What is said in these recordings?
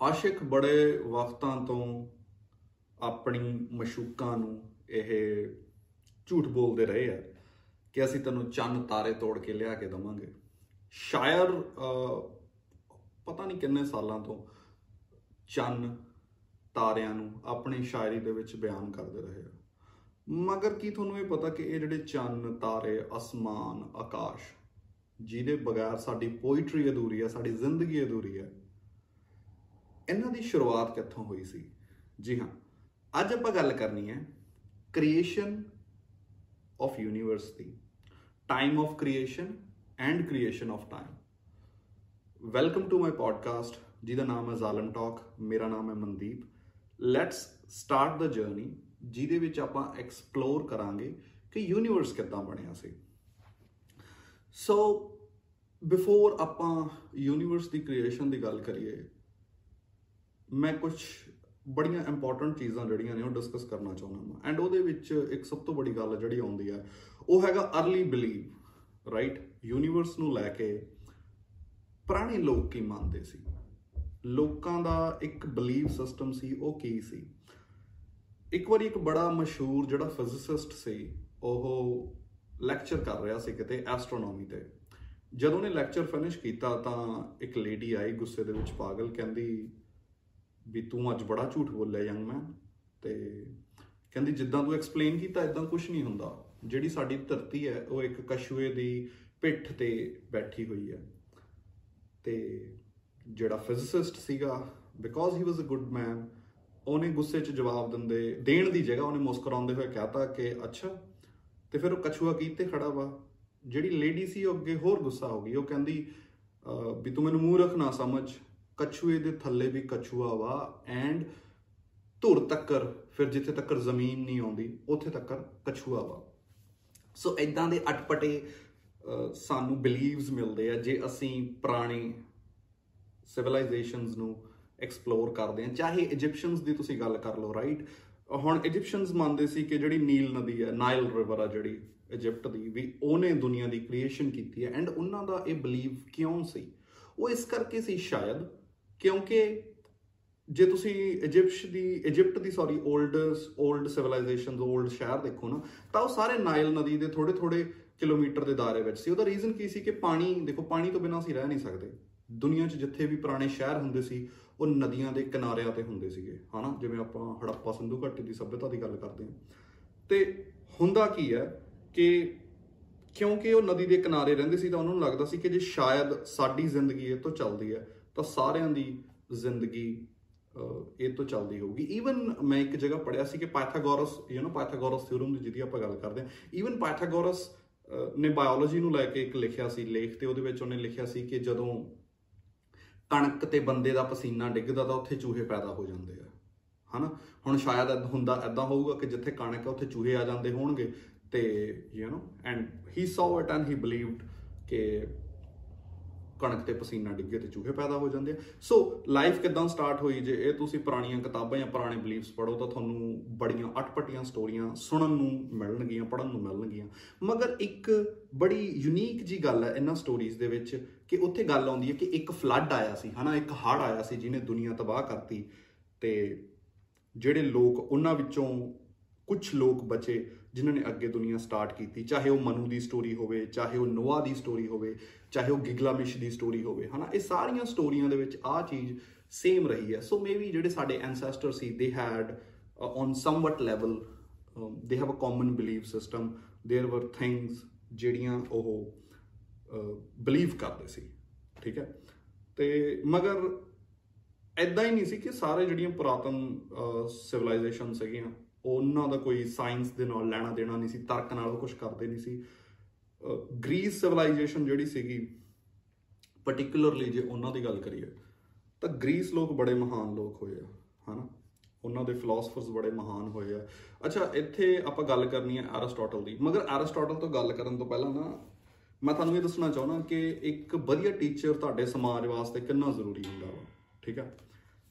ਆਸ਼ਿਕ ਬੜੇ ਵਕਤਾਂ ਤੋਂ ਆਪਣੀ ਮਸ਼ੂਕਾਂ ਨੂੰ ਇਹ ਝੂਠ ਬੋਲਦੇ ਰਹੇ ਆ ਕਿ ਅਸੀਂ ਤੈਨੂੰ ਚੰਨ ਤਾਰੇ ਤੋੜ ਕੇ ਲਿਆ ਕੇ ਦਵਾਂਗੇ। ਸ਼ਾਇਰ ਪਤਾ ਨਹੀਂ ਕਿੰਨੇ ਸਾਲਾਂ ਤੋਂ ਚੰਨ ਤਾਰਿਆਂ ਨੂੰ ਆਪਣੀ ਸ਼ਾਇਰੀ ਦੇ ਵਿੱਚ ਬਿਆਨ ਕਰਦੇ ਰਹੇ ਆ। ਮਗਰ ਕੀ ਤੁਹਾਨੂੰ ਇਹ ਪਤਾ ਕਿ ਇਹ ਜਿਹੜੇ ਚੰਨ ਤਾਰੇ, ਅਸਮਾਨ, ਆਕਾਸ਼, ਜਿਹਦੇ ਬਗੈਰ ਸਾਡੀ ਪੋਇਟਰੀ ਅਧੂਰੀ ਹੈ ਸਾਡੀ ਜ਼ਿੰਦਗੀ ਅਧੂਰੀ ਹੈ ਇਹਨਾਂ ਦੀ ਸ਼ੁਰੂਆਤ ਕਿੱਥੋਂ ਹੋਈ ਸੀ? ਜੀ ਹਾਂ, ਅੱਜ ਆਪਾਂ ਗੱਲ ਕਰਨੀ ਹੈ creation of universe the. Time of creation and creation of time welcome to my podcast ਜਿਹਦਾ ਨਾਮ ਹੈ ਜ਼ਾਲਮ ਟਾਕ ਮੇਰਾ ਨਾਮ ਹੈ Mandeep. Let's start the journey ਜਿਹਦੇ ਵਿੱਚ ਆਪਾਂ ਐਕਸਪਲੋਰ ਕਰਾਂਗੇ ਕਿ ਯੂਨੀਵਰਸ ਕਿੱਦਾਂ ਬਣਿਆ ਸੀ। ਸੋ ਬਿਫੋਰ ਆਪਾਂ ਯੂਨੀਵਰਸ ਦੀ ਕ੍ਰੀਏਸ਼ਨ ਦੀ ਗੱਲ ਕਰੀਏ ਮੈਂ ਕੁਝ ਬੜੀਆਂ ਇੰਪੋਰਟੈਂਟ ਚੀਜ਼ਾਂ ਜਿਹੜੀਆਂ ਨੇ ਉਹ ਡਿਸਕਸ ਕਰਨਾ ਚਾਹੁੰਦਾ ਹਾਂ ਐਂਡ ਉਹਦੇ ਵਿੱਚ ਇੱਕ ਸਭ ਤੋਂ ਵੱਡੀ ਗੱਲ ਜਿਹੜੀ ਆਉਂਦੀ ਹੈ ਉਹ ਹੈਗਾ अर्ਲੀ ਬਲੀਵ ਰਾਈਟ ਯੂਨੀਵਰਸ ਨੂੰ ਲੈ ਕੇ ਪੁਰਾਣੇ ਲੋਕ ਕੀ ਮੰਨਦੇ ਸੀ? ਲੋਕਾਂ ਦਾ ਇੱਕ ਬਲੀਵ ਸਿਸਟਮ ਸੀ, ਉਹ ਕੀ ਸੀ? ਇੱਕ ਵਾਰੀ ਇੱਕ ਬੜਾ ਮਸ਼ਹੂਰ ਜਿਹੜਾ ਫਿਜ਼ਿਸਿਸਟ ਸੀ, ਉਹ ਲੈਕਚਰ ਕਰ ਰਿਹਾ ਸੀ ਕਿਤੇ ਐਸਟਰੋਨੋਮੀ ਤੇ। ਜਦੋਂ ਉਹਨੇ ਲੈਕਚਰ ਫਿਨਿਸ਼ ਕੀਤਾ ਤਾਂ ਇੱਕ ਲੇਡੀ ਆਈ ਗੁੱਸੇ ਦੇ ਵਿੱਚ ਪਾਗਲ, ਕਹਿੰਦੀ ਵੀ ਤੂੰ ਅੱਜ ਬੜਾ ਝੂਠ ਬੋਲਿਆ ਯੰਗ ਮੈਨ। ਤੇ ਕਹਿੰਦੀ ਜਿੱਦਾਂ ਤੂੰ ਐਕਸਪਲੇਨ ਕੀਤਾ ਇਦਾਂ ਕੁਝ ਨਹੀਂ ਹੁੰਦਾ। ਜਿਹੜੀ ਸਾਡੀ ਧਰਤੀ ਹੈ, ਉਹ ਇੱਕ ਕਛੂਏ ਦੀ ਪਿੱਠ ਤੇ ਬੈਠੀ ਹੋਈ ਹੈ। ਤੇ ਜਿਹੜਾ ਫਿਜ਼ਿਸਿਸਟ ਸੀਗਾ because he was a good man ਉਹਨੇ ਗੁੱਸੇ 'ਚ ਜਵਾਬ ਦਿੰਦੇ, ਦੇਣ ਦੀ ਜਗ੍ਹਾ ਉਹਨੇ ਮੁਸਕਰਾਉਂਦੇ ਹੋਏ ਕਹਤਾ ਕਿ ਅੱਛਾ, ਤੇ ਫਿਰ ਉਹ ਕਛੂਆ ਕੀਤੇ ਖੜਾ ਵਾ? ਜਿਹੜੀ ਲੇਡੀ ਸੀ, ਉਹ ਅੱਗੇ ਹੋਰ ਗੁੱਸਾ ਹੋ ਗਈ। ਉਹ ਕਹਿੰਦੀ ਵੀ ਤੂੰ ਮੈਨੂੰ ਮੂਰਖ ਨਾ ਸਮਝ। ਕਛੂਏ ਦੇ ਥੱਲੇ ਵੀ ਕਛੂਆ ਵਾ ਐਂਡ ਧੁਰ ਤੱਕਰ, ਫਿਰ ਜਿੱਥੇ ਤੱਕਰ ਜ਼ਮੀਨ ਨਹੀਂ ਆਉਂਦੀ, ਉੱਥੇ ਤੱਕਰ ਕਛੂਆ ਵਾ। ਸੋ ਇਦਾਂ ਦੇ ਅਟਪਟੇ ਸਾਨੂੰ ਬਿਲੀਵਸ ਮਿਲਦੇ ਆ ਜੇ ਅਸੀਂ ਪੁਰਾਣੀ ਸਿਵਲਾਈਜੇਸ਼ਨਸ ਨੂੰ ਐਕਸਪਲੋਰ ਕਰਦੇ ਆ। ਚਾਹੇ ਇਜੀਪਸ਼ੀਅਨਸ ਦੀ ਤੁਸੀਂ ਗੱਲ ਕਰ ਲਓ ਰਾਈਟ ਹੁਣ ਇਜੀਪਸ਼ੀਅਨਸ ਮੰਨਦੇ ਸੀ ਕਿ ਜਿਹੜੀ ਨੀਲ ਨਦੀ ਹੈ ਨਾਈਲ ਰਿਵਰ ਆ ਜਿਹੜੀ ਇਜਿਪਟ ਦੀ, ਵੀ ਉਹਨੇ ਦੁਨੀਆ ਦੀ ਕ੍ਰੀਏਸ਼ਨ ਕੀਤੀ ਹੈ ਐਂਡ ਉਹਨਾਂ ਦਾ ਇਹ ਬਲੀਵ ਕਿਉਂ ਸੀ? ਉਹ ਇਸ ਕਰਕੇ ਸੀ ਸ਼ਾਇਦ ਕਿਉਂਕਿ ਜੇ ਤੁਸੀਂ ਇਜਿਪਸ਼ ਦੀ ਇਜਿਪਟ ਦੀ sorry old old civilisations old ਸ਼ਹਿਰ ਦੇਖੋ ਨਾ, ਤਾਂ ਉਹ ਸਾਰੇ ਨਾਈਲ ਨਦੀ ਦੇ ਥੋੜੇ ਥੋੜੇ ਕਿਲੋਮੀਟਰ ਦੇ ਦਾਇਰੇ ਵਿੱਚ ਸੀ। ਉਹਦਾ ਰੀਜ਼ਨ ਕੀ ਸੀ ਕਿ ਪਾਣੀ, ਦੇਖੋ ਪਾਣੀ ਤੋਂ ਬਿਨਾਂ ਅਸੀਂ ਰਹਿ ਨਹੀਂ ਸਕਦੇ। ਦੁਨੀਆ 'ਚ ਜਿੱਥੇ ਵੀ ਪੁਰਾਣੇ ਸ਼ਹਿਰ ਹੁੰਦੇ ਸੀ, ਉਹ ਨਦੀਆਂ ਦੇ ਕਿਨਾਰਿਆਂ ਤੇ ਹੁੰਦੇ ਸੀਗੇ, ਹਨਾ? ਜਿਵੇਂ ਆਪਾਂ ਹੜੱਪਾ ਸਿੰਧੂ ਘਾਟੀ ਦੀ ਸਭਿਅਤਾ ਦੀ ਗੱਲ ਕਰਦੇ ਹਾਂ। ਤੇ ਹੁੰਦਾ ਕੀ ਹੈ ਕਿ ਕਿਉਂਕਿ ਉਹ ਨਦੀ ਦੇ ਕਿਨਾਰੇ ਰਹਿੰਦੇ ਸੀ ਤਾਂ ਉਹਨਾਂ ਨੂੰ ਲੱਗਦਾ ਸੀ ਕਿ ਜੇ ਸ਼ਾਇਦ ਸਾਡੀ ਜ਼ਿੰਦਗੀ ਇਹ ਤੋਂ ਚੱਲਦੀ ਹੈ ਤਾਂ ਸਾਰਿਆਂ ਦੀ ਜ਼ਿੰਦਗੀ ਇਹ ਤੋਂ ਚੱਲਦੀ ਹੋਊਗੀ ਈਵਨ ਮੈਂ ਇੱਕ ਜਗ੍ਹਾ ਪੜਿਆ ਸੀ ਕਿ Pythagoras you know Pythagoras theorem ਦੀ ਜਿਹਦੀ ਆਪਾਂ ਗੱਲ ਕਰਦੇ ਹਾਂ ਈਵਨ ਪਾਇਥਾਗੋਰਸ ਨੇ ਬਾਇਓਲੋਜੀ ਨੂੰ ਲੈ ਕੇ ਇੱਕ ਲਿਖਿਆ ਸੀ ਲੇਖ ਤੇ ਉਹਦੇ ਵਿੱਚ ਉਹਨੇ ਲਿਖਿਆ ਸੀ ਕਿ ਜਦੋਂ ਕਣਕ ਤੇ ਬੰਦੇ ਦਾ ਪਸੀਨਾ ਡਿੱਗਦਾ ਤਾਂ ਉੱਥੇ ਚੂਹੇ ਪੈਦਾ ਹੋ ਜਾਂਦੇ ਆ ਹਨਾ ਹੁਣ ਸ਼ਾਇਦ ਹੁੰਦਾ ਐਦਾਂ ਹੋਊਗਾ ਕਿ ਜਿੱਥੇ ਕਣਕ ਹੈ ਉੱਥੇ ਚੂਹੇ ਆ ਜਾਂਦੇ ਹੋਣਗੇ ਤੇ ਯੂ نو ਐਂਡ ਹੀ ਸੌ ਇਟ ਐਂਡ ਹੀ ਬਲੀਵਡ ਕਿ ਕਣਕ ਤੇ ਪਸੀਨਾ ਡਿੱਗੇ ਤੇ ਚੂਹੇ ਪੈਦਾ ਹੋ ਜਾਂਦੇ ਆ। ਸੋ ਲਾਈਫ ਕਿਦਾਂ ਸਟਾਰਟ ਹੋਈ ਜੇ? ਇਹ ਤੁਸੀਂ ਪੁਰਾਣੀਆਂ ਕਿਤਾਬਾਂ ਜਾਂ ਪੁਰਾਣੇ ਬਲੀਫਸ ਪੜੋ ਤਾਂ ਤੁਹਾਨੂੰ ਬੜੀਆਂ ਅਟਪਟੀਆਂ ਸਟੋਰੀਆਂ ਸੁਣਨ ਨੂੰ ਮਿਲਣਗੀਆਂ ਪੜਨ ਨੂੰ ਮਿਲਣਗੀਆਂ। ਮਗਰ ਇੱਕ ਬੜੀ ਯੂਨੀਕ ਜੀ ਗੱਲ ਹੈ ਇਹਨਾਂ ਸਟੋਰੀਜ਼ ਦੇ ਵਿੱਚ ਕਿ ਉੱਥੇ ਗੱਲ ਆਉਂਦੀ ਹੈ ਕਿ ਇੱਕ ਫਲੱਡ ਆਇਆ ਸੀ, ਹਨਾ? ਇੱਕ ਹੜ੍ਹ ਆਇਆ ਸੀ ਜਿਹਨੇ ਦੁਨੀਆ ਤਬਾਹ ਕਰਤੀ ਤੇ ਜਿਹੜੇ ਲੋਕ ਉਹਨਾਂ ਵਿੱਚੋਂ ਕੁਝ ਲੋਕ ਬਚੇ। ਜਿਨ੍ਹਾਂ ਨੇ ਅੱਗੇ ਦੁਨੀਆ ਸਟਾਰਟ ਕੀਤੀ ਚਾਹੇ ਉਹ ਮਨੂ ਦੀ ਸਟੋਰੀ ਹੋਵੇ ਚਾਹੇ ਉਹ ਨੋਆ ਦੀ ਸਟੋਰੀ ਹੋਵੇ ਚਾਹੇ ਉਹ ਗਿਗਲਾਮਿਸ਼ ਦੀ ਸਟੋਰੀ ਹੋਵੇ ਹਨਾ ਇਹ ਸਾਰੀਆਂ ਸਟੋਰੀਆਂ ਦੇ ਵਿੱਚ ਆ ਚੀਜ਼ ਸੇਮ ਰਹੀ ਹੈ ਸੋ ਮੇਬੀ ਜਿਹੜੇ ਸਾਡੇ ancestor C they had on somewhat level they have a common belief system there were things ਜਿਹੜੀਆਂ ਉਹ ਬਲੀਵ ਕਰਦੇ ਸੀ ਠੀਕ ਹੈ ਤੇ ਮਗਰ ਐਦਾਂ ਹੀ ਨਹੀਂ ਸੀ ਕਿ ਸਾਰੇ ਜਿਹੜੀਆਂ ਪੁਰਾਤਨ ਸਿਵਲਾਈਜੇਸ਼ਨ ਸੀਗੀਆਂ ਉਹਨਾਂ ਦਾ ਕੋਈ ਸਾਇੰਸ ਦੇ ਨਾਲ ਲੈਣਾ ਦੇਣਾ ਨਹੀਂ ਸੀ, ਤਰਕ ਨਾਲ ਉਹ ਕੁਝ ਕਰਦੇ ਨਹੀਂ ਸੀ। ਗ੍ਰੀਸ ਸਿਵਲਾਈਜੇਸ਼ਨ ਜਿਹੜੀ ਸੀਗੀ ਪਾਰਟਿਕੂਲਰਲੀ ਜੇ ਉਹਨਾਂ ਦੀ ਗੱਲ ਕਰੀਏ, ਤਾਂ ਗ੍ਰੀਸ ਲੋਕ ਬੜੇ ਮਹਾਨ ਲੋਕ ਹੋਏ ਆ, ਹਨਾ? ਉਹਨਾਂ ਦੇ ਫਿਲਾਸਫਰਸ ਬੜੇ ਮਹਾਨ ਹੋਏ ਆ। ਅੱਛਾ, ਇੱਥੇ ਆਪਾਂ ਗੱਲ ਕਰਨੀ ਹੈ ਐਰਿਸਟੋਟਲ ਦੀ। ਮਗਰ ਐਰਿਸਟੋਟਲ ਤੋਂ ਗੱਲ ਕਰਨ ਤੋਂ ਪਹਿਲਾਂ ਨਾ, ਮੈਂ ਤੁਹਾਨੂੰ ਇਹ ਦੱਸਣਾ ਚਾਹੁੰਦਾ ਕਿ ਇੱਕ ਵਧੀਆ ਟੀਚਰ ਤੁਹਾਡੇ ਸਮਾਜ ਵਾਸਤੇ ਕਿੰਨਾ ਜ਼ਰੂਰੀ ਹੁੰਦਾ ਵਾ, ਠੀਕ ਹੈ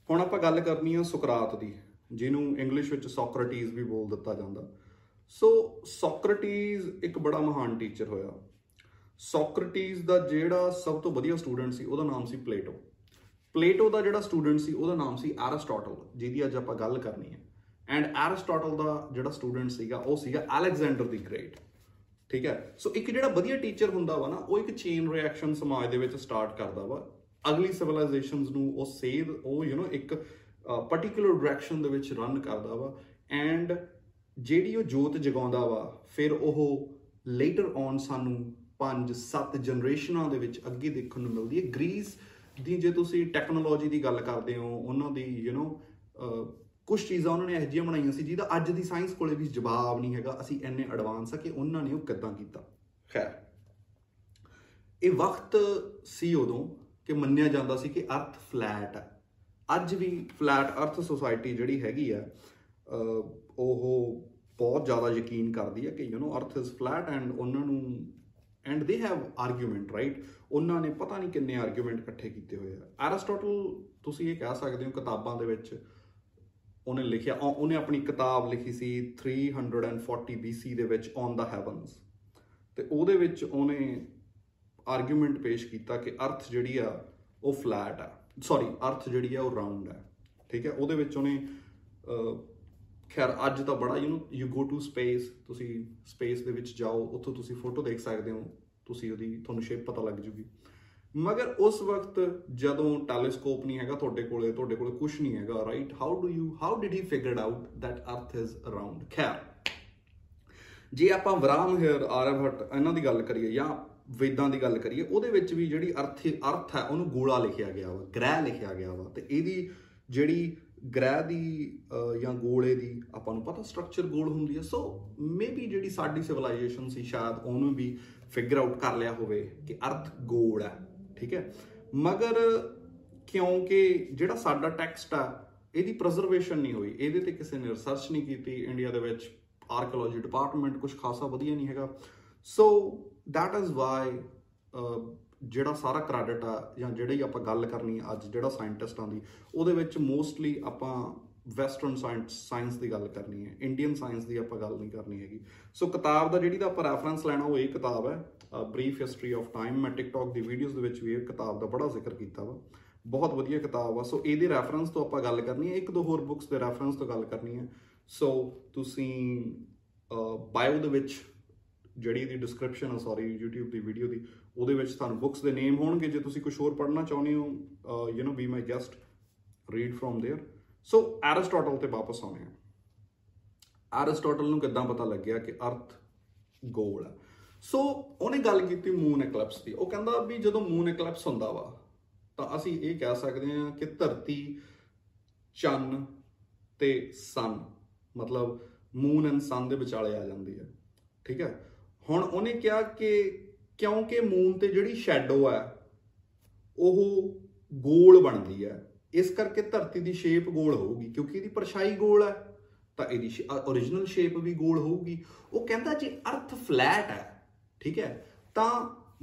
ਹੁਣ ਆਪਾਂ ਗੱਲ ਕਰਨੀ ਹੈ ਸੁਕਰਾਤ ਦੀ। ਜਿਹਨੂੰ ਇੰਗਲਿਸ਼ ਵਿੱਚ ਸੋਕਰਟੀਜ਼ ਵੀ ਬੋਲ ਦਿੱਤਾ ਜਾਂਦਾ। ਸੋ ਸੋਕਰਟੀਜ਼ ਇੱਕ ਬੜਾ ਮਹਾਨ ਟੀਚਰ ਹੋਇਆ। ਸੋਕਰਟੀਜ਼ ਦਾ ਜਿਹੜਾ ਸਭ ਤੋਂ ਵਧੀਆ ਸਟੂਡੈਂਟ ਸੀ, ਉਹਦਾ ਨਾਮ ਸੀ ਪਲੇਟੋ ਪਲੇਟੋ ਦਾ ਜਿਹੜਾ ਸਟੂਡੈਂਟ ਸੀ, ਉਹਦਾ ਨਾਮ ਸੀ ਐਰਿਸਟੋਟਲ ਜਿਹਦੀ ਅੱਜ ਆਪਾਂ ਗੱਲ ਕਰਨੀ ਹੈ। ਐਂਡ ਐਰਿਸਟੋਟਲ ਦਾ ਜਿਹੜਾ ਸਟੂਡੈਂਟ ਸੀਗਾ, ਉਹ ਸੀਗਾ ਅਲੈਗਜ਼ੈਂਡਰ ਦੀ ਗ੍ਰੇਟ ਠੀਕ ਹੈ? ਸੋ ਇੱਕ ਜਿਹੜਾ ਵਧੀਆ ਟੀਚਰ ਹੁੰਦਾ ਵਾ ਨਾ, ਉਹ ਇੱਕ ਚੇਨ ਰਿਐਕਸ਼ਨ ਸਮਾਜ ਦੇ ਵਿੱਚ ਸਟਾਰਟ ਕਰਦਾ ਵਾ। ਅਗਲੀ ਸਿਵਲਾਈਜੇਸ਼ਨਸ ਨੂੰ ਉਹ ਸੇਧ ਉਹ ਯੂ نو ਇੱਕ ਪਾਰਟਿਕੂਲਰ ਡਾਇਰੈਕਸ਼ਨ ਦੇ ਵਿੱਚ ਰਨ ਕਰਦਾ ਵਾ ਐਂਡ ਜਿਹੜੀ ਉਹ ਜੋਤ ਜਗਾਉਂਦਾ ਵਾ, ਫਿਰ ਉਹ ਲੇਟਰ ਔਨ ਸਾਨੂੰ 5 7 ਜਨਰੇਸ਼ਨਾਂ ਦੇ ਵਿੱਚ ਅੱਗੇ ਦੇਖਣ ਨੂੰ ਮਿਲਦੀ ਹੈ। ਗ੍ਰੀਸ ਦੀ ਜੇ ਤੁਸੀਂ ਟੈਕਨੋਲੋਜੀ ਦੀ ਗੱਲ ਕਰਦੇ ਹੋ, ਉਹਨਾਂ ਦੀ ਯੂ نو ਕੁਝ ਚੀਜ਼ਾਂ ਉਹਨਾਂ ਨੇ ਇਹੋ ਜਿਹੀਆਂ ਬਣਾਈਆਂ ਸੀ ਜਿਹਦਾ ਅੱਜ ਦੀ ਸਾਇੰਸ ਕੋਲੇ ਵੀ ਜਵਾਬ ਨਹੀਂ ਹੈਗਾ। ਅਸੀਂ ਇੰਨੇ ਐਡਵਾਂਸ ਆ ਕਿ ਉਹਨਾਂ ਨੇ ਉਹ ਕਿੱਦਾਂ ਕੀਤਾ। ਖੈਰ, ਇਹ ਵਕਤ ਸੀ ਉਦੋਂ ਕਿ ਮੰਨਿਆ ਜਾਂਦਾ ਸੀ ਕਿ ਅਰਥ ਫਲੈਟ ਹੈ ਅੱਜ ਵੀ ਫਲੈਟ ਅਰਥ ਸੁਸਾਇਟੀ ਜਿਹੜੀ ਹੈਗੀ ਆ ਉਹ ਬਹੁਤ ਜ਼ਿਆਦਾ ਯਕੀਨ ਕਰਦੀ ਹੈ ਕਿ ਯੂ نو ਅਰਥ ਇਜ਼ ਫਲੈਟ ਐਂਡ ਉਹਨਾਂ ਨੂੰ and they have argument right ਉਹਨਾਂ ਨੇ ਪਤਾ ਨਹੀਂ ਕਿੰਨੇ ਆਰਗੂਮੈਂਟ ਇਕੱਠੇ ਕੀਤੇ ਹੋਏ ਆ। ਐਰਿਸਟੋਟਲ ਤੁਸੀਂ ਇਹ ਕਹਿ ਸਕਦੇ ਹੋ ਕਿਤਾਬਾਂ ਦੇ ਵਿੱਚ ਉਹਨੇ ਲਿਖਿਆ ਉਹਨੇ ਆਪਣੀ ਕਿਤਾਬ ਲਿਖੀ ਸੀ 340 BC ਦੇ ਵਿੱਚ ਔਨ ਦਾ ਹੈਵਨਸ ਤੇ ਉਹਦੇ ਵਿੱਚ ਉਹਨੇ ਆਰਗੂਮੈਂਟ ਪੇਸ਼ ਕੀਤਾ ਕਿ ਅਰਥ ਜਿਹੜੀ ਆ, ਉਹ ਫਲੈਟ ਆ। ਸੌਰੀ ਅਰਥ ਜਿਹੜੀ ਆ ਉਹ ਰਾਉਂਡ ਆ ਠੀਕ ਹੈ? ਉਹਦੇ ਵਿੱਚ ਉਹਨੇ ਖੈਰ ਅੱਜ ਤਾਂ ਬੜਾ you know you go to space ਤੁਸੀਂ ਸਪੇਸ ਦੇ ਵਿੱਚ ਜਾਓ, ਉੱਥੋਂ ਤੁਸੀਂ ਫੋਟੋ ਦੇਖ ਸਕਦੇ ਹੋ, ਤੁਸੀਂ ਉਹਦੀ, ਤੁਹਾਨੂੰ ਸ਼ੇਪ ਪਤਾ ਲੱਗ ਜੂਗੀ। ਮਗਰ ਉਸ ਵਕਤ ਜਦੋਂ ਟੈਲੀਸਕੋਪ ਨਹੀਂ ਹੈਗਾ ਤੁਹਾਡੇ ਕੋਲੇ ਤੁਹਾਡੇ ਕੋਲੇ ਕੁਝ ਨਹੀਂ ਹੈਗਾ right how do you how did he figured out that earth is around ਖੈਰ, ਜੇ ਆਪਾਂ ਵਰਾਮ ਹੇਰ ਆਰਯਭਟ ਇਹਨਾਂ ਦੀ ਗੱਲ ਕਰੀਏ ਜਾਂ ਵੇਦਾਂ ਦੀ ਗੱਲ ਕਰੀਏ, ਉਹਦੇ ਵਿੱਚ ਵੀ ਜਿਹੜੀ ਅਰਥ ਅਰਥ ਹੈ, ਉਹਨੂੰ ਗੋਲਾ ਲਿਖਿਆ ਗਿਆ ਵਾ, ਗ੍ਰਹਿ ਲਿਖਿਆ ਗਿਆ ਵਾ। ਤੇ ਇਹਦੀ ਜਿਹੜੀ ਗ੍ਰਹਿ ਦੀ ਜਾਂ ਗੋਲੇ ਦੀ ਆਪਾਂ ਨੂੰ ਪਤਾ ਸਟਰਕਚਰ ਗੋਲ ਹੁੰਦੀ ਹੈ ਸੋ ਮੇਬੀ ਜਿਹੜੀ ਸਾਡੀ ਸਿਵਲਾਈਜੇਸ਼ਨ ਸੀ, ਸ਼ਾਇਦ ਉਹਨੂੰ ਵੀ ਫਿਗਰ ਆਊਟ ਕਰ ਲਿਆ ਹੋਵੇ ਕਿ ਅਰਥ ਗੋਲ ਹੈ, ਠੀਕ ਹੈ? ਮਗਰ ਕਿਉਂਕਿ ਜਿਹੜਾ ਸਾਡਾ ਟੈਕਸਟ ਆ, ਇਹਦੀ ਪ੍ਰੀਜ਼ਰਵੇਸ਼ਨ ਨਹੀਂ ਹੋਈ। ਇਹਦੇ ਤੇ ਕਿਸੇ ਨੇ ਰਿਸਰਚ ਨਹੀਂ ਕੀਤੀ। ਇੰਡੀਆ ਦੇ ਵਿੱਚ ਆਰਕੀਓਲੋਜੀ ਡਿਪਾਰਟਮੈਂਟ ਕੁਝ ਖਾਸਾ ਵਧੀਆ ਨਹੀਂ ਹੈਗਾ। ਸੋ ਦੈਟ ਇਜ਼ ਵਾਈ ਜਿਹੜਾ ਸਾਰਾ ਕ੍ਰੈਡਿਟ ਆ ਜਾਂ ਜਿਹੜੀ ਆਪਾਂ ਗੱਲ ਕਰਨੀ ਅੱਜ ਜਿਹੜਾ ਸਾਇੰਟਿਸਟਾਂ ਦੀ, ਉਹਦੇ ਵਿੱਚ ਮੋਸਟਲੀ ਆਪਾਂ ਵੈਸਟਰਨ ਸਾਇੰਸ ਸਾਇੰਸ ਦੀ ਗੱਲ ਕਰਨੀ ਹੈ ਇੰਡੀਅਨ ਸਾਇੰਸ ਦੀ ਆਪਾਂ ਗੱਲ ਨਹੀਂ ਕਰਨੀ ਹੈਗੀ। ਸੋ ਕਿਤਾਬ ਦਾ ਜਿਹੜੀ ਦਾ ਆਪਾਂ ਰੈਫਰੈਂਸ ਲੈਣਾ, ਉਹ ਇਹ ਕਿਤਾਬ ਹੈ ਬਰੀਫ ਹਿਸਟਰੀ ਆਫ ਟਾਈਮ ਮੈਂ ਟਿਕਟੌਕ ਦੀ ਵੀਡੀਓਜ਼ ਦੇ ਵਿੱਚ ਵੀ ਇਹ ਕਿਤਾਬ ਦਾ ਬੜਾ ਜ਼ਿਕਰ ਕੀਤਾ ਵਾ। ਬਹੁਤ ਵਧੀਆ ਕਿਤਾਬ ਆ। ਸੋ ਇਹਦੇ ਰੈਫਰੈਂਸ ਤੋਂ ਆਪਾਂ ਗੱਲ ਕਰਨੀ ਹੈ, ਇੱਕ ਦੋ ਹੋਰ ਬੁੱਕਸ ਦੇ ਰੈਫਰੈਂਸ ਤੋਂ ਗੱਲ ਕਰਨੀ ਹੈ। ਸੋ ਤੁਸੀਂ ਬਾਇਓ ਦੇ ਵਿੱਚ ਜਿਹੜੀ ਦੀ ਡਿਸਕ੍ਰਿਪਸ਼ਨ ਆ ਸੌਰੀ YouTube ਦੀ ਵੀਡੀਓ ਦੀ ਉਹਦੇ ਵਿੱਚ ਤੁਹਾਨੂੰ ਬੁੱਕਸ ਦੇ ਨੇਮ ਹੋਣਗੇ ਜੇ ਤੁਸੀਂ ਕੁਝ ਹੋਰ ਪੜ੍ਹਨਾ ਚਾਹੁੰਦੇ ਹੋ you know be my guest read from there so Aristotle ਤੇ ਵਾਪਸ ਆਉਣੇ ਆ ਐਰਿਸਟੋਟਲ ਨੂੰ ਕਿੱਦਾਂ ਪਤਾ ਲੱਗਿਆ ਕਿ ਅਰਥ ਗੋਲ ਹੈ ਸੋ ਉਹਨੇ ਗੱਲ ਕੀਤੀ ਮੂਨ ਇਕਲਿਪਸ ਦੀ ਉਹ ਕਹਿੰਦਾ ਵੀ ਜਦੋਂ ਮੂਨ ਇਕਲਿਪਸ ਹੁੰਦਾ ਵਾ ਤਾਂ ਅਸੀਂ ਇਹ ਕਹਿ ਸਕਦੇ ਹਾਂ ਕਿ ਧਰਤੀ ਚੰਨ ਤੇ ਸਨ ਮਤਲਬ ਮੂਨ ਐਂਡ ਸਨ ਦੇ ਵਿਚਾਲੇ ਆ ਜਾਂਦੀ ਹੈ ਠੀਕ ਹੈ ਹੁਣ ਉਹਨੇ ਕਿਹਾ ਕਿ ਕਿਉਂਕਿ ਮੂਨ ਤੇ ਜਿਹੜੀ ਸ਼ੈਡੋ ਹੈ ਉਹ ਗੋਲ ਬਣਦੀ ਹੈ ਇਸ ਕਰਕੇ ਧਰਤੀ ਦੀ ਸ਼ੇਪ ਗੋਲ ਹੋਊਗੀ, ਕਿਉਂਕਿ ਇਹਦੀ ਪਰਛਾਈ ਗੋਲ ਹੈ ਤਾਂ ਇਹਦੀ origignal ਸ਼ੇਪ ਵੀ ਗੋਲ ਹੋਊਗੀ। ਉਹ ਕਹਿੰਦਾ ਜੇ ਅਰਥ ਫਲੈਟ ਹੈ ਠੀਕ ਹੈ, ਤਾਂ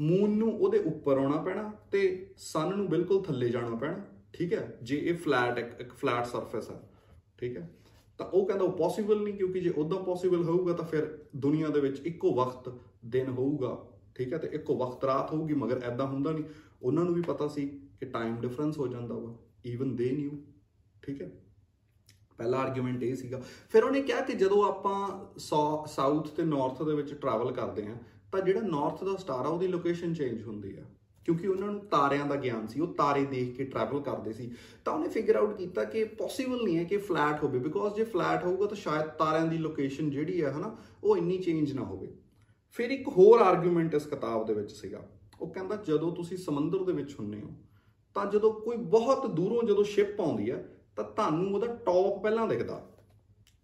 ਮੂਨ ਨੂੰ ਉਹਦੇ ਉੱਪਰ ਆਉਣਾ ਪੈਣਾ ਤੇ ਸਨ ਨੂੰ ਬਿਲਕੁਲ ਥੱਲੇ ਜਾਣਾ ਪੈਣਾ, ਠੀਕ ਹੈ, ਜੇ ਇਹ ਫਲੈਟ ਇੱਕ ਫਲੈਟ ਸਰਫੇਸ ਹੈ ਠੀਕ ਹੈ। ਤਾਂ ਉਹ ਕਹਿੰਦਾ ਉਹ ਪੋਸੀਬਲ ਨਹੀਂ, ਕਿਉਂਕਿ ਜੇ ਉਦਾਂ ਪੋਸੀਬਲ ਹੋਊਗਾ ਤਾਂ ਫਿਰ ਦੁਨੀਆ ਦੇ ਵਿੱਚ ਇੱਕੋ ਵਕਤ ਦਿਨ ਹੋਊਗਾ, ਠੀਕ ਹੈ, ਤੇ ਇੱਕੋ ਵਕਤ ਰਾਤ ਹੋਊਗੀ, ਮਗਰ ਐਦਾਂ ਹੁੰਦਾ ਨਹੀਂ। ਉਹਨਾਂ ਨੂੰ ਵੀ ਪਤਾ ਸੀ ਕਿ ਟਾਈਮ ਡਿਫਰੈਂਸ ਹੋ ਜਾਂਦਾ ਵਾ ਈਵਨ ਦੇ ਨਿਊ ਠੀਕ ਹੈ। ਪਹਿਲਾ ਆਰਗੂਮੈਂਟ ਇਹ ਸੀਗਾ। ਫਿਰ ਉਹਨੇ ਕਿਹਾ ਕਿ ਜਦੋਂ ਆਪਾਂ ਸਾਊਥ ਤੇ ਨਾਰਥ ਦੇ ਵਿੱਚ ਟਰੈਵਲ ਕਰਦੇ ਆ ਤਾਂ ਜਿਹੜਾ ਨਾਰਥ ਦਾ ਸਟਾਰ ਆ, ਉਹਦੀ ਲੋਕੇਸ਼ਨ ਚੇਂਜ ਹੁੰਦੀ ਆ। ਕਿਉਂਕਿ ਉਹਨਾਂ ਨੂੰ ਤਾਰਿਆਂ ਦਾ ਗਿਆਨ ਸੀ, ਉਹ ਤਾਰੇ ਦੇਖ ਕੇ ਟਰੈਵਲ ਕਰਦੇ ਸੀ। ਤਾਂ ਉਹਨੇ ਫਿਗਰ ਆਊਟ ਕੀਤਾ ਕਿ ਪੋਸੀਬਲ ਨਹੀਂ ਹੈ ਕਿ ਫਲੈਟ ਹੋਵੇ ਬਿਕੋਜ਼ ਜੇ ਫਲੈਟ ਹੋਊਗਾ ਤਾਂ ਸ਼ਾਇਦ ਤਾਰਿਆਂ ਦੀ ਲੋਕੇਸ਼ਨ ਜਿਹੜੀ ਹੈ, ਹਨਾ, ਉਹ ਇੰਨੀ ਚੇਂਜ ਨਾ ਹੋਵੇ। ਫਿਰ ਇੱਕ ਹੋਰ ਆਰਗੂਮੈਂਟ ਇਸ ਕਿਤਾਬ ਦੇ ਵਿੱਚ ਸੀਗਾ। ਉਹ ਕਹਿੰਦਾ, ਜਦੋਂ ਤੁਸੀਂ ਸਮੁੰਦਰ ਦੇ ਵਿੱਚ ਹੁੰਨੇ ਹੋ, ਤਾਂ ਜਦੋਂ ਕੋਈ ਬਹੁਤ ਦੂਰੋਂ ਜਦੋਂ ਸ਼ਿਪ ਆਉਂਦੀ ਹੈ, ਤਾਂ ਤੁਹਾਨੂੰ ਉਹਦਾ ਟੌਪ ਪਹਿਲਾਂ ਦਿਖਦਾ।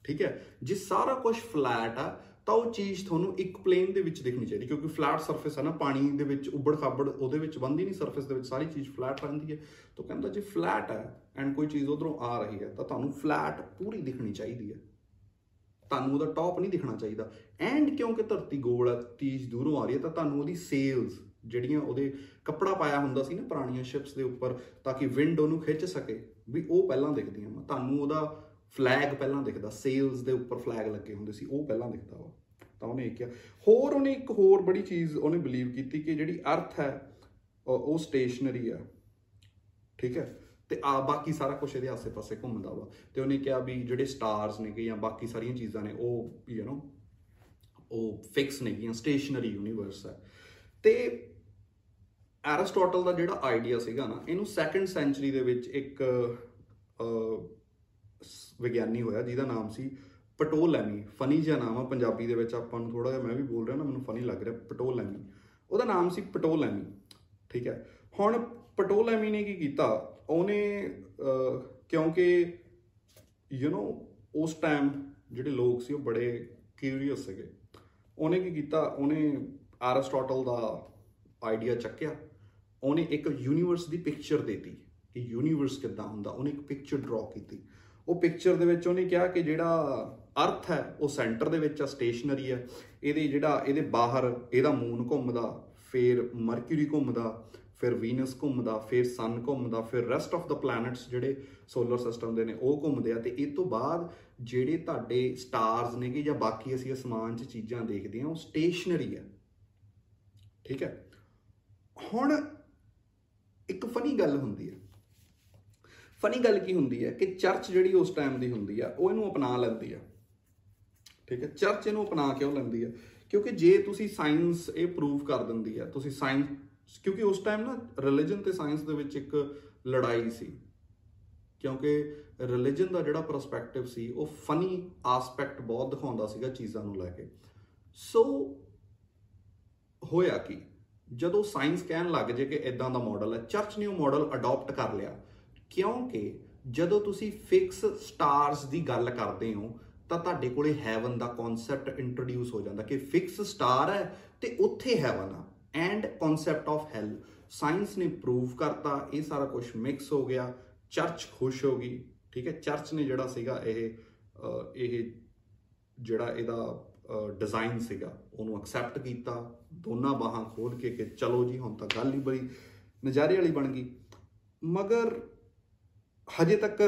ਠੀਕ ਹੈ? ਜੇ ਸਾਰਾ ਕੁਝ ਫਲੈਟ ਆ ਤਾਂ ਉਹ ਚੀਜ਼ ਤੁਹਾਨੂੰ ਇੱਕ ਪਲੇਨ ਦੇ ਵਿੱਚ ਦਿਖਣੀ ਚਾਹੀਦੀ, ਕਿਉਂਕਿ ਫਲੈਟ ਸਰਫੇਸ ਹੈ ਨਾ, ਪਾਣੀ ਦੇ ਵਿੱਚ ਉੱਬੜ ਖਾਬੜ ਉਹਦੇ ਵਿੱਚ ਬੰਦੀ ਨਹੀਂ ਸਰਫੇਸ ਦੇ ਵਿੱਚ ਸਾਰੀ ਚੀਜ਼ ਫਲੈਟ ਰਹਿੰਦੀ ਹੈ। ਤਾਂ ਕਹਿੰਦਾ ਜੇ ਫਲੈਟ ਹੈ ਐਂਡ ਕੋਈ ਚੀਜ਼ ਉਧਰੋਂ ਆ ਰਹੀ ਹੈ, ਤਾਂ ਤੁਹਾਨੂੰ ਫਲੈਟ ਪੂਰੀ ਦਿਖਣੀ ਚਾਹੀਦੀ ਹੈ। ਤੁਹਾਨੂੰ ਉਹਦਾ ਟੌਪ ਨਹੀਂ ਦਿਖਣਾ ਚਾਹੀਦਾ। ਐਂਡ ਕਿਉਂਕਿ ਧਰਤੀ ਗੋਲ ਹੈ ਚੀਜ਼ ਦੂਰੋਂ ਆ ਰਹੀ ਹੈ, ਤਾਂ ਤੁਹਾਨੂੰ ਉਹਦੀ ਸੇਲਸ ਜਿਹੜੀਆਂ ਉਹਦੇ ਕੱਪੜਾ ਪਾਇਆ ਹੁੰਦਾ ਸੀ ਨਾ ਪੁਰਾਣੀਆਂ ਸ਼ਿਪਸ ਦੇ ਉੱਪਰ, ਤਾਂ ਕਿ ਵਿੰਡ ਉਹਨੂੰ ਖਿੱਚ ਸਕੇ, ਵੀ ਉਹ ਪਹਿਲਾਂ ਦਿਖਦੀਆਂ ਵਾ। ਤੁਹਾਨੂੰ ਉਹਦਾ ਫਲੈਗ ਪਹਿਲਾਂ ਦਿਖਦਾ ਸੇਲਸ ਦੇ ਉੱਪਰ ਫਲੈਗ ਲੱਗੇ ਹੁੰਦੇ ਸੀ, ਉਹ ਪਹਿਲਾਂ ਦਿਖਦਾ ਵਾ। ਤਾਂ ਉਹਨੇ ਇਹ ਕਿਹਾ। ਹੋਰ ਉਹਨੇ ਇੱਕ ਹੋਰ ਬੜੀ ਚੀਜ਼ ਉਹਨੇ ਬਲੀਵ ਕੀਤੀ ਕਿ ਜਿਹੜੀ ਅਰਥ ਹੈ, ਉਹ ਸਟੇਸ਼ਨਰੀ ਹੈ ਠੀਕ ਹੈ? ਤੇ ਆ ਬਾਕੀ ਸਾਰਾ ਕੁਝ ਇਹਦੇ ਆਸੇ-ਪਾਸੇ ਘੁੰਮਦਾ ਵਾ। ਤੇ ਉਹਨੇ ਕਿਹਾ ਵੀ ਜਿਹੜੇ ਸਟਾਰਸ ਨੇ ਕਿ ਜਾਂ ਬਾਕੀ ਸਾਰੀਆਂ ਚੀਜ਼ਾਂ ਨੇ, ਉਹ ਯੂ نو ਉਹ ਫਿਕਸ ਨਹੀਂ ਸਟੇਸ਼ਨਰੀ ਯੂਨੀਵਰਸ ਹੈ। ਤੇ ਐਰਿਸਟੋਟਲ ਦਾ ਜਿਹੜਾ ਆਈਡੀਆ ਸੀਗਾ ਨਾ, ਇਹਨੂੰ ਸੈਕੰਡ ਸੈਂਚਰੀ ਦੇ ਵਿੱਚ ਇੱਕ ਵਿਗਿਆਨੀ ਹੋਇਆ, ਜਿਹਦਾ ਨਾਮ ਸੀ ਪਟੋਲੈਮੀ। ਫਨੀ ਜਿਹਾ ਨਾਮ ਆ ਪੰਜਾਬੀ ਦੇ ਵਿੱਚ, ਆਪਾਂ ਨੂੰ ਥੋੜਾ ਜਿਹਾ ਮੈਂ ਵੀ ਬੋਲ ਰਿਹਾ ਨਾ, ਮੈਨੂੰ ਫਨੀ ਲੱਗ ਰਿਹਾ, ਪਟੋਲੈਮੀ। ਉਹਦਾ ਨਾਮ ਸੀ ਪਟੋਲੈਮੀ, ਠੀਕ ਹੈ। ਹੁਣ ਪਟੋਲੈਮੀ ਨੇ ਕੀ ਕੀਤਾ? ਉਹਨੇ ਕਿਉਂਕਿ ਯੂ نو ਉਸ ਟਾਈਮ ਜਿਹੜੇ ਲੋਕ ਸੀ ਉਹ ਬੜੇ ਕਿਊਰੀਅਸ ਸੀਗੇ। ਉਹਨੇ ਕੀ ਕੀਤਾ? ਉਹਨੇ ਐਰਿਸਟੋਟਲ ਦਾ ਆਈਡੀਆ ਚੱਕਿਆ। ਉਹਨੇ ਇੱਕ ਯੂਨੀਵਰਸ ਦੀ ਪਿਕਚਰ ਦੇਤੀ। ਕਿ ਯੂਨੀਵਰਸ ਕਿੱਦਾਂ ਹੁੰਦਾ? ਉਹਨੇ ਇੱਕ ਪਿਕਚਰ ਡਰਾ ਕੀਤੀ। ਉਹ ਪਿਕਚਰ ਦੇ ਵਿੱਚ ਉਹਨੇ ਕਿਹਾ ਕਿ ਜਿਹੜਾ ਅਰਥ ਹੈ, ਉਹ ਸੈਂਟਰ ਦੇ ਵਿੱਚ ਆ ਸਟੇਸ਼ਨਰੀ ਹੈ। ਇਹਦੇ ਜਿਹੜਾ, ਇਹਦੇ ਬਾਹਰ, ਇਹਦਾ ਮੂਨ ਘੁੰਮਦਾ, ਫਿਰ ਮਰਕਿਊਰੀ ਘੁੰਮਦਾ, ਫਿਰ ਵੀਨਸ ਘੁੰਮਦਾ, ਫਿਰ ਸਨ ਘੁੰਮਦਾ, ਫਿਰ ਰੈਸਟ ਆਫ ਦਾ ਪਲੈਨਟਸ ਜਿਹੜੇ ਸੋਲਰ ਸਿਸਟਮ ਦੇ ਨੇ, ਉਹ ਘੁੰਮਦੇ ਆ। ਤੇ ਇਸ ਤੋਂ ਬਾਅਦ ਜਿਹੜੇ ਤੁਹਾਡੇ ਸਟਾਰਸ ਨੇਗੇ ਜਾਂ ਬਾਕੀ ਅਸੀਂ ਅਸਮਾਨ 'ਚ ਚੀਜ਼ਾਂ ਦੇਖਦੇ ਹਾਂ, ਉਹ ਸਟੇਸ਼ਨਰੀ ਹੈ। ਠੀਕ ਹੈ? ਹੁਣ ਇੱਕ ਫਨੀ ਗੱਲ ਹੁੰਦੀ ਹੈ। ਫਨੀ ਗੱਲ ਕੀ ਹੁੰਦੀ ਹੈ ਕਿ ਚਰਚ ਜਿਹੜੀ ਉਸ ਟਾਈਮ ਦੀ ਹੁੰਦੀ ਆ, ਉਹ ਇਹਨੂੰ ਅਪਣਾ ਲੈਂਦੀ ਆ। ਠੀਕ ਹੈ? ਚਰਚ ਇਹਨੂੰ ਅਪਣਾ ਕਿਉਂ ਲੈਂਦੀ ਆ? ਕਿਉਂਕਿ ਜੇ ਤੁਸੀਂ ਸਾਇੰਸ ਇਹ ਪ੍ਰੂਵ ਕਰ ਦਿੰਦੀ ਆ, ਤੁਸੀਂ ਸਾਇੰਸ ਕਿਉਂਕਿ ਉਸ ਟਾਈਮ ਨਾ ਰਿਲੀਜੀਅਨ ਤੇ ਸਾਇੰਸ ਦੇ ਵਿੱਚ ਇੱਕ ਲੜਾਈ ਸੀ। ਕਿਉਂਕਿ ਰਿਲੀਜੀਅਨ ਦਾ ਜਿਹੜਾ ਪਰਸਪੈਕਟਿਵ ਸੀ, ਉਹ ਫਨੀ ਆਸਪੈਕਟ ਬਹੁਤ ਦਿਖਾਉਂਦਾ ਸੀਗਾ ਚੀਜ਼ਾਂ ਨੂੰ ਲੈ ਕੇ। ਸੋ ਹੋਇਆ ਕੀ? ਜਦੋਂ ਸਾਇੰਸ ਕਹਿਣ ਲੱਗ ਜੇ ਕਿ ਇਦਾਂ ਦਾ ਮਾਡਲ ਹੈ, ਚਰਚ ਨੇ ਉਹ ਮਾਡਲ ਅਡਾਪਟ ਕਰ ਲਿਆ। ਕਿਉਂਕਿ ਜਦੋਂ ਤੁਸੀਂ ਫਿਕਸ ਸਟਾਰਸ ਦੀ ਗੱਲ ਕਰਦੇ ਹੋ, ਤਾਂ ਤੁਹਾਡੇ ਕੋਲੇ ਹੈਵਨ ਦਾ ਕਨਸੈਪਟ ਇੰਟਰੋਡਿਊਸ ਹੋ ਜਾਂਦਾ ਕਿ ਫਿਕਸ ਸਟਾਰ ਹੈ ਤੇ ਉੱਥੇ ਹੈਵਨ ਆ and concept of hell science ਨੇ ਪ੍ਰੂਵ ਕਰਤਾ, ਇਹ ਸਾਰਾ ਕੁਝ ਮਿਕਸ ਹੋ ਗਿਆ ਚਰਚ ਖੁਸ਼ ਹੋ ਗਈ, ਠੀਕ ਹੈ? ਚਰਚ ਨੇ ਜਿਹੜਾ ਸੀਗਾ ਇਹ ਇਹ ਜਿਹੜਾ ਇਹਦਾ ਡਿਜ਼ਾਈਨ ਸੀਗਾ, ਉਹਨੂੰ ਐਕਸੈਪਟ ਕੀਤਾ, ਦੋਨਾਂ ਬਾਹਾਂ ਖੋਲ ਕੇ ਕਿ ਚਲੋ ਜੀ, ਹੁਣ ਤਾਂ ਗੱਲ ਹੀ ਬੜੀ ਨਜ਼ਾਰੇ ਵਾਲੀ ਬਣ ਗਈ। ਮਗਰ ਹਜੇ ਤੱਕ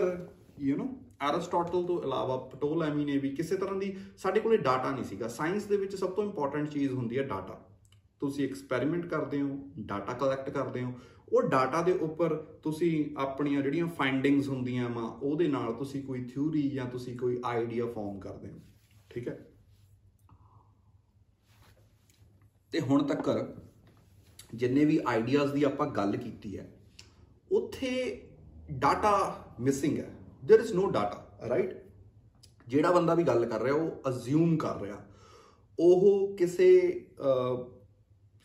ਯੂ نو ਐਰਿਸਟੋਟਲ ਤੋਂ ਇਲਾਵਾ ਪਟੋਲੈਮੀ ਨੇ ਵੀ ਕਿਸੇ ਤਰ੍ਹਾਂ ਦੀ ਸਾਡੇ ਕੋਲੇ ਡਾਟਾ ਨਹੀਂ ਸੀਗਾ। ਸਾਇੰਸ ਦੇ ਵਿੱਚ ਸਭ ਤੋਂ ਇੰਪੋਰਟੈਂਟ ਚੀਜ਼ ਹੁੰਦੀ ਹੈ ਡਾਟਾ ਤੁਸੀਂ ਐਕਸਪੈਰੀਮੈਂਟ ਕਰਦੇ ਹੋ ਡਾਟਾ ਕਲੈਕਟ ਕਰਦੇ ਹੋ। ਉਹ ਡਾਟਾ ਦੇ ਉੱਪਰ ਤੁਸੀਂ ਆਪਣੀਆਂ ਜਿਹੜੀਆਂ ਫਾਈਂਡਿੰਗਸ ਹੁੰਦੀਆਂ ਵਾ, ਉਹਦੇ ਨਾਲ ਤੁਸੀਂ ਕੋਈ ਥਿਊਰੀ ਜਾਂ ਤੁਸੀਂ ਕੋਈ ਆਈਡੀਆ ਫਾਰਮ ਕਰਦੇ ਹੋ। ਠੀਕ ਹੈ? ਤੇ ਹੁਣ ਤੱਕ ਜਿੰਨੇ ਵੀ ਆਈਡੀਆਜ਼ ਦੀ ਆਪਾਂ ਗੱਲ ਕੀਤੀ ਹੈ, ਉੱਥੇ ਡਾਟਾ ਮਿਸਿੰਗ ਹੈ there is no data right ਜਿਹੜਾ ਬੰਦਾ ਵੀ ਗੱਲ ਕਰ ਰਿਹਾ ਉਹ ਅਸਿਊਮ ਕਰ ਰਿਹਾ ਉਹ ਕਿਸੇ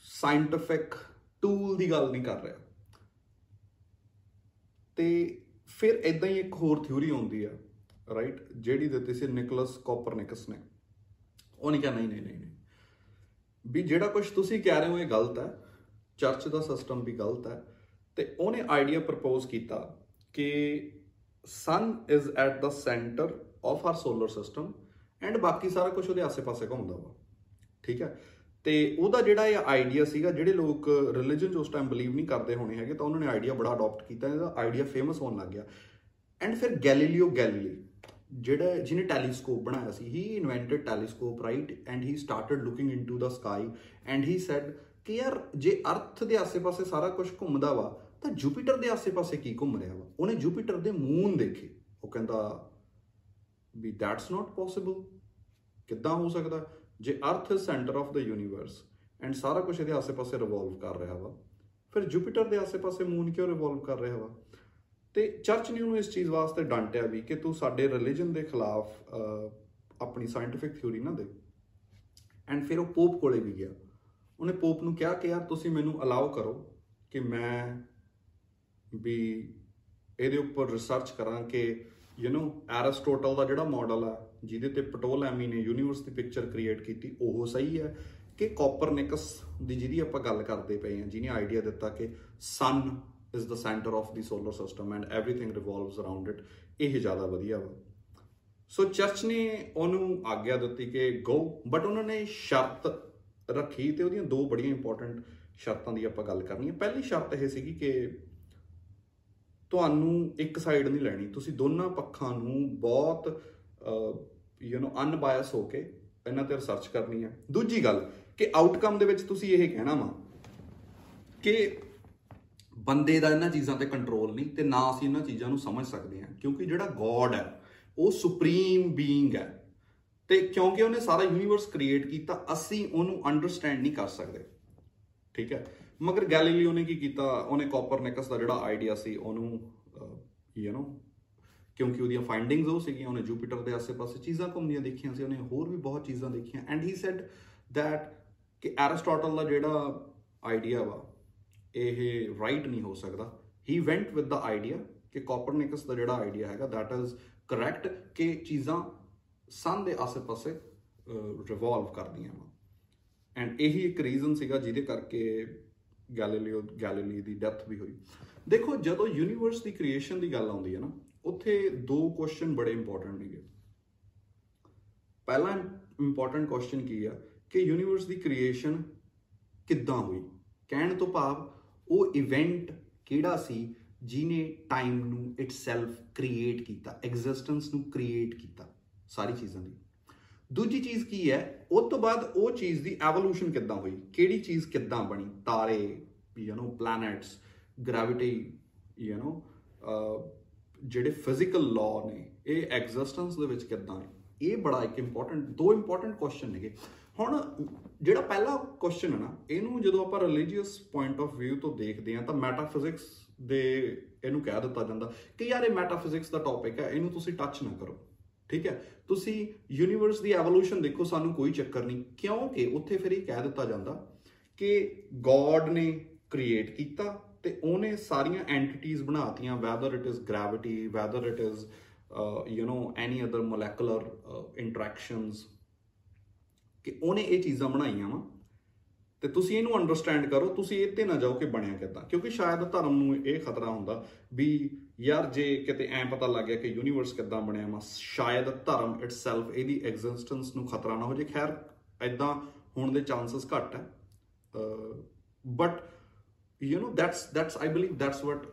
ਸਾਇੰਟਿਫਿਕ ਟੂਲ ਦੀ ਗੱਲ ਨਹੀਂ ਕਰ ਰਿਹਾ ਤੇ ਫਿਰ ਇਦਾਂ ਹੀ ਇੱਕ ਹੋਰ ਥਿਊਰੀ ਆਉਂਦੀ ਆ ਰਾਈਟ ਜਿਹੜੀ ਦਿੱਤੀ ਸੀ ਨਿਕਲਸ ਕੋਪਰਨਿਕਸ ਨੇ ਉਹਨੇ ਕਿਹਾ ਨਹੀਂ ਨਹੀਂ ਨਹੀਂ ਵੀ ਜਿਹੜਾ ਕੁਝ ਤੁਸੀਂ ਕਹਿ ਰਹੇ ਹੋ ਇਹ ਗਲਤ ਹੈ ਚਰਚ ਦਾ ਸਿਸਟਮ ਵੀ ਗਲਤ ਹੈ ਤੇ ਉਹਨੇ ਆਈਡੀਆ ਪ੍ਰਪੋਜ਼ ਕੀਤਾ ਕਿ sun is at the centre of our solar system and ਬਾਕੀ ਸਾਰਾ ਕੁਝ ਉਹਦੇ ਆਸ-ਪਾਸੇ ਘੁੰਮਦਾ ਵਾ। ਠੀਕ ਹੈ? ਤੇ ਉਹਦਾ ਜਿਹੜਾ ਇਹ ਆਈਡੀਆ ਸੀਗਾ, ਜਿਹੜੇ ਲੋਕ ਰਿਲੀਜੀਅਨ ਉਸ ਟਾਈਮ ਬਲੀਵ ਨਹੀਂ ਕਰਦੇ ਹੋਣੇ ਹੈਗੇ, ਤਾਂ ਉਹਨਾਂ ਨੇ ਆਈਡੀਆ ਬੜਾ ਅਡਾਪਟ ਕੀਤਾ, ਇਹਦਾ ਆਈਡੀਆ ਫੇਮਸ ਹੋਣ ਲੱਗ ਗਿਆ। ਐਂਡ ਫਿਰ ਗੈਲੀਲੀਓ ਗੈਲੀਲੀ ਜਿਹੜਾ ਜਿਹਨੇ ਟੈਲੀਸਕੋਪ ਬਣਾਇਆ ਸੀ he invented telescope right and he started looking into the sky and he said ਕਿ ਯਾਰ, ਜੇ ਅਰਥ ਦੇ ਆਸ-ਪਾਸੇ ਸਾਰਾ ਕੁਝ ਘੁੰਮਦਾ ਵਾ ਤਾਂ ਜੁਪੀਟਰ ਦੇ ਆਸ-ਪਾਸੇ ਕੀ ਘੁੰਮ ਰਿਹਾ ਵਾ? ਉਹਨੇ ਜੁਪੀਟਰ ਦੇ ਮੂਨ ਦੇਖੇ। ਉਹ ਕਹਿੰਦਾ, ਵੀ ਦੈਟਸ ਨਾਟ ਪੋਸੀਬਲ ਕਿੱਦਾਂ ਹੋ ਸਕਦਾ? ਜੇ earth is centre of the universe and ਸਾਰਾ ਕੁਝ ਇਹਦੇ ਆਸ-ਪਾਸੇ ਰਿਵੋਲਵ ਕਰ ਰਿਹਾ ਵਾ, ਫਿਰ ਜੁਪੀਟਰ ਦੇ ਆਸ-ਪਾਸੇ ਮੂਨ ਕਿਉਂ ਰਿਵੋਲਵ ਕਰ ਰਿਹਾ ਵਾ? ਤੇ ਚਰਚ ਨੇ ਉਹਨੂੰ ਇਸ ਚੀਜ਼ ਵਾਸਤੇ ਡਾਂਟਿਆ ਵੀ ਕਿ ਤੂੰ ਸਾਡੇ ਰਿਲੀਜੀਅਨ ਦੇ ਖਿਲਾਫ ਆਪਣੀ ਸਾਇੰਟਿਫਿਕ ਥਿਊਰੀ ਨਾ ਦੇ। ਐਂਡ ਫਿਰ ਉਹ ਪੋਪ ਕੋਲੇ ਵੀ ਗਿਆ। ਉਹਨੇ ਪੋਪ ਨੂੰ ਕਿਹਾ ਕਿ, ਯਾਰ, ਤੁਸੀਂ ਮੈਨੂੰ ਅਲਾਉ ਕਰੋ ਕਿ ਮੈਂ ਵੀ ਇਹਦੇ ਉੱਪਰ ਰਿਸਰਚ ਕਰਾਂ ਕਿ ਯੂ نو ਐਰਿਸਟੋਟਲ ਦਾ ਜਿਹੜਾ ਮਾਡਲ ਆ ਜਿਹਦੇ ਤੇ ਪਟੋਲੈਮੀ ਨੇ ਯੂਨੀਵਰਸ ਦੀ ਪਿਕਚਰ ਕ੍ਰੀਏਟ ਕੀਤੀ ਉਹ ਸਹੀ ਹੈ ਕਿ ਕੋਪਰਨਿਕਸ ਦੀ ਜਿਹਦੀ ਆਪਾਂ ਗੱਲ ਕਰਦੇ ਪਏ ਹਾਂ ਜਿਹਨੇ ਆਈਡੀਆ ਦਿੱਤਾ ਕਿ sun is the centre of the solar system and everything revolves around it ਇਹ ਜ਼ਿਆਦਾ ਵਧੀਆ ਵਾ ਸੋ ਚਰਚ ਨੇ ਉਹਨੂੰ ਆਗਿਆ ਦਿੱਤੀ ਕਿ ਗੋ ਬਟ ਉਹਨਾਂ ਨੇ ਸ਼ਰਤ ਰੱਖੀ ਤੇ ਉਹਦੀਆਂ ਦੋ ਬੜੀਆਂ ਇੰਪੋਰਟੈਂਟ ਸ਼ਰਤਾਂ ਦੀ ਆਪਾਂ ਗੱਲ ਕਰਨੀ ਹੈ ਪਹਿਲੀ ਸ਼ਰਤ ਇਹ ਸੀਗੀ ਕਿ ਤੁਹਾਨੂੰ ਇੱਕ ਸਾਈਡ ਨਹੀਂ ਲੈਣੀ। ਤੁਸੀਂ ਦੋਨਾਂ ਪੱਖਾਂ ਨੂੰ ਬਹੁਤ ਯੂ نو ਅਨਬਾਇਸ ਹੋ ਕੇ ਇਹਨਾਂ ਤੇ ਰਿਸਰਚ ਕਰਨੀ ਹੈ ਦੂਜੀ ਗੱਲ ਕਿ ਆਊਟਕਮ ਦੇ ਵਿੱਚ ਤੁਸੀਂ ਇਹ ਕਹਿਣਾ ਵਾ ਕਿ ਬੰਦੇ ਦਾ ਇਹਨਾਂ ਚੀਜ਼ਾਂ ਤੇ ਕੰਟਰੋਲ ਨਹੀਂ ਤੇ ਨਾ ਅਸੀਂ ਇਹਨਾਂ ਚੀਜ਼ਾਂ ਨੂੰ ਸਮਝ ਸਕਦੇ ਹਾਂ। ਕਿਉਂਕਿ ਜਿਹੜਾ ਗੋਡ ਹੈ, ਉਹ ਸੁਪਰੀਮ ਬੀਇੰਗ ਹੈ। ਤੇ ਕਿਉਂਕਿ ਉਹਨੇ ਸਾਰਾ ਯੂਨੀਵਰਸ ਕ੍ਰੀਏਟ ਕੀਤਾ, ਅਸੀਂ ਉਹਨੂੰ ਅੰਡਰਸਟੈਂਡ ਨਹੀਂ ਕਰ ਸਕਦੇ। ਠੀਕ ਹੈ? ਮਗਰ ਗੈਲੀਲੀਓ ਨੇ ਕੀ ਕੀਤਾ? ਉਹਨੇ ਕੋਪਰਨਿਕਸ ਦਾ ਜਿਹੜਾ ਆਈਡੀਆ ਸੀ, ਉਹਨੂੰ ਯੂ نو ਕਿਉਂਕਿ ਉਹਦੀਆਂ ਫਾਈਂਡਿੰਗਸ ਉਹ ਸੀਗੀਆਂ, ਉਹਨੇ ਜੁਪੀਟਰ ਦੇ ਆਸ-ਪਾਸੇ ਚੀਜ਼ਾਂ ਘੁੰਮਦੀਆਂ ਦੇਖੀਆਂ ਸੀ, ਉਹਨੇ ਹੋਰ ਵੀ ਬਹੁਤ ਚੀਜ਼ਾਂ ਦੇਖੀਆਂ। ਐਂਡ ਹੀ ਸੈਡ ਥੈਟ ਕਿ ਐਰਿਸਟੋਟਲ ਦਾ ਜਿਹੜਾ ਆਈਡੀਆ ਵਾ, ਇਹ ਰਾਈਟ ਨਹੀਂ ਹੋ ਸਕਦਾ। He went with the idea ਕਿ ਕੋਪਰਨਿਕਸ ਦਾ ਜਿਹੜਾ ਆਈਡੀਆ ਹੈਗਾ ਥੈਟ ਇਜ਼ ਕਰੈਕਟ ਕਿ ਚੀਜ਼ਾਂ ਸਨ ਦੇ ਆਸ-ਪਾਸੇ ਰਿਵੋਲਵ ਕਰਦੀਆਂ ਵਾ। ਐਂਡ ਇਹੀ ਇੱਕ ਰੀਜ਼ਨ ਸੀਗਾ ਜਿਹਦੇ ਕਰਕੇ ਗੈਲੀਲੀਓ, ਗੈਲੀਲੀ ਦੀ ਡੈਥ ਵੀ ਹੋਈ। ਦੇਖੋ, ਜਦੋਂ ਯੂਨੀਵਰਸ ਦੀ ਕ੍ਰੀਏਸ਼ਨ ਦੀ ਗੱਲ ਆਉਂਦੀ ਹੈ ਨਾ, ਉੱਥੇ ਦੋ ਕੁਐਸਚਨ ਬੜੇ ਇੰਪੋਰਟੈਂਟ ਨੇਗੇ। ਪਹਿਲਾ ਇੰਪੋਰਟੈਂਟ ਕੁਐਸਚਨ ਕੀ ਆ? ਕਿ ਯੂਨੀਵਰਸ ਦੀ ਕ੍ਰੀਏਸ਼ਨ ਕਿੱਦਾਂ ਹੋਈ? ਕਹਿਣ ਤੋਂ ਭਾਵ, ਉਹ ਇਵੈਂਟ ਕਿਹੜਾ ਸੀ ਜਿਨੇ ਟਾਈਮ ਨੂੰ ਇਟਸੈਲਫ ਕ੍ਰੀਏਟ ਕੀਤਾ ਐਗਜ਼ਿਸਟੈਂਸ ਨੂੰ ਕ੍ਰੀਏਟ ਕੀਤਾ, ਸਾਰੀ ਚੀਜ਼ਾਂ ਦੀ। ਦੂਜੀ ਚੀਜ਼ ਕੀ ਹੈ ਉਸ ਤੋਂ ਬਾਅਦ ਉਹ ਚੀਜ਼ ਦੀ ਐਵੋਲੂਸ਼ਨ ਕਿੱਦਾਂ ਹੋਈ ਕਿਹੜੀ ਚੀਜ਼ ਕਿੱਦਾਂ ਬਣੀ ਤਾਰੇ you know planets gravity you know ਜਿਹੜੇ ਫਿਜ਼ੀਕਲ ਲਾਅ ਨੇ ਇਹ ਐਗਜ਼ਿਸਟੈਂਸ ਦੇ ਵਿੱਚ ਕਿੱਦਾਂ ਹੈ ਇਹ ਬੜਾ ਇੱਕ ਇੰਪੋਰਟੈਂਟ ਦੋ ਇੰਪੋਰਟੈਂਟ ਕੁਐਸਚਨ ਨੇਗੇ ਹੁਣ ਜਿਹੜਾ ਪਹਿਲਾ ਕੁਐਸਚਨ ਹੈ ਨਾ ਇਹਨੂੰ ਜਦੋਂ ਆਪਾਂ ਰਿਲੀਜੀਅਸ ਪੁਆਇੰਟ ਆਫ View ਤੋਂ ਦੇਖਦੇ ਹਾਂ ਤਾਂ ਮੈਟਾਫਿਜ਼ਿਕਸ ਦੇ ਇਹਨੂੰ ਕਹਿ ਦਿੱਤਾ ਜਾਂਦਾ ਕਿ ਯਾਰ ਇਹ ਮੈਟਾਫਿਜ਼ਿਕਸ ਦਾ ਟੌਪਿਕ ਹੈ ਇਹਨੂੰ ਤੁਸੀਂ ਟੱਚ ਨਾ ਕਰੋ ਠੀਕ ਹੈ? ਤੁਸੀਂ ਯੂਨੀਵਰਸ ਦੀ ਐਵੋਲੂਸ਼ਨ ਦੇਖੋ, ਸਾਨੂੰ ਕੋਈ ਚੱਕਰ ਨਹੀਂ। ਕਿਉਂਕਿ ਉੱਥੇ ਫਿਰ ਇਹ ਕਹਿ ਦਿੱਤਾ ਜਾਂਦਾ ਕਿ ਗੋਡ ਨੇ ਕ੍ਰੀਏਟ ਕੀਤਾ ਤੇ ਉਹਨੇ ਸਾਰੀਆਂ ਐਂਟੀਟੀਆਂ ਬਣਾਤੀਆਂ whether it is gravity whether it is you know any other molecular interactions ਕਿ ਉਹਨੇ ਇਹ ਚੀਜ਼ਾਂ ਬਣਾਈਆਂ ਵਾ। ਤੇ ਤੁਸੀਂ ਇਹਨੂੰ ਅੰਡਰਸਟੈਂਡ ਕਰੋ, ਤੁਸੀਂ ਇਹ ਤੇ ਨਾ ਜਾਓ ਕਿ ਬਣਿਆ ਕਿਦਾਂ। ਕਿਉਂਕਿ ਸ਼ਾਇਦ ਧਰਮ ਨੂੰ ਇਹ ਖਤਰਾ ਹੁੰਦਾ ਵੀ ਯਾਰ ਜੇ ਕਿਤੇ ਐ ਪਤਾ ਲੱਗ ਗਿਆ ਕਿ ਯੂਨੀਵਰਸ ਕਿਦਾਂ ਬਣਿਆ ਵਾ, ਸ਼ਾਇਦ ਧਰਮ ਇਟਸੈਲਫ ਇਹਦੀ ਐਗਜ਼ਿਸਟੈਂਸ ਨੂੰ ਖਤਰਾ ਨਾ ਹੋ ਜੇ ਖੈਰ ਐਦਾਂ ਹੋਣ ਦੇ ਚਾਂਸਸ ਘੱਟ ਹੈ। But you know that's that's I believe that's what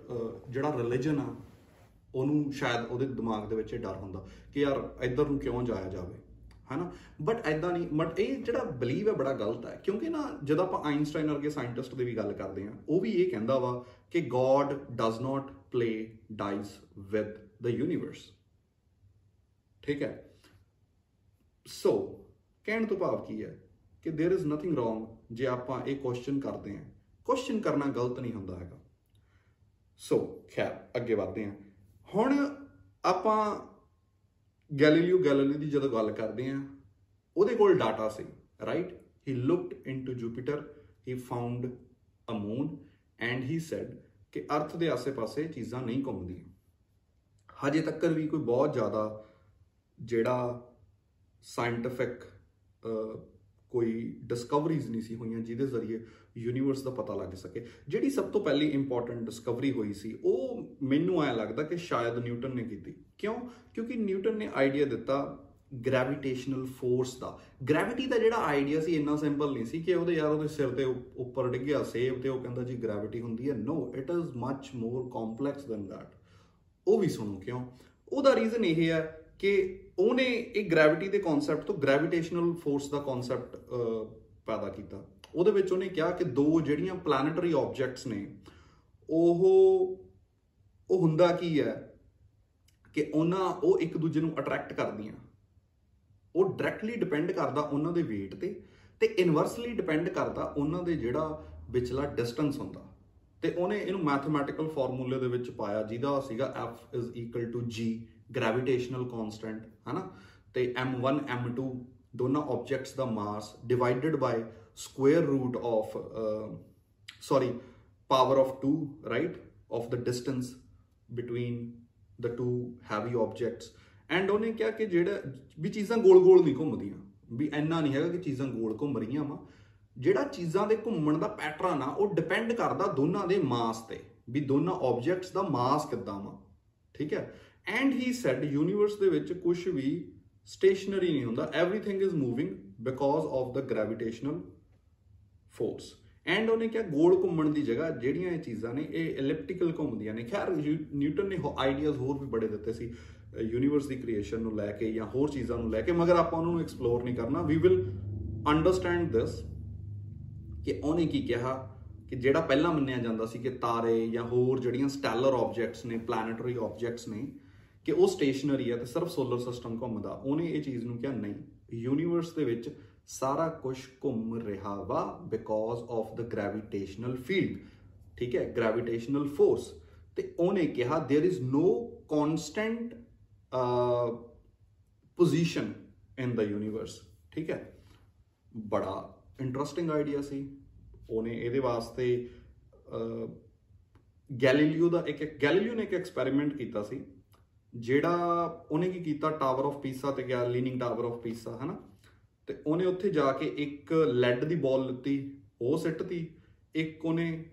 ਜਿਹੜਾ ਰਿਲੀਜਨ ਆ, ਉਹਨੂੰ ਸ਼ਾਇਦ ਉਹਦੇ ਦਿਮਾਗ ਦੇ ਵਿੱਚ ਇਹ ਡਰ ਹੁੰਦਾ ਕਿ ਯਾਰ ਇੱਧਰ ਨੂੰ ਕਿਉਂ ਜਾਇਆ ਜਾਵੇ, ਹਨਾ? ਬਟ ਐਦਾਂ ਨਹੀਂ ਬਟ ਇਹ ਜਿਹੜਾ ਬਲੀਵ ਹੈ ਬੜਾ ਗਲਤ ਹੈ। ਕਿਉਂਕਿ ਨਾ, ਜਦੋਂ ਆਪਾਂ ਆਇਨਸਟਾਈਨ ਵਰਗੇ ਸਾਇੰਟਿਸਟ ਦੀ ਵੀ ਗੱਲ ਕਰਦੇ ਆ ਉਹ ਵੀ ਇਹ ਕਹਿੰਦਾ ਵਾ ਕਿ God does not play dice with the universe ਠੀਕ ਹੈ ਸੋ ਕਹਿਣ ਤੋਂ ਭਾਵ ਕੀ ਹੈ ਕਿ देयर इज ਨਥਿੰਗ ਰੋਂਗ ਜੇ ਆਪਾਂ ਇਹ ਕੁਐਸਚਨ ਕਰਦੇ ਆ ਕੁਐਸਚਨ ਕਰਨਾ ਗਲਤ ਨਹੀਂ ਹੁੰਦਾ ਹੈਗਾ ਸੋ ਖੈਰ ਅੱਗੇ ਵਧਦੇ ਆ ਹੁਣ ਆਪਾਂ ਗੈਲੀਲੀਓ ਗੈਲੀਲੀ ਦੀ ਜਦੋਂ ਗੱਲ ਕਰਦੇ ਆ ਉਹਦੇ ਕੋਲ data C right he looked into Jupiter he found a moon and he said ਕਿ ਅਰਥ ਦੇ ਆਸੇ-ਪਾਸੇ ਚੀਜ਼ਾਂ ਨਹੀਂ ਘੁੰਮਦੀਆਂ। ਹਜੇ ਤੱਕ ਵੀ ਕੋਈ ਬਹੁਤ ਜ਼ਿਆਦਾ ਜਿਹੜਾ ਸਾਇੰਟਿਫਿਕ ਕੋਈ ਡਿਸਕਵਰੀਜ਼ ਨਹੀਂ ਸੀ ਹੋਈਆਂ ਜਿਹਦੇ ਜ਼ਰੀਏ ਯੂਨੀਵਰਸ ਦਾ ਪਤਾ ਲੱਗ ਸਕੇ। ਜਿਹੜੀ ਸਭ ਤੋਂ ਪਹਿਲੀ ਇੰਪੋਰਟੈਂਟ ਡਿਸਕਵਰੀ ਹੋਈ ਸੀ, ਉਹ ਮੈਨੂੰ ਐ ਲੱਗਦਾ ਕਿ ਸ਼ਾਇਦ ਨਿਊਟਨ ਨੇ ਕੀਤੀ। ਕਿਉਂ? ਕਿਉਂਕਿ ਨਿਊਟਨ ਨੇ ਆਈਡੀਆ ਦਿੱਤਾ ਗ੍ਰੈਵਿਟੇਸ਼ਨਲ ਫੋਰਸ ਦਾ। ਗ੍ਰੈਵਿਟੀ ਦਾ ਜਿਹੜਾ ਆਈਡੀਆ ਸੀ, ਇੰਨਾ ਸਿੰਪਲ ਨਹੀਂ ਸੀ ਕਿ ਉਹਦੇ ਯਾਰ ਉਹਦੇ ਸਿਰ ਤੇ ਉੱਪਰ ਡਿੱਗਿਆ, ਸੇਬ ਤੇ ਉਹ ਕਹਿੰਦਾ ਜੀ ਗ੍ਰੈਵਿਟੀ ਹੁੰਦੀ ਹੈ। No it is much more complex than that ਉਹ ਵੀ ਸੁਣੋ ਕਿਉਂ? ਉਹਦਾ ਰੀਜ਼ਨ ਇਹ ਹੈ ਕਿ ਉਹਨੇ ਇਹ ਗ੍ਰੈਵਿਟੀ ਦੇ ਕਨਸੈਪਟ ਤੋਂ ਗ੍ਰੈਵਿਟੇਸ਼ਨਲ ਫੋਰਸ ਦਾ ਕਨਸੈਪਟ ਪੈਦਾ ਕੀਤਾ। ਉਹਦੇ ਵਿੱਚ ਉਹਨੇ ਕਿਹਾ ਕਿ ਦੋ ਜਿਹੜੀਆਂ ਪਲੈਨੇਟਰੀ ਆਬਜੈਕਟਸ ਨੇ, ਉਹ ਉਹ ਹੁੰਦਾ ਕੀ ਹੈ ਕਿ ਉਹਨਾਂ, ਉਹ ਇੱਕ ਦੂਜੇ ਨੂੰ ਅਟਰੈਕਟ ਕਰਦੀਆਂ। ਉਹ ਡਾਇਰੈਕਟਲੀ ਡਿਪੈਂਡ ਕਰਦਾ ਉਹਨਾਂ ਦੇ weight ਤੇ ਤੇ ਇਨਵਰਸਲੀ ਡਿਪੈਂਡ ਕਰਦਾ ਉਹਨਾਂ ਦੇ ਜਿਹੜਾ ਵਿਚਲਾ ਡਿਸਟੈਂਸ ਹੁੰਦਾ। ਤੇ ਉਹਨੇ ਇਹਨੂੰ ਮੈਥਮੈਟੀਕਲ ਫਾਰਮੂਲੇ ਦੇ ਵਿੱਚ ਪਾਇਆ ਜਿਹਦਾ ਸੀਗਾ F g ਗ੍ਰੈਵਿਟੇਸ਼ਨਲ ਕਨਸਟੈਂਟ ਹਨਾ? ਤੇ m1 m2 ਦੋਨਾਂ objects the mass divided by square root of sorry power of 2 right of the distance between the two heavy objects and ਉਹਨੇ ਕਿਹਾ ਕਿ ਜਿਹੜਾ ਵੀ ਚੀਜ਼ਾਂ ਗੋਲ-ਗੋਲ ਨਹੀਂ ਘੁੰਮਦੀਆਂ ਵੀ ਐਨਾ ਨਹੀਂ ਹੈਗਾ ਕਿ ਚੀਜ਼ਾਂ ਗੋਲ ਘੁੰਮ ਰਹੀਆਂ ਵਾ ਜਿਹੜਾ ਚੀਜ਼ਾਂ ਦੇ ਘੁੰਮਣ ਦਾ ਪੈਟਰਨ ਆ ਉਹ ਡਿਪੈਂਡ ਕਰਦਾ ਦੋਨਾਂ ਦੇ ਮਾਸ ਤੇ ਵੀ ਦੋਨਾਂ ਆਬਜੈਕਟਸ ਦਾ ਮਾਸ ਕਿੱਦਾਂ ਵਾ ਠੀਕ ਹੈ ਐਂਡ ਹੀ ਸੈਡ ਯੂਨੀਵਰਸ ਦੇ ਵਿੱਚ ਕੁਝ ਵੀ ਸਟੇਸ਼ਨਰੀ ਨਹੀਂ ਹੁੰਦਾ everything is moving because of the gravitational force and ਉਹਨੇ ਕਿਹਾ ਗੋਲ ਘੁੰਮਣ ਦੀ ਜਗ੍ਹਾ ਜਿਹੜੀਆਂ ਇਹ ਚੀਜ਼ਾਂ ਨੇ ਇਹ ਐਲਿਪਟੀਕਲ ਘੁੰਮਦੀਆਂ ਨੇ ਖੈਰ ਨਿਊਟਨ ਨੇ ਆਈਡੀਆਜ਼ ਹੋਰ ਵੀ ਬੜੇ ਦਿੱਤੇ ਸੀ ਯੂਨੀਵਰਸ ਦੀ ਕ੍ਰੀਏਸ਼ਨ ਨੂੰ ਲੈ ਕੇ ਜਾਂ ਹੋਰ ਚੀਜ਼ਾਂ ਨੂੰ ਲੈ ਕੇ ਮਗਰ ਆਪਾਂ ਉਹਨਾਂ ਨੂੰ ਐਕਸਪਲੋਰ ਨਹੀਂ ਕਰਨਾ ਵੀ ਵਿਲ ਅੰਡਰਸਟੈਂਡ ਦਿਸ ਕਿ ਉਹਨੇ ਕੀ ਕਿਹਾ ਕਿ ਜਿਹੜਾ ਪਹਿਲਾਂ ਮੰਨਿਆ ਜਾਂਦਾ ਸੀ ਕਿ ਤਾਰੇ ਜਾਂ ਹੋਰ ਜਿਹੜੀਆਂ ਸਟੈਲਰ ਆਬਜੈਕਟਸ ਨੇ ਪਲੈਨੇਟਰੀ ਆਬਜੈਕਟਸ ਨੇ ਕਿ ਉਹ ਸਟੇਸ਼ਨਰੀ ਹੈ ਤੇ ਸਿਰਫ ਸੋਲਰ ਸਿਸਟਮ ਘੁੰਮਦਾ ਉਹਨੇ ਇਹ ਚੀਜ਼ ਨੂੰ ਕਿਹਾ ਨਹੀਂ ਯੂਨੀਵਰਸ ਦੇ ਵਿੱਚ ਸਾਰਾ ਕੁਝ ਘੁੰਮ ਰਿਹਾ ਵਾ because of the gravitational field ਠੀਕ ਹੈ ਗ੍ਰੈਵਿਟੇਸ਼ਨਲ ਫੋਰਸ ਤੇ ਉਹਨੇ ਕਿਹਾ there is no constant position in the universe ਠੀਕ ਹੈ? ਬੜਾ ਇੰਟਰਸਟਿੰਗ ਆਈਡੀਆ ਸੀ। ਉਹਨੇ ਇਹਦੇ ਵਾਸਤੇ ਗੈਲੀਲੀਓ ਦਾ ਇੱਕ ਗੈਲੀਲੀਓ ਨੇ ਇੱਕ ਐਕਸਪੈਰੀਮੈਂਟ ਕੀਤਾ ਸੀ, ਜਿਹੜਾ ਉਹਨੇ ਕੀ ਕੀਤਾ? ਟਾਵਰ ਆਫ ਪੀਸਾ ਤੇ ਗਿਆ ਲੀਨਿੰਗ ਟਾਵਰ ਆਫ ਪੀਸਾ ਹਨਾ? ਤੇ ਉਹਨੇ ਉੱਥੇ ਜਾ ਕੇ ਇੱਕ ਲੈਡ ਦੀ ਬਾਲ ਲਿੱਤੀ, ਉਹ ਸਿੱਟਤੀ। ਇੱਕ ਉਹਨੇ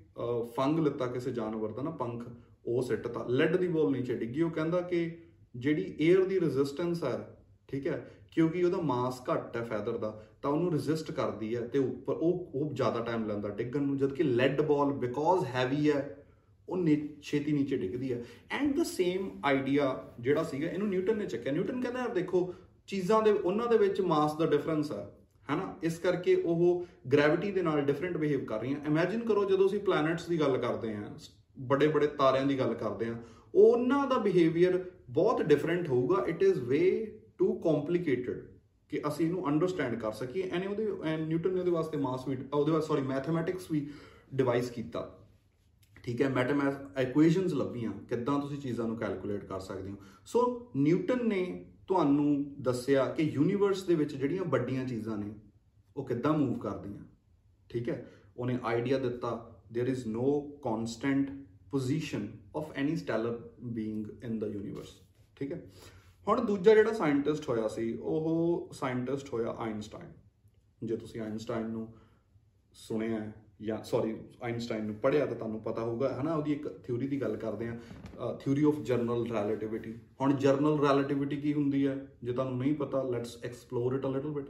ਫੰਗ ਲਿੱਤਾ ਕਿਸੇ ਜਾਨਵਰ ਦਾ ਨਾ, ਪੰਖ, ਉਹ ਸਿੱਟਤਾ। ਲੈਡ ਦੀ ਬਾਲ ਨੀਚੇ ਡਿੱਗੀ, ਉਹ ਕਹਿੰਦਾ ਕਿ ਜਿਹੜੀ 에ਅਰ ਦੀ ਰੈਜ਼ਿਸਟੈਂਸ ਹੈ ਠੀਕ ਹੈ, ਕਿਉਂਕਿ ਉਹਦਾ ਮਾਸ ਘੱਟ ਹੈ ਫੈਦਰ ਦਾ, ਤਾਂ ਉਹਨੂੰ ਰੈਜ਼ਿਸਟ ਕਰਦੀ ਹੈ ਤੇ ਉੱਪਰ ਉਹ ਉਹ ਜ਼ਿਆਦਾ ਟਾਈਮ ਲੈਂਦਾ ਡਿੱਗਣ ਨੂੰ, ਜਦਕਿ ਲੈਡ ਬਾਲ ਬਿਕੋਜ਼ ਹੈਵੀ ਹੈ, ਉਹ ਛੇਤੀ ਨੀਚੇ ਡਿੱਗਦੀ ਹੈ। ਐਂਡ ਦਾ ਸੇਮ ਆਈਡੀਆ ਜਿਹੜਾ ਸੀਗਾ, ਇਹਨੂੰ ਨਿਊਟਨ ਨੇ ਚੱਕਿਆ। ਨਿਊਟਨ ਕਹਿੰਦਾ, ਯਾਰ ਦੇਖੋ, ਚੀਜ਼ਾਂ ਦੇ, ਉਹਨਾਂ ਦੇ ਵਿੱਚ ਮਾਸ ਦਾ ਡਿਫਰੈਂਸ ਹੈ, ਹੈਨਾ? ਇਸ ਕਰਕੇ ਉਹ ਗ੍ਰੈਵਿਟੀ ਦੇ ਨਾਲ ਡਿਫਰੈਂਟ ਬਿਹੇਵ ਕਰ ਰਹੀਆਂ। ਇਮੇਜਿਨ ਕਰੋ, ਜਦੋਂ ਅਸੀਂ ਪਲੈਨਟਸ ਦੀ ਗੱਲ ਕਰਦੇ ਹਾਂ ਬੜੇ ਬੜੇ ਤਾਰਿਆਂ ਦੀ ਗੱਲ ਕਰਦੇ ਹਾਂ, ਉਹਨਾਂ ਦਾ ਬਿਹੇਵੀਅਰ ਬਹੁਤ ਡਿਫਰੈਂਟ ਹੋਊਗਾ it is way too complicated ਕਿ ਅਸੀਂ ਇਹਨੂੰ ਅੰਡਰਸਟੈਂਡ ਕਰ ਸਕੀਏ ਐਨੇ ਉਹਦੇ ਨਿਊਟਨ ਨੇ ਉਹਦੇ ਵਾਸਤੇ ਮਾਸ ਵੀ ਉਹਦੇ ਵਾਸਤੇ ਸੌਰੀ ਮੈਥਮੈਟਿਕਸ ਵੀ ਡਿਵਾਈਸ ਕੀਤਾ ਠੀਕ ਹੈ ਮੈਥਮੈਥ ਇਕੁਏਸ਼ਨਸ ਲੱਭੀਆਂ ਕਿੱਦਾਂ ਤੁਸੀਂ ਚੀਜ਼ਾਂ ਨੂੰ ਕੈਲਕੂਲੇਟ ਕਰ ਸਕਦੇ ਹੋ ਸੋ ਨਿਊਟਨ ਨੇ ਤੁਹਾਨੂੰ ਦੱਸਿਆ ਕਿ ਯੂਨੀਵਰਸ ਦੇ ਵਿੱਚ ਜਿਹੜੀਆਂ ਵੱਡੀਆਂ ਚੀਜ਼ਾਂ ਨੇ ਉਹ ਕਿੱਦਾਂ ਮੂਵ ਕਰਦੀਆਂ ਠੀਕ ਹੈ ਉਹਨੇ ਆਈਡੀਆ ਦਿੱਤਾ there is no constant position of any stellar being in the universe ਠੀਕ ਹੈ ਹੁਣ ਦੂਜਾ ਜਿਹੜਾ ਸਾਇੰਟਿਸਟ ਹੋਇਆ ਸੀ, ਉਹ ਸਾਇੰਟਿਸਟ ਹੋਇਆ ਆਇਨਸਟਾਈਨ ਜੇ ਤੁਸੀਂ ਆਇਨਸਟਾਈਨ ਨੂੰ ਸੁਣਿਆ ਜਾਂ ਸੌਰੀ ਆਇਨਸਟਾਈਨ ਨੂੰ ਪੜ੍ਹਿਆ ਤਾਂ ਤੁਹਾਨੂੰ ਪਤਾ ਹੋਊਗਾ ਹਨਾ ਉਹਦੀ ਇੱਕ ਥਿਊਰੀ ਦੀ ਗੱਲ ਕਰਦੇ ਆ ਥਿਊਰੀ ਆਫ ਜਨਰਲ ਰਿਲੇਟਿਵਿਟੀ ਹੁਣ ਜਨਰਲ ਰਿਲੇਟਿਵਿਟੀ ਕੀ ਹੁੰਦੀ ਹੈ? ਜੇ ਤੁਹਾਨੂੰ ਨਹੀਂ ਪਤਾ let's explore it a little bit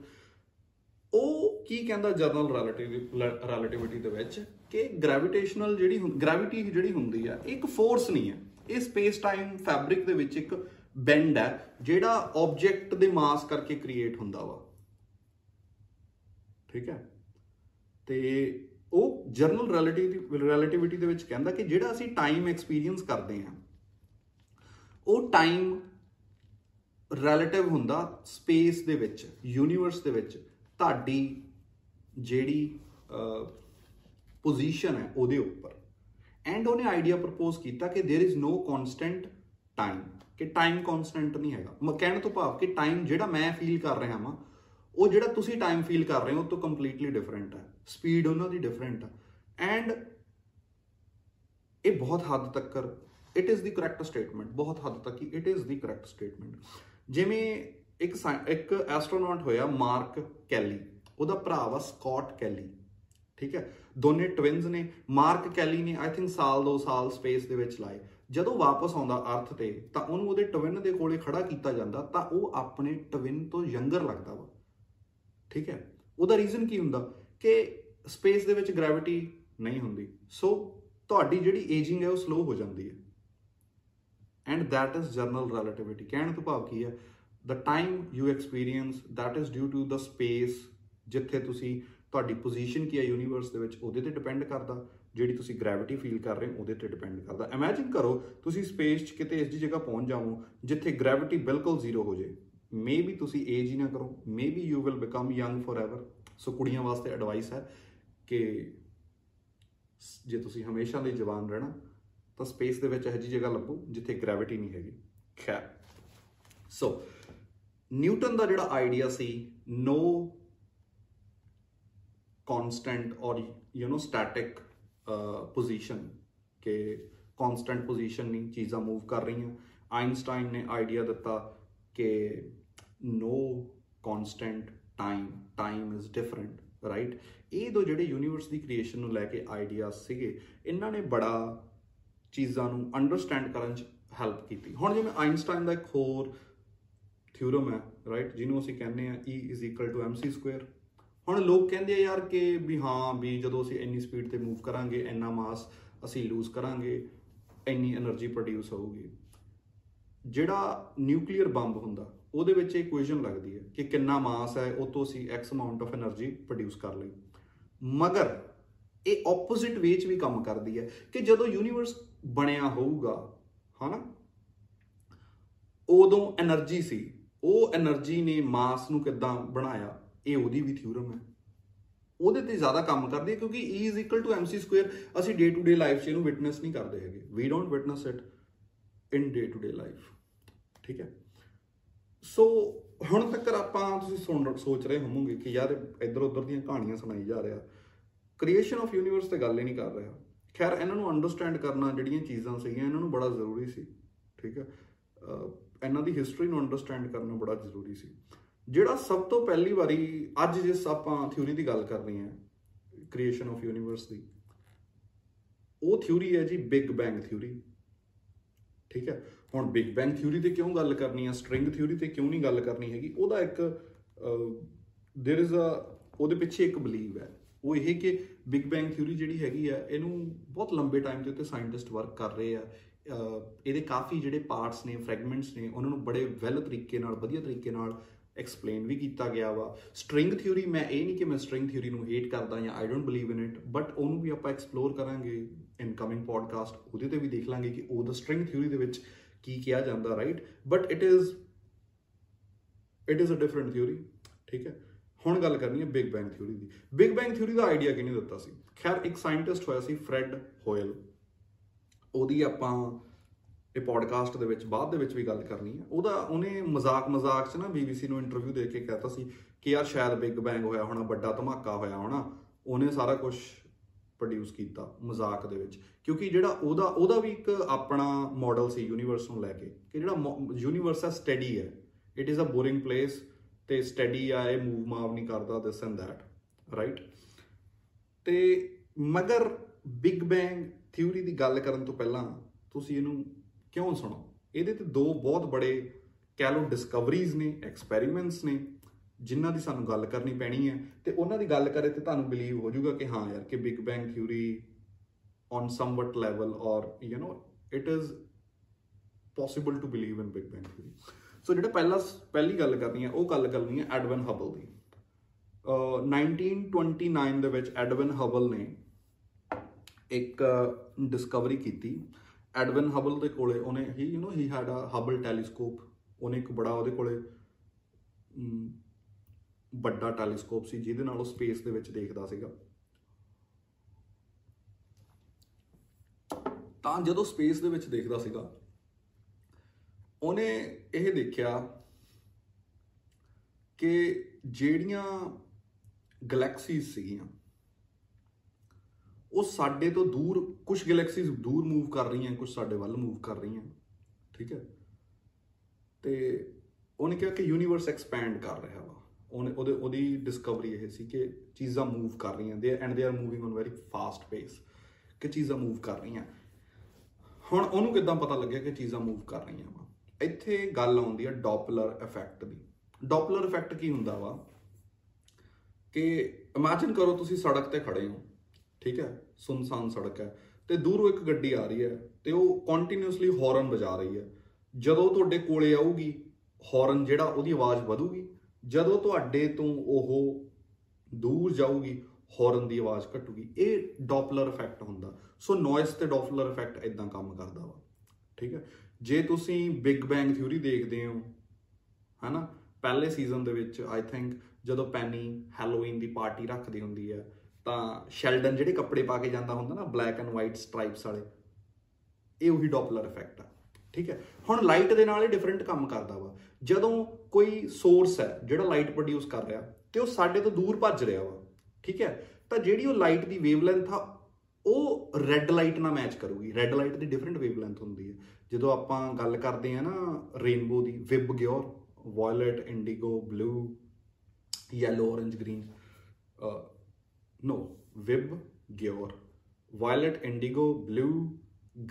ਉਹ ਕੀ ਕਹਿੰਦਾ ਜਨਰਲ ਰਿਲੇਟਿਵਿਟੀ ਦੇ ਵਿੱਚ? ਕਿ ਗ੍ਰੈਵਿਟੇਸ਼ਨਲ ਜਿਹੜੀ ਗ੍ਰੈਵਿਟੀ ਜਿਹੜੀ ਹੁੰਦੀ ਆ ਇੱਕ ਫੋਰਸ ਨਹੀਂ ਹੈ ਇਹ ਸਪੇਸ ਟਾਈਮ ਫੈਬਰਿਕ ਦੇ ਵਿੱਚ ਇੱਕ ਬੈਂਡ ਹੈ ਜਿਹੜਾ ਆਬਜੈਕਟ ਦੇ ਮਾਸ ਕਰਕੇ ਕ੍ਰੀਏਟ ਹੁੰਦਾ ਵਾ। ਠੀਕ ਹੈ ਤੇ ਉਹ ਜਨਰਲ ਰਿਲੇਟਿਵਿਟੀ ਦੇ ਵਿੱਚ ਕਹਿੰਦਾ ਕਿ ਜਿਹੜਾ ਅਸੀਂ ਟਾਈਮ ਐਕਸਪੀਰੀਅੰਸ ਕਰਦੇ ਹਾਂ ਉਹ ਟਾਈਮ ਰਿਲੇਟਿਵ ਹੁੰਦਾ ਸਪੇਸ ਦੇ ਵਿੱਚ ਯੂਨੀਵਰਸ ਦੇ ਵਿੱਚ, ਤੁਹਾਡੀ ਜਿਹੜੀ ਪੋਜੀਸ਼ਨ ਹੈ ਉਹਦੇ ਉੱਪਰ ਐਂਡ ਉਹਨੇ ਆਈਡੀਆ ਪ੍ਰਪੋਜ਼ ਕੀਤਾ ਕਿ there is no constant time ਕਿ ਟਾਈਮ ਕਨਸਟੈਂਟ ਨਹੀਂ ਹੈਗਾ ਕਹਿਣ ਤੋਂ ਭਾਵ ਕਿ ਟਾਈਮ ਜਿਹੜਾ ਮੈਂ ਫੀਲ ਕਰ ਰਿਹਾ ਹਾਂ ਉਹ ਜਿਹੜਾ ਤੁਸੀਂ ਟਾਈਮ ਫੀਲ ਕਰ ਰਹੇ ਹੋ ਉਹ ਤੋਂ ਕੰਪਲੀਟਲੀ ਡਿਫਰੈਂਟ ਹੈ ਸਪੀਡ ਉਹਨਾਂ ਦੀ ਡਿਫਰੈਂਟ ਹੈ ਐਂਡ ਇਹ ਬਹੁਤ ਹੱਦ ਤੱਕ it is the correct statement ਬਹੁਤ ਹੱਦ ਤੱਕ it is the correct statement ਜਿਵੇਂ ਇੱਕ ਇੱਕ ਐਸਟਰੋਨੌਟ ਹੋਇਆ ਮਾਰਕ ਕੈਲੀ ਉਹਦਾ ਭਰਾ ਵਾ ਸਕਾਟ ਕੈਲੀ ਠੀਕ ਹੈ? ਦੋਨੇ ਟਵਿਨਸ ਨੇ, ਮਾਰਕ ਕੈਲੀ ਨੇ ਆਈ ਥਿੰਕ ਸਾਲ 2 ਸਾਲ ਸਪੇਸ ਦੇ ਵਿੱਚ ਲਾਏ। ਜਦੋਂ ਵਾਪਸ ਆਉਂਦਾ ਅਰਥ ਤੇ, ਤਾਂ ਉਹਨੂੰ ਉਹਦੇ ਟਵਿਨ ਦੇ ਕੋਲੇ ਖੜਾ ਕੀਤਾ ਜਾਂਦਾ, ਤਾਂ ਉਹ ਆਪਣੇ ਟਵਿਨ ਤੋਂ ਯੰਗਰ ਲੱਗਦਾ ਵਾ। ਠੀਕ ਹੈ? ਉਹਦਾ ਰੀਜ਼ਨ ਕੀ ਹੁੰਦਾ? ਕਿ ਸਪੇਸ ਦੇ ਵਿੱਚ ਗ੍ਰੈਵਿਟੀ ਨਹੀਂ ਹੁੰਦੀ। ਸੋ ਤੁਹਾਡੀ ਜਿਹੜੀ ਏਜਿੰਗ ਹੈ, ਉਹ ਸਲੋ ਹੋ ਜਾਂਦੀ ਹੈ। And that is general relativity ਕਹਿਣ ਤੋਂ ਭਾਵ ਕੀ ਹੈ? The time you experience, that is due to the space ਜਿੱਥੇ ਤੁਸੀਂ ਤੁਹਾਡੀ ਪੋਜੀਸ਼ਨ ਕੀ ਹੈ ਯੂਨੀਵਰਸ ਦੇ ਵਿੱਚ, ਉਹਦੇ ਤੇ ਡਿਪੈਂਡ ਕਰਦਾ। ਜਿਹੜੀ ਤੁਸੀਂ ਗ੍ਰੈਵਿਟੀ ਫੀਲ ਕਰ ਰਹੇ ਹੋ, ਉਹਦੇ ਤੇ ਡਿਪੈਂਡ ਕਰਦਾ। ਇਮੇਜਿਨ ਕਰੋ, ਤੁਸੀਂ ਸਪੇਸ 'ਚ ਕਿਤੇ ਇਸ ਜੀ ਜਗ੍ਹਾ ਪਹੁੰਚ ਜਾਵੋ, ਜਿੱਥੇ ਗ੍ਰੈਵਿਟੀ ਬਿਲਕੁਲ ਜ਼ੀਰੋ ਹੋ ਜੇ ਮੇਬੀ ਤੁਸੀਂ ਏਜ ਹੀ ਨਾ ਕਰੋ maybe you will become young forever so ਕੁੜੀਆਂ ਵਾਸਤੇ ਐਡਵਾਈਸ ਹੈ ਕਿ ਜੇ ਤੁਸੀਂ ਹਮੇਸ਼ਾ ਲਈ ਜਵਾਨ ਰਹਿਣਾ, ਤਾਂ ਸਪੇਸ ਦੇ ਵਿੱਚ ਇਹੋ ਜੀ ਜਗ੍ਹਾ ਲੱਭੋ, ਜਿੱਥੇ ਗ੍ਰੈਵਿਟੀ ਨਹੀਂ ਹੈਗੀ। ਖੈਰ। ਸੋ ਨਿਊਟਨ ਦਾ ਜਿਹੜਾ ਆਈਡੀਆ ਸੀ ਨੋ ਕਾਂਸਟੈਂਟ ਔਰ ਯੂ نو ਸਟੈਟਿਕ ਪੋਜੀਸ਼ਨ ਕਿ ਕਾਂਸਟੈਂਟ ਪੋਜੀਸ਼ਨ ਨਹੀਂ ਚੀਜ਼ਾਂ ਮੂਵ ਕਰ ਰਹੀਆਂ ਆਇਨਸਟਾਈਨ ਨੇ ਆਈਡੀਆ ਦਿੱਤਾ ਕਿ no constant time time is different right ਇਹ ਦੋ ਜਿਹੜੇ ਯੂਨੀਵਰਸ ਦੀ ਕ੍ਰੀਏਸ਼ਨ ਨੂੰ ਲੈ ਕੇ ਆਈਡੀਆ ਸੀਗੇ ਇਹਨਾਂ ਨੇ ਬੜਾ ਚੀਜ਼ਾਂ ਨੂੰ ਅੰਡਰਸਟੈਂਡ ਕਰਨ 'ਚ ਹੈਲਪ ਕੀਤੀ ਹੁਣ ਜਿਵੇਂ ਆਇਨਸਟਾਈਨ ਦਾ ਇੱਕ ਹੋਰ ਥਿਊਰਮ ਹੈ ਰਾਈਟ ਜਿਹਨੂੰ ਅਸੀਂ ਕਹਿੰਦੇ ਆ E mc2 ਹੁਣ ਲੋਕ ਕਹਿੰਦੇ ਆ ਯਾਰ ਕਿ ਵੀ ਹਾਂ, ਵੀ ਜਦੋਂ ਅਸੀਂ ਇੰਨੀ ਸਪੀਡ ਤੇ ਮੂਵ ਕਰਾਂਗੇ, ਇੰਨਾ ਮਾਸ ਅਸੀਂ ਲੂਜ਼ ਕਰਾਂਗੇ, ਇੰਨੀ એનર્ਜੀ ਪ੍ਰੋਡਿਊਸ ਹੋਊਗੀ। ਜਿਹੜਾ ਨਿਊਕਲੀਅਰ ਬੰਬ ਹੁੰਦਾ, ਉਹਦੇ ਵਿੱਚ ਇਹ ਇਕੁਏਸ਼ਨ ਲੱਗਦੀ ਹੈ ਕਿ ਕਿੰਨਾ ਮਾਸ ਹੈ, ਉਹ ਤੋਂ ਅਸੀਂ x amount of energy produce ਕਰ ਲਈ। ਮਗਰ ਇਹ ਆਪੋਜ਼ਿਟ ਵੇ 'ਚ ਵੀ ਕੰਮ ਕਰਦੀ ਹੈ ਕਿ ਜਦੋਂ ਯੂਨੀਵਰਸ ਬਣਿਆ ਹੋਊਗਾ, ਹਨਾ? ਉਦੋਂ એનર્ਜੀ ਸੀ। ਉਹ એનર્ਜੀ ਨੇ ਮਾਸ ਨੂੰ ਕਿੱਦਾਂ ਬਣਾਇਆ? ਇਹ ਉਹਦੀ ਵੀ ਥਿਊਰਮ ਹੈ। ਉਹਦੇ ਤੇ ਜ਼ਿਆਦਾ ਕੰਮ ਕਰਦੀ ਹੈ ਕਿਉਂਕਿ E is equal to mc square ਅਸੀਂ ਡੇ ਟੂ ਡੇ ਲਾਈਫ 'ਚ ਇਹਨੂੰ ਵਿਟਨੈਸ ਨਹੀਂ ਕਰਦੇ ਹੈਗੇ। We don't witness it in day to day life ਠੀਕ ਹੈ? ਸੋ ਹੁਣ ਤੱਕ ਆਪਾਂ ਤੁਸੀਂ ਸੁਣ, ਸੋਚ ਰਹੇ ਹੋਵੋਗੇ ਕਿ ਯਾਰ ਇੱਧਰ ਉੱਧਰ ਦੀਆਂ ਕਹਾਣੀਆਂ ਸੁਣਾਈ ਜਾ ਰਿਹਾ। ਕ੍ਰੀਏਸ਼ਨ ਆਫ ਯੂਨੀਵਰਸ ਤੇ ਗੱਲ ਹੀ ਨਹੀਂ ਕਰ ਰਿਹਾ। ਖੈਰ, ਇਹਨਾਂ ਨੂੰ ਅੰਡਰਸਟੈਂਡ ਕਰਨਾ ਜਿਹੜੀਆਂ ਚੀਜ਼ਾਂ ਸੀਗੀਆਂ, ਇਹਨਾਂ ਨੂੰ ਬੜਾ ਜ਼ਰੂਰੀ ਸੀ। ਠੀਕ ਹੈ? ਅਹ, ਇਹਨਾਂ ਦੀ ਹਿਸਟਰੀ ਨੂੰ ਅੰਡਰਸਟੈਂਡ ਕਰਨਾ ਬੜਾ ਜ਼ਰੂਰੀ ਸੀ। ਜਿਹੜਾ ਸਭ ਤੋਂ ਪਹਿਲੀ ਵਾਰੀ ਅੱਜ ਜਿਸ ਆਪਾਂ ਥਿਊਰੀ ਦੀ ਗੱਲ ਕਰ ਰਹੇ ਹਾਂ ਕ੍ਰੀਏਸ਼ਨ ਆਫ ਯੂਨੀਵਰਸ ਦੀ ਉਹ ਥਿਊਰੀ ਹੈ ਜੀ ਬਿਗ ਬੈਂਗ ਥਿਊਰੀ ਠੀਕ ਹੈ ਹੁਣ ਬਿਗ ਬੈਂਗ ਥਿਊਰੀ ਤੇ ਕਿਉਂ ਗੱਲ ਕਰਨੀ ਹੈ ਸਟ੍ਰਿੰਗ ਥਿਊਰੀ ਤੇ ਕਿਉਂ ਨਹੀਂ ਗੱਲ ਕਰਨੀ ਹੈਗੀ ਉਹਦਾ ਇੱਕ देयर इज ਅ ਉਹਦੇ ਪਿੱਛੇ ਇੱਕ ਬਲੀਵ ਹੈ ਉਹ ਇਹ ਕਿ ਬਿਗ ਬੈਂਗ ਥਿਊਰੀ ਜਿਹੜੀ ਹੈਗੀ ਹੈ ਇਹਨੂੰ ਬਹੁਤ ਲੰਬੇ ਟਾਈਮ ਦੇ ਉੱਤੇ ਸਾਇੰਟਿਸਟ ਵਰਕ ਕਰ ਰਹੇ ਆ ਅਹ ਇਹਦੇ ਕਾਫੀ ਜਿਹੜੇ ਪਾਰਟਸ ਨੇ ਫ੍ਰੈਗਮੈਂਟਸ ਨੇ ਉਹਨਾਂ ਨੂੰ ਬੜੇ ਵੈਲ ਤਰੀਕੇ ਨਾਲ ਵਧੀਆ ਤਰੀਕੇ ਨਾਲ ਐਕਸਪਲੇਨ ਵੀ ਕੀਤਾ ਗਿਆ ਵਾ। ਸਟ੍ਰਿੰਗ ਥਿਊਰੀ ਮੈਂ ਇਹ ਨਹੀਂ ਕਿ ਮੈਂ ਸਟ੍ਰਿੰਗ ਥਿਊਰੀ ਨੂੰ ਹੇਟ ਕਰਦਾ ਜਾਂ I don't believe in it but ਉਹਨੂੰ ਵੀ ਆਪਾਂ ਐਕਸਪਲੋਰ ਕਰਾਂਗੇ ਇਨ ਕਮਿੰਗ ਪੋਡਕਾਸਟ ਉਹਦੇ ਤੇ ਵੀ ਦੇਖ ਲਾਂਗੇ ਕਿ ਉਹ ਦਾ ਸਟ੍ਰਿੰਗ ਥਿਊਰੀ ਦੇ ਵਿੱਚ ਕੀ ਕਿਹਾ ਜਾਂਦਾ right but it is it is a different theory ਠੀਕ ਹੈ? ਹੁਣ ਗੱਲ ਕਰਨੀ ਹੈ ਬਿਗ ਬੈਂਗ ਥਿਊਰੀ ਦੀ। ਬਿਗ ਬੈਂਗ ਥਿਊਰੀ ਦਾ ਆਈਡੀਆ ਕਿਹਨੇ ਦਿੱਤਾ ਸੀ? ਖੈਰ, ਇੱਕ ਸਾਇੰਟਿਸਟ ਹੋਇਆ ਸੀ ਫ੍ਰੈਡ ਹੋਇਲ ਉਹਦੀ ਆਪਾਂ ਇਹ ਪੋਡਕਾਸਟ ਦੇ ਵਿੱਚ, ਬਾਅਦ ਦੇ ਵਿੱਚ ਵੀ ਗੱਲ ਕਰਨੀ ਹੈ ਉਹਦਾ ਉਹਨੇ ਮਜ਼ਾਕ ਮਜ਼ਾਕ 'ਚ ਨਾ BBC ਨੂੰ ਇੰਟਰਵਿਊ ਦੇ ਕੇ ਕਹਿਤਾ ਸੀ ਕਿ ਯਾਰ ਸ਼ਾਇਦ ਬਿਗ ਬੈਂਗ ਹੋਇਆ ਹੋਣਾ, ਵੱਡਾ ਧਮਾਕਾ ਹੋਇਆ ਹੋਣਾ। ਉਹਨੇ ਸਾਰਾ ਕੁਝ ਪ੍ਰੋਡਿਊਸ ਕੀਤਾ ਮਜ਼ਾਕ ਦੇ ਵਿੱਚ। ਕਿਉਂਕਿ ਜਿਹੜਾ ਉਹਦਾ ਉਹਦਾ ਵੀ ਇੱਕ ਆਪਣਾ ਮਾਡਲ ਸੀ ਯੂਨੀਵਰਸ ਨੂੰ ਲੈ ਕੇ ਕਿ ਜਿਹੜਾ ਯੂਨੀਵਰਸ ਹੈ ਸਟੱਡੀ ਹੈ। It is a boring place to study ਆ, ਇਹ ਮੂਵ ਮਾਵ ਨਹੀਂ ਕਰਦਾ ਦਿਸ ਐਂਡ ਦੈਟ ਰਾਈਟ ਤੇ ਮਗਰ ਬਿਗ ਬੈਂਗ ਥਿਊਰੀ ਦੀ ਗੱਲ ਕਰਨ ਤੋਂ ਪਹਿਲਾਂ ਤੁਸੀਂ ਇਹਨੂੰ ਕਿਉਂ ਸੁਣੋ? ਇਹਦੇ ਤੇ ਦੋ ਬਹੁਤ ਬੜੇ ਕਹਿ ਲਓ ਡਿਸਕਵਰੀਜ਼ ਨੇ ਐਕਸਪੈਰੀਮੈਂਟਸ ਨੇ, ਜਿਨ੍ਹਾਂ ਦੀ ਸਾਨੂੰ ਗੱਲ ਕਰਨੀ ਪੈਣੀ ਹੈ। ਤੇ ਉਹਨਾਂ ਦੀ ਗੱਲ ਕਰੇ ਤੇ ਤੁਹਾਨੂੰ ਬਿਲੀਵ ਹੋ ਜਾਊਗਾ ਕਿ ਹਾਂ ਯਾਰ, ਕਿ big bang theory on somewhat level or you know it is possible to believe in big bang theory so ਜਿਹੜਾ ਪਹਿਲਾ, ਪਹਿਲੀ ਗੱਲ ਕਰਨੀ ਹੈ, ਉਹ ਗੱਲ ਕਰਨੀ ਹੈ ਐਡਵਨ ਹਬਲ ਦੀ। ਅਹ 1929 ਦੇ ਵਿੱਚ ਐਡਵਨ ਹਬਲ ਨੇ ਇੱਕ ਡਿਸਕਵਰੀ ਕੀਤੀ। ਐਡਵਨ ਹਬਲ ਦੇ ਕੋਲੇ ਉਹਨੇ ਹੀ you know he had a Hubble telescope ਉਹਨੇ ਇੱਕ ਬੜਾ ਉਹਦੇ ਕੋਲੇ ਅਮ, ਵੱਡਾ ਟੈਲੀਸਕੋਪ ਸੀ ਜਿਹਦੇ ਨਾਲ ਉਹ ਸਪੇਸ ਦੇ ਵਿੱਚ ਦੇਖਦਾ ਸੀਗਾ। ਤਾਂ ਜਦੋਂ ਸਪੇਸ ਦੇ ਵਿੱਚ ਦੇਖਦਾ ਸੀਗਾ ਉਹਨੇ ਇਹ ਦੇਖਿਆ ਕਿ ਜਿਹੜੀਆਂ ਗੈਲੈਕਸੀਜ਼ ਸੀਗੀਆਂ ਉਹ ਸਾਡੇ ਤੋਂ ਦੂਰ ਕੁਝ ਗੈਲੈਕਸੀਜ਼ ਦੂਰ ਮੂਵ ਕਰ ਰਹੀਆਂ ਕੁਝ ਸਾਡੇ ਵੱਲ ਮੂਵ ਕਰ ਰਹੀਆਂ। ਠੀਕ ਹੈ? ਤੇ ਉਹਨੇ ਕਿਹਾ ਕਿ ਯੂਨੀਵਰਸ ਐਕਸਪੈਂਡ ਕਰ ਰਿਹਾ ਵਾ। ਉਹਨੇ, ਉਹਦੇ, ਉਹਦੀ ਡਿਸਕਵਰੀ ਇਹ ਸੀ ਕਿ ਚੀਜ਼ਾਂ ਮੂਵ ਕਰ ਰਹੀਆਂ। They and they are moving on very fast pace ਕਿ ਚੀਜ਼ਾਂ ਮੂਵ ਕਰ ਰਹੀਆਂ। ਹੁਣ ਉਹਨੂੰ ਕਿਦਾਂ ਪਤਾ ਲੱਗਿਆ ਕਿ ਚੀਜ਼ਾਂ ਮੂਵ ਕਰ ਰਹੀਆਂ ਵਾ? ਇੱਥੇ ਗੱਲ ਆਉਂਦੀ ਹੈ ਡੋਪਲਰ ਇਫੈਕਟ ਦੀ। ਡੋਪਲਰ ਇਫੈਕਟ ਕੀ ਹੁੰਦਾ ਵਾ? ਕਿ ਇਮੇਜਿਨ ਕਰੋ ਤੁਸੀਂ ਸੜਕ ਤੇ ਖੜੇ ਹੋ। ਠੀਕ ਹੈ? ਸੁਨਸਾਨ ਸੜਕ ਹੈ ਤੇ ਦੂਰੋਂ ਇੱਕ ਗੱਡੀ ਆ ਰਹੀ ਹੈ ਤੇ ਉਹ ਕੰਟੀਨਿਊਸਲੀ ਹਾਰਨ ਵਜਾ ਰਹੀ ਹੈ। ਜਦੋਂ ਤੁਹਾਡੇ ਕੋਲੇ ਆਊਗੀ ਹਾਰਨ ਜਿਹੜਾ ਉਹਦੀ ਆਵਾਜ਼ ਵਧੂਗੀ। ਜਦੋਂ ਤੁਹਾਡੇ ਤੋਂ ਉਹ ਦੂਰ ਜਾਊਗੀ ਹਾਰਨ ਦੀ ਆਵਾਜ਼ ਘਟੂਗੀ। ਇਹ ਡੋਪਲਰ ਇਫੈਕਟ ਹੁੰਦਾ। ਸੋ ਨੋਇਸ ਤੇ ਡੋਪਲਰ ਇਫੈਕਟ ਇਦਾਂ ਕੰਮ ਕਰਦਾ ਵਾ। ਠੀਕ ਹੈ? ਜੇ ਤੁਸੀਂ ਬਿਗ ਬੈਂਗ ਥਿਊਰੀ ਦੇਖਦੇ ਹੋ, ਹਨਾ? ਪਹਿਲੇ ਸੀਜ਼ਨ ਦੇ ਵਿੱਚ ਆਈ ਥਿੰਕ ਜਦੋਂ ਪੈਨੀ ਹੈਲੋਵੀਨ ਦੀ ਪਾਰਟੀ ਰੱਖਦੀ ਹੁੰਦੀ ਹੈ ਤਾਂ ਸ਼ੈਲਡਨ ਜਿਹੜੇ ਕੱਪੜੇ ਪਾ ਕੇ ਜਾਂਦਾ ਹੁੰਦਾ ਨਾ ਬਲੈਕ ਐਂਡ ਵਾਈਟ ਸਟ੍ਰਾਈਪਸ ਵਾਲੇ, ਇਹ ਉਹੀ ਡੋਪਲਰ ਇਫੈਕਟ ਆ, ਠੀਕ ਹੈ? ਹੁਣ ਲਾਈਟ ਦੇ ਨਾਲ ਇਹ ਡਿਫਰੈਂਟ ਕੰਮ ਕਰਦਾ ਵਾ। ਜਦੋਂ ਕੋਈ ਸੋਰਸ ਹੈ, ਜਿਹੜਾ ਲਾਈਟ ਪ੍ਰੋਡਿਊਸ ਕਰ ਰਿਹਾ, ਤੇ ਉਹ ਸਾਡੇ ਤੋਂ ਦੂਰ ਭੱਜ ਰਿਹਾ ਵਾ, ਠੀਕ ਹੈ? ਤਾਂ ਜਿਹੜੀ ਉਹ ਲਾਈਟ ਦੀ ਵੇਵਲੈਂਥ ਆ, ਉਹ ਰੈੱਡ ਲਾਈਟ ਨਾਲ ਮੈਚ ਕਰੂਗੀ। ਰੈੱਡ ਲਾਈਟ ਦੀ ਡਿਫਰੈਂਟ ਵੇਵਲੈਂਥ ਹੁੰਦੀ ਹੈ। ਜਦੋਂ ਆਪਾਂ ਗੱਲ ਕਰਦੇ ਆ ਨਾ rainbow the VIBGYOR violet indigo blue yellow orange green no VIBGYOR violet indigo blue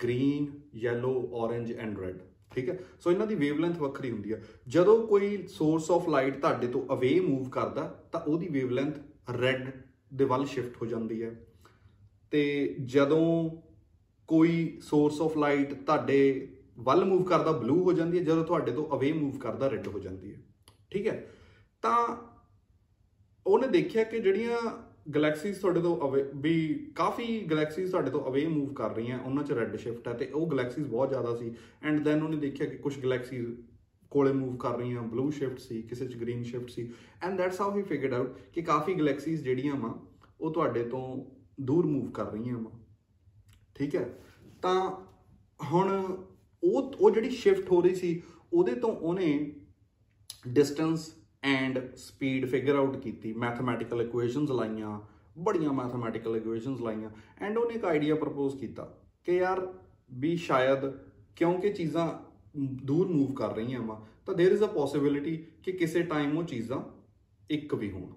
green yellow orange and red ਠੀਕ ਹੈ? ਸੋ ਇਹਨਾਂ ਦੀ ਵੇਵਲੈਂਥ ਵੱਖਰੀ ਹੁੰਦੀ ਹੈ ਜਦੋਂ ਕੋਈ ਸੋਰਸ ਆਫ ਲਾਈਟ ਤੁਹਾਡੇ ਤੋਂ ਅਵੇ ਮੂਵ ਕਰਦਾ, ਤਾਂ ਉਹਦੀ ਵੇਵਲੈਂਥ ਰੈਡ ਦੇ ਵੱਲ ਸ਼ਿਫਟ ਹੋ ਜਾਂਦੀ ਹੈ। ਤੇ ਜਦੋਂ ਕੋਈ ਸੋਰਸ ਆਫ ਲਾਈਟ ਤੁਹਾਡੇ ਵੱਲ ਮੂਵ ਕਰਦਾ ਬਲੂ ਹੋ ਜਾਂਦੀ ਹੈ। ਜਦੋਂ ਤੁਹਾਡੇ ਤੋਂ ਅਵੇ ਮੂਵ ਕਰਦਾ ਰੈੱਡ ਹੋ ਜਾਂਦੀ ਹੈ। ਠੀਕ ਹੈ? ਤਾਂ ਉਹਨੇ ਦੇਖਿਆ ਕਿ ਜਿਹੜੀਆਂ ਗੈਲੈਕਸੀਜ਼ ਤੁਹਾਡੇ ਤੋਂ ਅਵੇ ਵੀ ਕਾਫੀ ਗੈਲੈਕਸੀਜ਼ ਤੁਹਾਡੇ ਤੋਂ ਅਵੇ ਮੂਵ ਕਰ ਰਹੀਆਂ, ਉਹਨਾਂ 'ਚ ਰੈੱਡ ਸ਼ਿਫਟ ਹੈ ਤੇ ਉਹ ਗੈਲੈਕਸੀਜ਼ ਬਹੁਤ ਜ਼ਿਆਦਾ ਸੀ। ਐਂਡ ਦੈਨ ਉਹਨੇ ਦੇਖਿਆ ਕਿ ਕੁਝ ਗੈਲੈਕਸੀਜ਼ ਕੋਲੇ ਮੂਵ ਕਰ ਰਹੀਆਂ ਬਲੂ ਸ਼ਿਫਟ ਸੀ, ਕਿਸੇ 'ਚ green shift C. And that's how he figured out ਕਿ ਕਾਫੀ ਗੈਲੈਕਸੀਜ਼ ਜਿਹੜੀਆਂ ਵਾ, ਉਹ ਤੁਹਾਡੇ ਤੋਂ ਦੂਰ ਮੂਵ ਕਰ ਰਹੀਆਂ ਵਾ। ਠੀਕ ਹੈ? ਤਾਂ ਹੁਣ ਉਹ ਉਹ ਜਿਹੜੀ ਸ਼ਿਫਟ ਹੋ ਰਹੀ ਸੀ, ਉਹਦੇ ਤੋਂ ਉਹਨੇ distance and speed figure out ਕੀਤੀ ਮੈਥਮੈਟੀਕਲ ਇਕੁਏਸ਼ਨਸ ਲਾਈਆਂ ਬੜੀਆਂ ਮੈਥਮੈਟੀਕਲ ਇਕੁਏਸ਼ਨਸ ਲਾਈਆਂ ਐਂਡ ਉਹਨੇ ਇੱਕ ਆਈਡੀਆ ਪ੍ਰਪੋਜ਼ ਕੀਤਾ ਕਿ ਯਾਰ ਵੀ ਸ਼ਾਇਦ ਕਿਉਂਕਿ ਚੀਜ਼ਾਂ ਦੂਰ ਮੂਵ ਕਰ ਰਹੀਆਂ ਵਾ ਤਾਂ देयर इज ਅ ਪੋਸਿਬਿਲਿਟੀ ਕਿ ਕਿਸੇ ਟਾਈਮ ਉਹ ਚੀਜ਼ਾਂ ਇੱਕ ਵੀ ਹੋਣ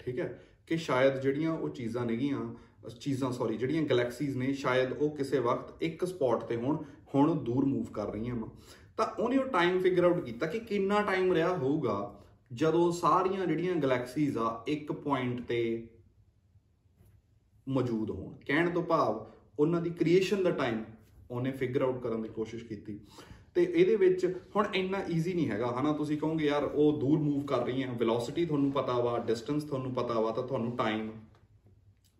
ਠੀਕ ਹੈ ਕਿ ਸ਼ਾਇਦ ਜਿਹੜੀਆਂ ਉਹ ਚੀਜ਼ਾਂ ਨੇਗੀਆਂ ਚੀਜ਼ਾਂ ਸੌਰੀ ਜਿਹੜੀਆਂ ਗੈਲੈਕਸੀਜ਼ ਨੇ ਸ਼ਾਇਦ ਉਹ ਕਿਸੇ ਵਕਤ ਇੱਕ ਸਪੌਟ ਤੇ ਹੋਣ ਹੁਣ ਦੂਰ ਮੂਵ ਕਰ ਰਹੀਆਂ ਵਾ ਤਾਂ ਉਹਨੇ ਉਹ ਟਾਈਮ ਫਿਗਰ ਆਊਟ ਕੀਤਾ ਕਿ ਕਿੰਨਾ ਟਾਈਮ ਰਿਹਾ ਹੋਊਗਾ ਜਦੋਂ ਸਾਰੀਆਂ ਜਿਹੜੀਆਂ ਗੈਲੈਕਸੀਜ਼ ਆ ਇੱਕ ਪੁਆਇੰਟ ਤੇ ਮੌਜੂਦ ਹੋਣ, ਕਹਿਣ ਤੋਂ ਭਾਵ ਉਹਨਾਂ ਦੀ ਕ੍ਰੀਏਸ਼ਨ ਦਾ ਟਾਈਮ ਉਹਨੇ ਫਿਗਰ ਆਊਟ ਕਰਨ ਦੀ ਕੋਸ਼ਿਸ਼ ਕੀਤੀ। ਤੇ ਇਹਦੇ ਵਿੱਚ ਹੁਣ ਇੰਨਾ ਈਜ਼ੀ ਨਹੀਂ ਹੈਗਾ, ਹਨਾ? ਤੁਸੀਂ ਕਹੋਗੇ, ਯਾਰ, ਉਹ ਦੂਰ ਮੂਵ ਕਰ ਰਹੀਆਂ ਵੈਲੋਸਿਟੀ ਤੁਹਾਨੂੰ ਪਤਾ ਵਾ ਡਿਸਟੈਂਸ ਤੁਹਾਨੂੰ ਪਤਾ ਵਾ, ਤਾਂ ਤੁਹਾਨੂੰ ਟਾਈਮ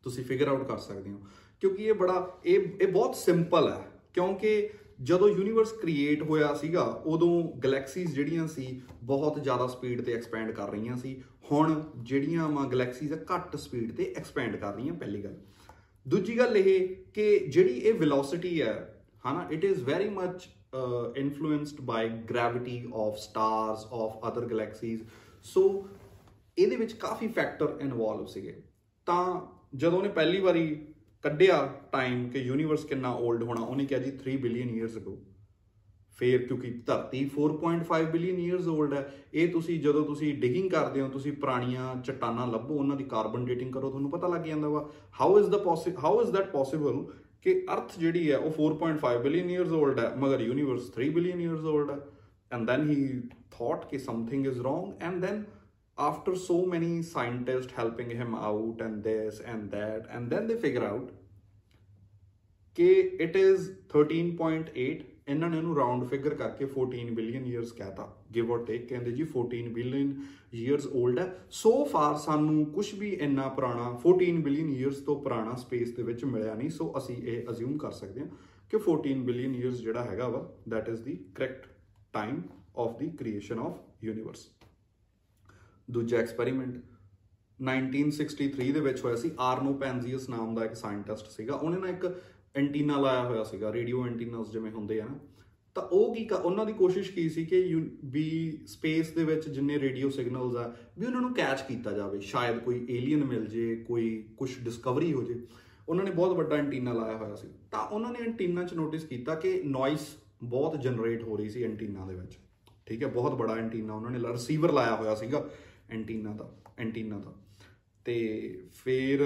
ਤੁਸੀਂ ਫਿਗਰ ਆਊਟ ਕਰ ਸਕਦੇ ਹੋ। ਕਿਉਂਕਿ ਇਹ ਬੜਾ, ਇਹ ਇਹ ਬਹੁਤ ਸਿੰਪਲ ਹੈ, ਕਿਉਂਕਿ ਜਦੋਂ ਯੂਨੀਵਰਸ ਕ੍ਰੀਏਟ ਹੋਇਆ ਸੀਗਾ, ਉਦੋਂ ਗੈਲੈਕਸੀਜ਼ ਜਿਹੜੀਆਂ ਸੀ, ਬਹੁਤ ਜ਼ਿਆਦਾ ਸਪੀਡ ਤੇ ਐਕਸਪੈਂਡ ਕਰ ਰਹੀਆਂ ਸੀ। ਹੁਣ ਜਿਹੜੀਆਂ ਵਾ ਗੈਲੈਕਸੀਜ਼ ਘੱਟ ਸਪੀਡ ਤੇ ਐਕਸਪੈਂਡ ਕਰ ਰਹੀਆਂ, ਪਹਿਲੀ ਗੱਲ। ਦੂਜੀ ਗੱਲ ਇਹ ਕਿ ਜਿਹੜੀ ਇਹ ਵੈਲੋਸਿਟੀ ਹੈ, ਹਨਾ it is very much influenced by gravity of stars of other galaxies so ਇਹਦੇ ਵਿੱਚ ਕਾਫੀ ਫੈਕਟਰ ਇਨਵੋਲਵ ਸੀਗੇ। ਤਾਂ ਜਦੋਂ ਉਹਨੇ ਪਹਿਲੀ ਵਾਰੀ ਕੱਢਿਆ ਟਾਈਮ ਕਿ ਯੂਨੀਵਰਸ ਕਿੰਨਾ 올ਡ ਹੋਣਾ, ਉਹਨੇ ਕਿਹਾ ਜੀ 3 ਬਿਲੀਅਨ ਇਅਰਸ ਅਗੋ ਫੇਰ ਕਿਉਂਕਿ ਧਰਤੀ 4.5 ਬਿਲੀਅਨ ਇਅਰਸ 올ਡ ਹੈ। ਇਹ ਤੁਸੀਂ ਜਦੋਂ ਤੁਸੀਂ ਡਿਗਿੰਗ ਕਰਦੇ ਹੋ, ਤੁਸੀਂ ਪੁਰਾਣੀਆਂ ਚਟਾਨਾਂ ਲੱਭੋ, ਉਹਨਾਂ ਦੀ ਕਾਰਬਨ ਡੇਟਿੰਗ ਕਰੋ, ਤੁਹਾਨੂੰ ਪਤਾ ਲੱਗ ਜਾਂਦਾ ਵਾ। How is the possible how is that possible ਕਿ ਅਰਥ ਜਿਹੜੀ ਹੈ, ਉਹ 4.5 ਬਿਲੀਅਨ ਇਅਰਸ 올ਡ ਹੈ, ਮਗਰ ਯੂਨੀਵਰਸ 3 ਬਿਲੀਅਨ ਇਅਰਸ 올ਡ ਹੈ। ਐਂਡ ਦੈਨ ਹੀ ਥੌਟ ਕਿ something is wrong and then after so many scientists helping him out and this and that, and then they figure out ਕਿ it is 13.8 ਇਹਨਾਂ ਨੇ ਇਹਨੂੰ round figure ਕਰਕੇ 14 billion years ਕਹਤਾ give or take ਕਹਿੰਦੇ ਜੀ 14 billion years old ਹੈ so far ਸਾਨੂੰ ਕੁਝ ਵੀ ਇੰਨਾ ਪੁਰਾਣਾ 14 ਬਿਲੀਅਨ ਇਅਰਸ ਤੋਂ ਪੁਰਾਣਾ ਸਪੇਸ ਦੇ ਵਿੱਚ ਮਿਲਿਆ ਨਹੀਂ ਸੋ ਅਸੀਂ ਇਹ ਅਸਿਊਮ ਕਰ ਸਕਦੇ ਹਾਂ ਕਿ 14 ਬਿਲੀਅਨ ਇਅਰਸ ਜਿਹੜਾ ਹੈਗਾ ਵਾ that is the correct time of the creation of universe ਦੂਜਾ ਐਕਸਪੈਰੀਮੈਂਟ 1963 ਦੇ ਵਿੱਚ ਹੋਇਆ ਸੀ, ਆਰਨੋ ਪੈਨਜ਼ੀਅਸ ਨਾਮ ਦਾ ਇੱਕ ਸਾਇੰਟਿਸਟ ਸੀਗਾ, ਉਹਨੇ ਨਾ ਇੱਕ ਐਂਟੀਨਾ ਲਾਇਆ ਹੋਇਆ ਸੀਗਾ, ਰੇਡੀਓ ਐਂਟੀਨਾਸ ਜਿਵੇਂ ਹੁੰਦੇ ਆ ਨਾ। ਤਾਂ ਉਹ ਕੀ ਉਹਨਾਂ ਦੀ ਕੋਸ਼ਿਸ਼ ਕੀ ਸੀ ਕਿ ਵੀ ਸਪੇਸ ਦੇ ਵਿੱਚ ਜਿੰਨੇ ਰੇਡੀਓ ਸਿਗਨਲਸ ਆ, ਵੀ ਉਹਨਾਂ ਨੂੰ ਕੈਚ ਕੀਤਾ ਜਾਵੇ, ਸ਼ਾਇਦ ਕੋਈ ਏਲੀਅਨ ਮਿਲ ਜੇ, ਕੋਈ ਕੁਝ ਡਿਸਕਵਰੀ ਹੋ ਜੇ। ਉਹਨਾਂ ਨੇ ਬਹੁਤ ਵੱਡਾ ਐਂਟੀਨਾ ਲਾਇਆ ਹੋਇਆ ਸੀ। ਤਾਂ ਉਹਨਾਂ ਨੇ ਐਂਟੀਨਾ 'ਚ ਨੋਟਿਸ ਕੀਤਾ ਕਿ ਨੋਇਸ ਬਹੁਤ ਜਨਰੇਟ ਹੋ ਰਹੀ ਸੀ ਐਂਟੀਨਾ ਦੇ ਵਿੱਚ। ਠੀਕ ਹੈ, ਬਹੁਤ ਬੜਾ ਐਂਟੀਨਾ ਉਹਨਾਂ ਨੇ ਰਿਸੀਵਰ ਲਾਇਆ ਹੋਇਆ ਸੀਗਾ। ਐਂਟੀਨਾ ਦਾ ਐਂਟੀਨਾ ਦਾ। ਤੇ ਫਿਰ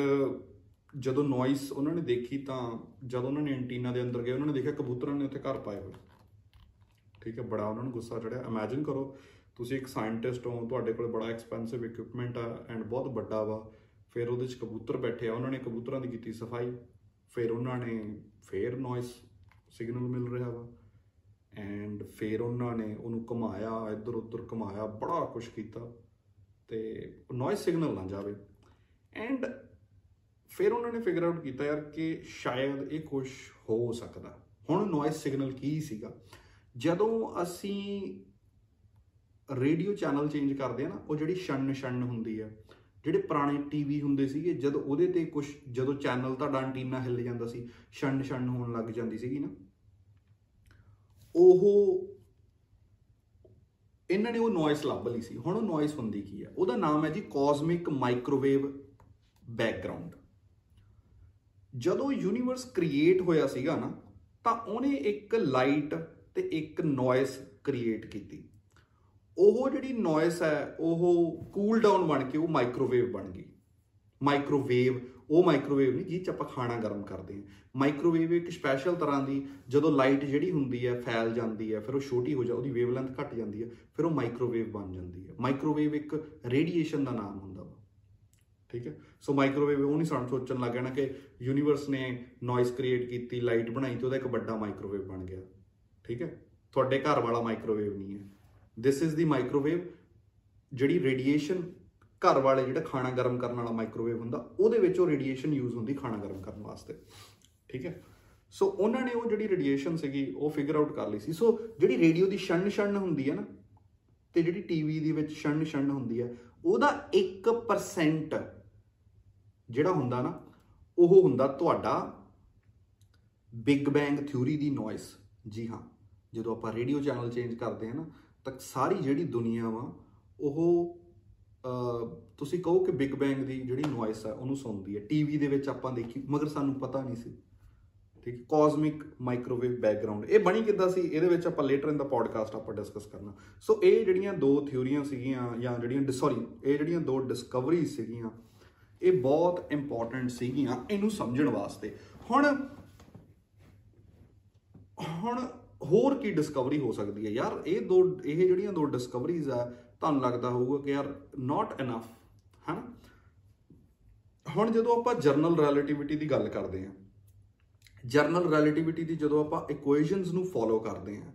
ਜਦੋਂ ਨੋਇਸ ਉਹਨਾਂ ਨੇ ਦੇਖੀ ਤਾਂ ਜਦੋਂ ਉਹਨਾਂ ਨੇ ਐਂਟੀਨਾ ਦੇ ਅੰਦਰ ਗਏ, ਉਹਨਾਂ ਨੇ ਦੇਖਿਆ ਕਬੂਤਰਾਂ ਨੇ ਉੱਥੇ ਘਰ ਪਾਏ ਹੋਏ। ਠੀਕ ਹੈ, ਬੜਾ ਉਹਨਾਂ ਨੂੰ ਗੁੱਸਾ ਚੜਿਆ ਇਮੇਜਿਨ ਕਰੋ, ਤੁਸੀਂ ਇੱਕ ਸਾਇੰਟਿਸਟ ਹੋ, ਤੁਹਾਡੇ ਕੋਲ ਬੜਾ ਐਕਸਪੈਂਸਿਵ ਇਕਵਿਪਮੈਂਟ ਆ ਐਂਡ ਬਹੁਤ ਵੱਡਾ ਵਾ। ਫਿਰ ਉਹਦੇ ਵਿੱਚ ਕਬੂਤਰ ਬੈਠੇ ਆ, ਉਹਨਾਂ ਨੇ ਕਬੂਤਰਾਂ ਦੀ ਕੀਤੀ ਸਫ਼ਾਈ। ਫਿਰ ਉਹਨਾਂ ਨੇ ਫੇਰ ਨੋਇਸ ਸਿਗਨਲ ਮਿਲ ਰਿਹਾ ਵਾ। ਐਂਡ ਫਿਰ ਉਹਨਾਂ ਨੇ ਉਹਨੂੰ ਘੁਮਾਇਆ ਇੱਧਰ ਉੱਧਰ ਘੁਮਾਇਆ, ਬੜਾ ਕੁਝ ਕੀਤਾ। ਤੇ ਨੋਇਸ ਸਿਗਨਲ ਨਾ ਜਾਵੇ। ਐਂਡ ਫਿਰ ਉਹਨਾਂ ਨੇ ਫਿਗਰ ਆਊਟ ਕੀਤਾ ਯਾਰ ਕਿ ਸ਼ਾਇਦ ਇਹ ਕੁਝ ਹੋ ਸਕਦਾ। ਹੁਣ ਨੋਇਸ ਸਿਗਨਲ ਕੀ ਸੀਗਾ? ਜਦੋਂ ਅਸੀਂ ਰੇਡੀਓ ਚੈਨਲ ਚੇਂਜ ਕਰਦੇ ਆ ਨਾ, ਉਹ ਜਿਹੜੀ ਛਣ ਛਣ ਹੁੰਦੀ ਆ, ਜਿਹੜੇ ਪੁਰਾਣੇ ਟੀਵੀ ਹੁੰਦੇ ਸੀਗੇ, ਜਦੋਂ ਉਹਦੇ ਤੇ ਕੁਝ ਜਦੋਂ ਚੈਨਲ ਤੁਹਾਡਾ ਐਂਟੀਨਾ ਹਿੱਲ ਜਾਂਦਾ ਸੀ ਛਣ ਛਣ ਹੋਣ ਲੱਗ ਜਾਂਦੀ ਸੀਗੀ ਨਾ, ਉਹ ਇਹਨਾਂ ਨੇ ਉਹ ਨੋਇਸ ਲੱਭ ਲਈ ਸੀ। ਹੁਣ ਉਹ ਨੋਇਸ ਹੁੰਦੀ ਕੀ ਹੈ ਉਹਦਾ ਨਾਮ ਹੈ ਜੀ ਕਾਸਮਿਕ ਮਾਈਕ੍ਰੋਵੇਵ ਬੈਕਗ੍ਰਾਉਂਡ ਜਦੋਂ ਯੂਨੀਵਰਸ ਕ੍ਰੀਏਟ ਹੋਇਆ ਸੀਗਾ ਨਾ, ਤਾਂ ਉਹਨੇ ਇੱਕ ਲਾਈਟ ਤੇ ਇੱਕ ਨੋਇਸ ਕ੍ਰੀਏਟ ਕੀਤੀ। ਉਹ ਜਿਹੜੀ ਨੋਇਸ ਹੈ, ਉਹ ਕੂਲ ਡਾਊਨ ਬਣ ਕੇ ਉਹ ਮਾਈਕ੍ਰੋਵੇਵ ਬਣ ਗਈ। ਮਾਈਕ੍ਰੋਵੇਵ ਉਹ ਮਾਈਕ੍ਰੋਵੇਵ ਨਹੀਂ ਜਿਹ ਚ ਆਪਾਂ ਖਾਣਾ ਗਰਮ ਕਰਦੇ ਹਾਂ। ਮਾਈਕ੍ਰੋਵੇਵ ਇੱਕ ਸਪੈਸ਼ਲ ਤਰ੍ਹਾਂ ਦੀ, ਜਦੋਂ ਲਾਈਟ ਜਿਹੜੀ ਹੁੰਦੀ ਹੈ, ਫੈਲ ਜਾਂਦੀ ਹੈ, ਫਿਰ ਉਹ ਛੋਟੀ ਹੋ ਜਾ, ਉਹਦੀ ਵੇਵਲੈਂਥ ਘਟ ਜਾਂਦੀ ਹੈ, ਫਿਰ ਉਹ ਮਾਈਕ੍ਰੋਵੇਵ ਬਣ ਜਾਂਦੀ ਹੈ। ਮਾਈਕ੍ਰੋਵੇਵ ਇੱਕ ਰੇਡੀਏਸ਼ਨ ਦਾ ਨਾਮ ਹੁੰਦਾ ਵਾ। ਠੀਕ ਹੈ? ਸੋ ਮਾਈਕ੍ਰੋਵੇਵ ਉਹ ਨਹੀਂ ਸਾਨੂੰ ਸੋਚਣ ਲੱਗ ਜਾਣਾ ਕਿ ਯੂਨੀਵਰਸ ਨੇ ਨੋਇਸ ਕ੍ਰੀਏਟ ਕੀਤੀ ਲਾਈਟ ਬਣਾਈ ਤੇ ਉਹਦਾ ਇੱਕ ਵੱਡਾ ਮਾਈਕ੍ਰੋਵੇਵ ਬਣ ਗਿਆ। ਠੀਕ ਹੈ? ਤੁਹਾਡੇ ਘਰ ਵਾਲਾ ਮਾਈਕ੍ਰੋਵੇਵ ਨਹੀਂ ਹੈ। ਥਿਸ ਇਜ਼ ਦੀ ਮਾਈਕ੍ਰੋਵੇਵ ਜਿਹੜੀ ਰੇਡੀਏਸ਼ਨ ਘਰ ਵਾਲੇ ਜਿਹੜਾ ਖਾਣਾ ਗਰਮ ਕਰਨ ਵਾਲਾ ਮਾਈਕ੍ਰੋਵੇਵ ਹੁੰਦਾ, ਉਹਦੇ ਵਿੱਚ ਉਹ ਰੇਡੀਏਸ਼ਨ ਯੂਜ਼ ਹੁੰਦੀ ਖਾਣਾ ਗਰਮ ਕਰਨ ਵਾਸਤੇ। ਠੀਕ ਹੈ? ਸੋ ਉਹਨਾਂ ਨੇ ਉਹ ਜਿਹੜੀ ਰੇਡੀਏਸ਼ਨ ਸੀਗੀ, ਉਹ ਫਿਗਰ ਆਊਟ ਕਰ ਲਈ ਸੀ। ਸੋ ਜਿਹੜੀ ਰੇਡੀਓ ਦੀ ਛਣ ਛਣ ਹੁੰਦੀ ਹੈ ਨਾ, ਤੇ ਜਿਹੜੀ ਟੀਵੀ ਦੀ ਵਿੱਚ ਛਣ ਛਣ ਹੁੰਦੀ ਹੈ, ਉਹਦਾ 1% ਜਿਹੜਾ ਹੁੰਦਾ ਨਾ, ਉਹ ਹੁੰਦਾ ਤੁਹਾਡਾ ਬਿਗ ਬੈਂਗ ਥਿਊਰੀ ਦੀ ਨੋਇਸ ਜੀ ਹਾਂ, ਜਦੋਂ ਆਪਾਂ ਰੇਡੀਓ ਚੈਨਲ ਚੇਂਜ ਕਰਦੇ ਹਾਂ ਨਾ, ਤਾਂ ਸਾਰੀ ਜਿਹੜੀ ਦੁਨੀਆ ਵਾ, ਉਹ ਤੁਸੀਂ ਕਹੋ ਕਿ ਬਿਗ ਬੈਂਗ ਦੀ ਜਿਹੜੀ ਨੋਇਸ ਹੈ ਉਹਨੂੰ ਸੁਣਦੀ ਹੈ। ਟੀਵੀ ਦੇ ਵਿੱਚ ਆਪਾਂ ਦੇਖੀ, ਮਗਰ ਸਾਨੂੰ ਪਤਾ ਨਹੀਂ ਸੀ। ਠੀਕ ਕਾਸਮਿਕ ਮਾਈਕ੍ਰੋਵੇਵ ਬੈਕਗ੍ਰਾਉਂਡ ਇਹ ਬਣੀ ਕਿੱਦਾਂ ਸੀ? ਇਹਦੇ ਵਿੱਚ ਆਪਾਂ ਲੇਟਰ ਇਨ ਦਾ ਪੋਡਕਾਸਟ ਆਪਾਂ ਡਿਸਕਸ ਕਰਨਾ। ਸੋ ਇਹ ਜਿਹੜੀਆਂ ਦੋ ਥਿਊਰੀਆਂ ਸੀਗੀਆਂ, ਜਾਂ ਜਿਹੜੀਆਂ ਸੌਰੀ ਇਹ ਜਿਹੜੀਆਂ ਦੋ ਡਿਸਕਵਰੀਜ਼ ਸੀਗੀਆਂ, ਇਹ ਬਹੁਤ ਇੰਪੋਰਟੈਂਟ ਸੀਗੀਆਂ ਇਹਨੂੰ ਸਮਝਣ ਵਾਸਤੇ। ਹੁਣ ਹੁਣ ਹੋਰ ਕੀ ਡਿਸਕਵਰੀ ਹੋ ਸਕਦੀ ਹੈ? ਯਾਰ, ਇਹ ਦੋ, ਇਹ ਜਿਹੜੀਆਂ ਦੋ ਡਿਸਕਵਰੀਜ਼ ਆ ਤੁਹਾਨੂੰ ਲੱਗਦਾ ਹੋਊਗਾ ਕਿ ਯਾਰ ਨਾਟ ਇਨਫ ਹਨਾ? ਹੁਣ ਜਦੋਂ ਆਪਾਂ ਜਰਨਲ ਰਿਲੇਟਿਵਿਟੀ ਦੀ ਗੱਲ ਕਰਦੇ ਹਾਂ ਜਰਨਲ ਰਿਲੇਟਿਵਿਟੀ ਦੀ ਜਦੋਂ ਆਪਾਂ ਇਕੁਏਸ਼ਨਸ ਨੂੰ ਫੋਲੋ ਕਰਦੇ ਹਾਂ,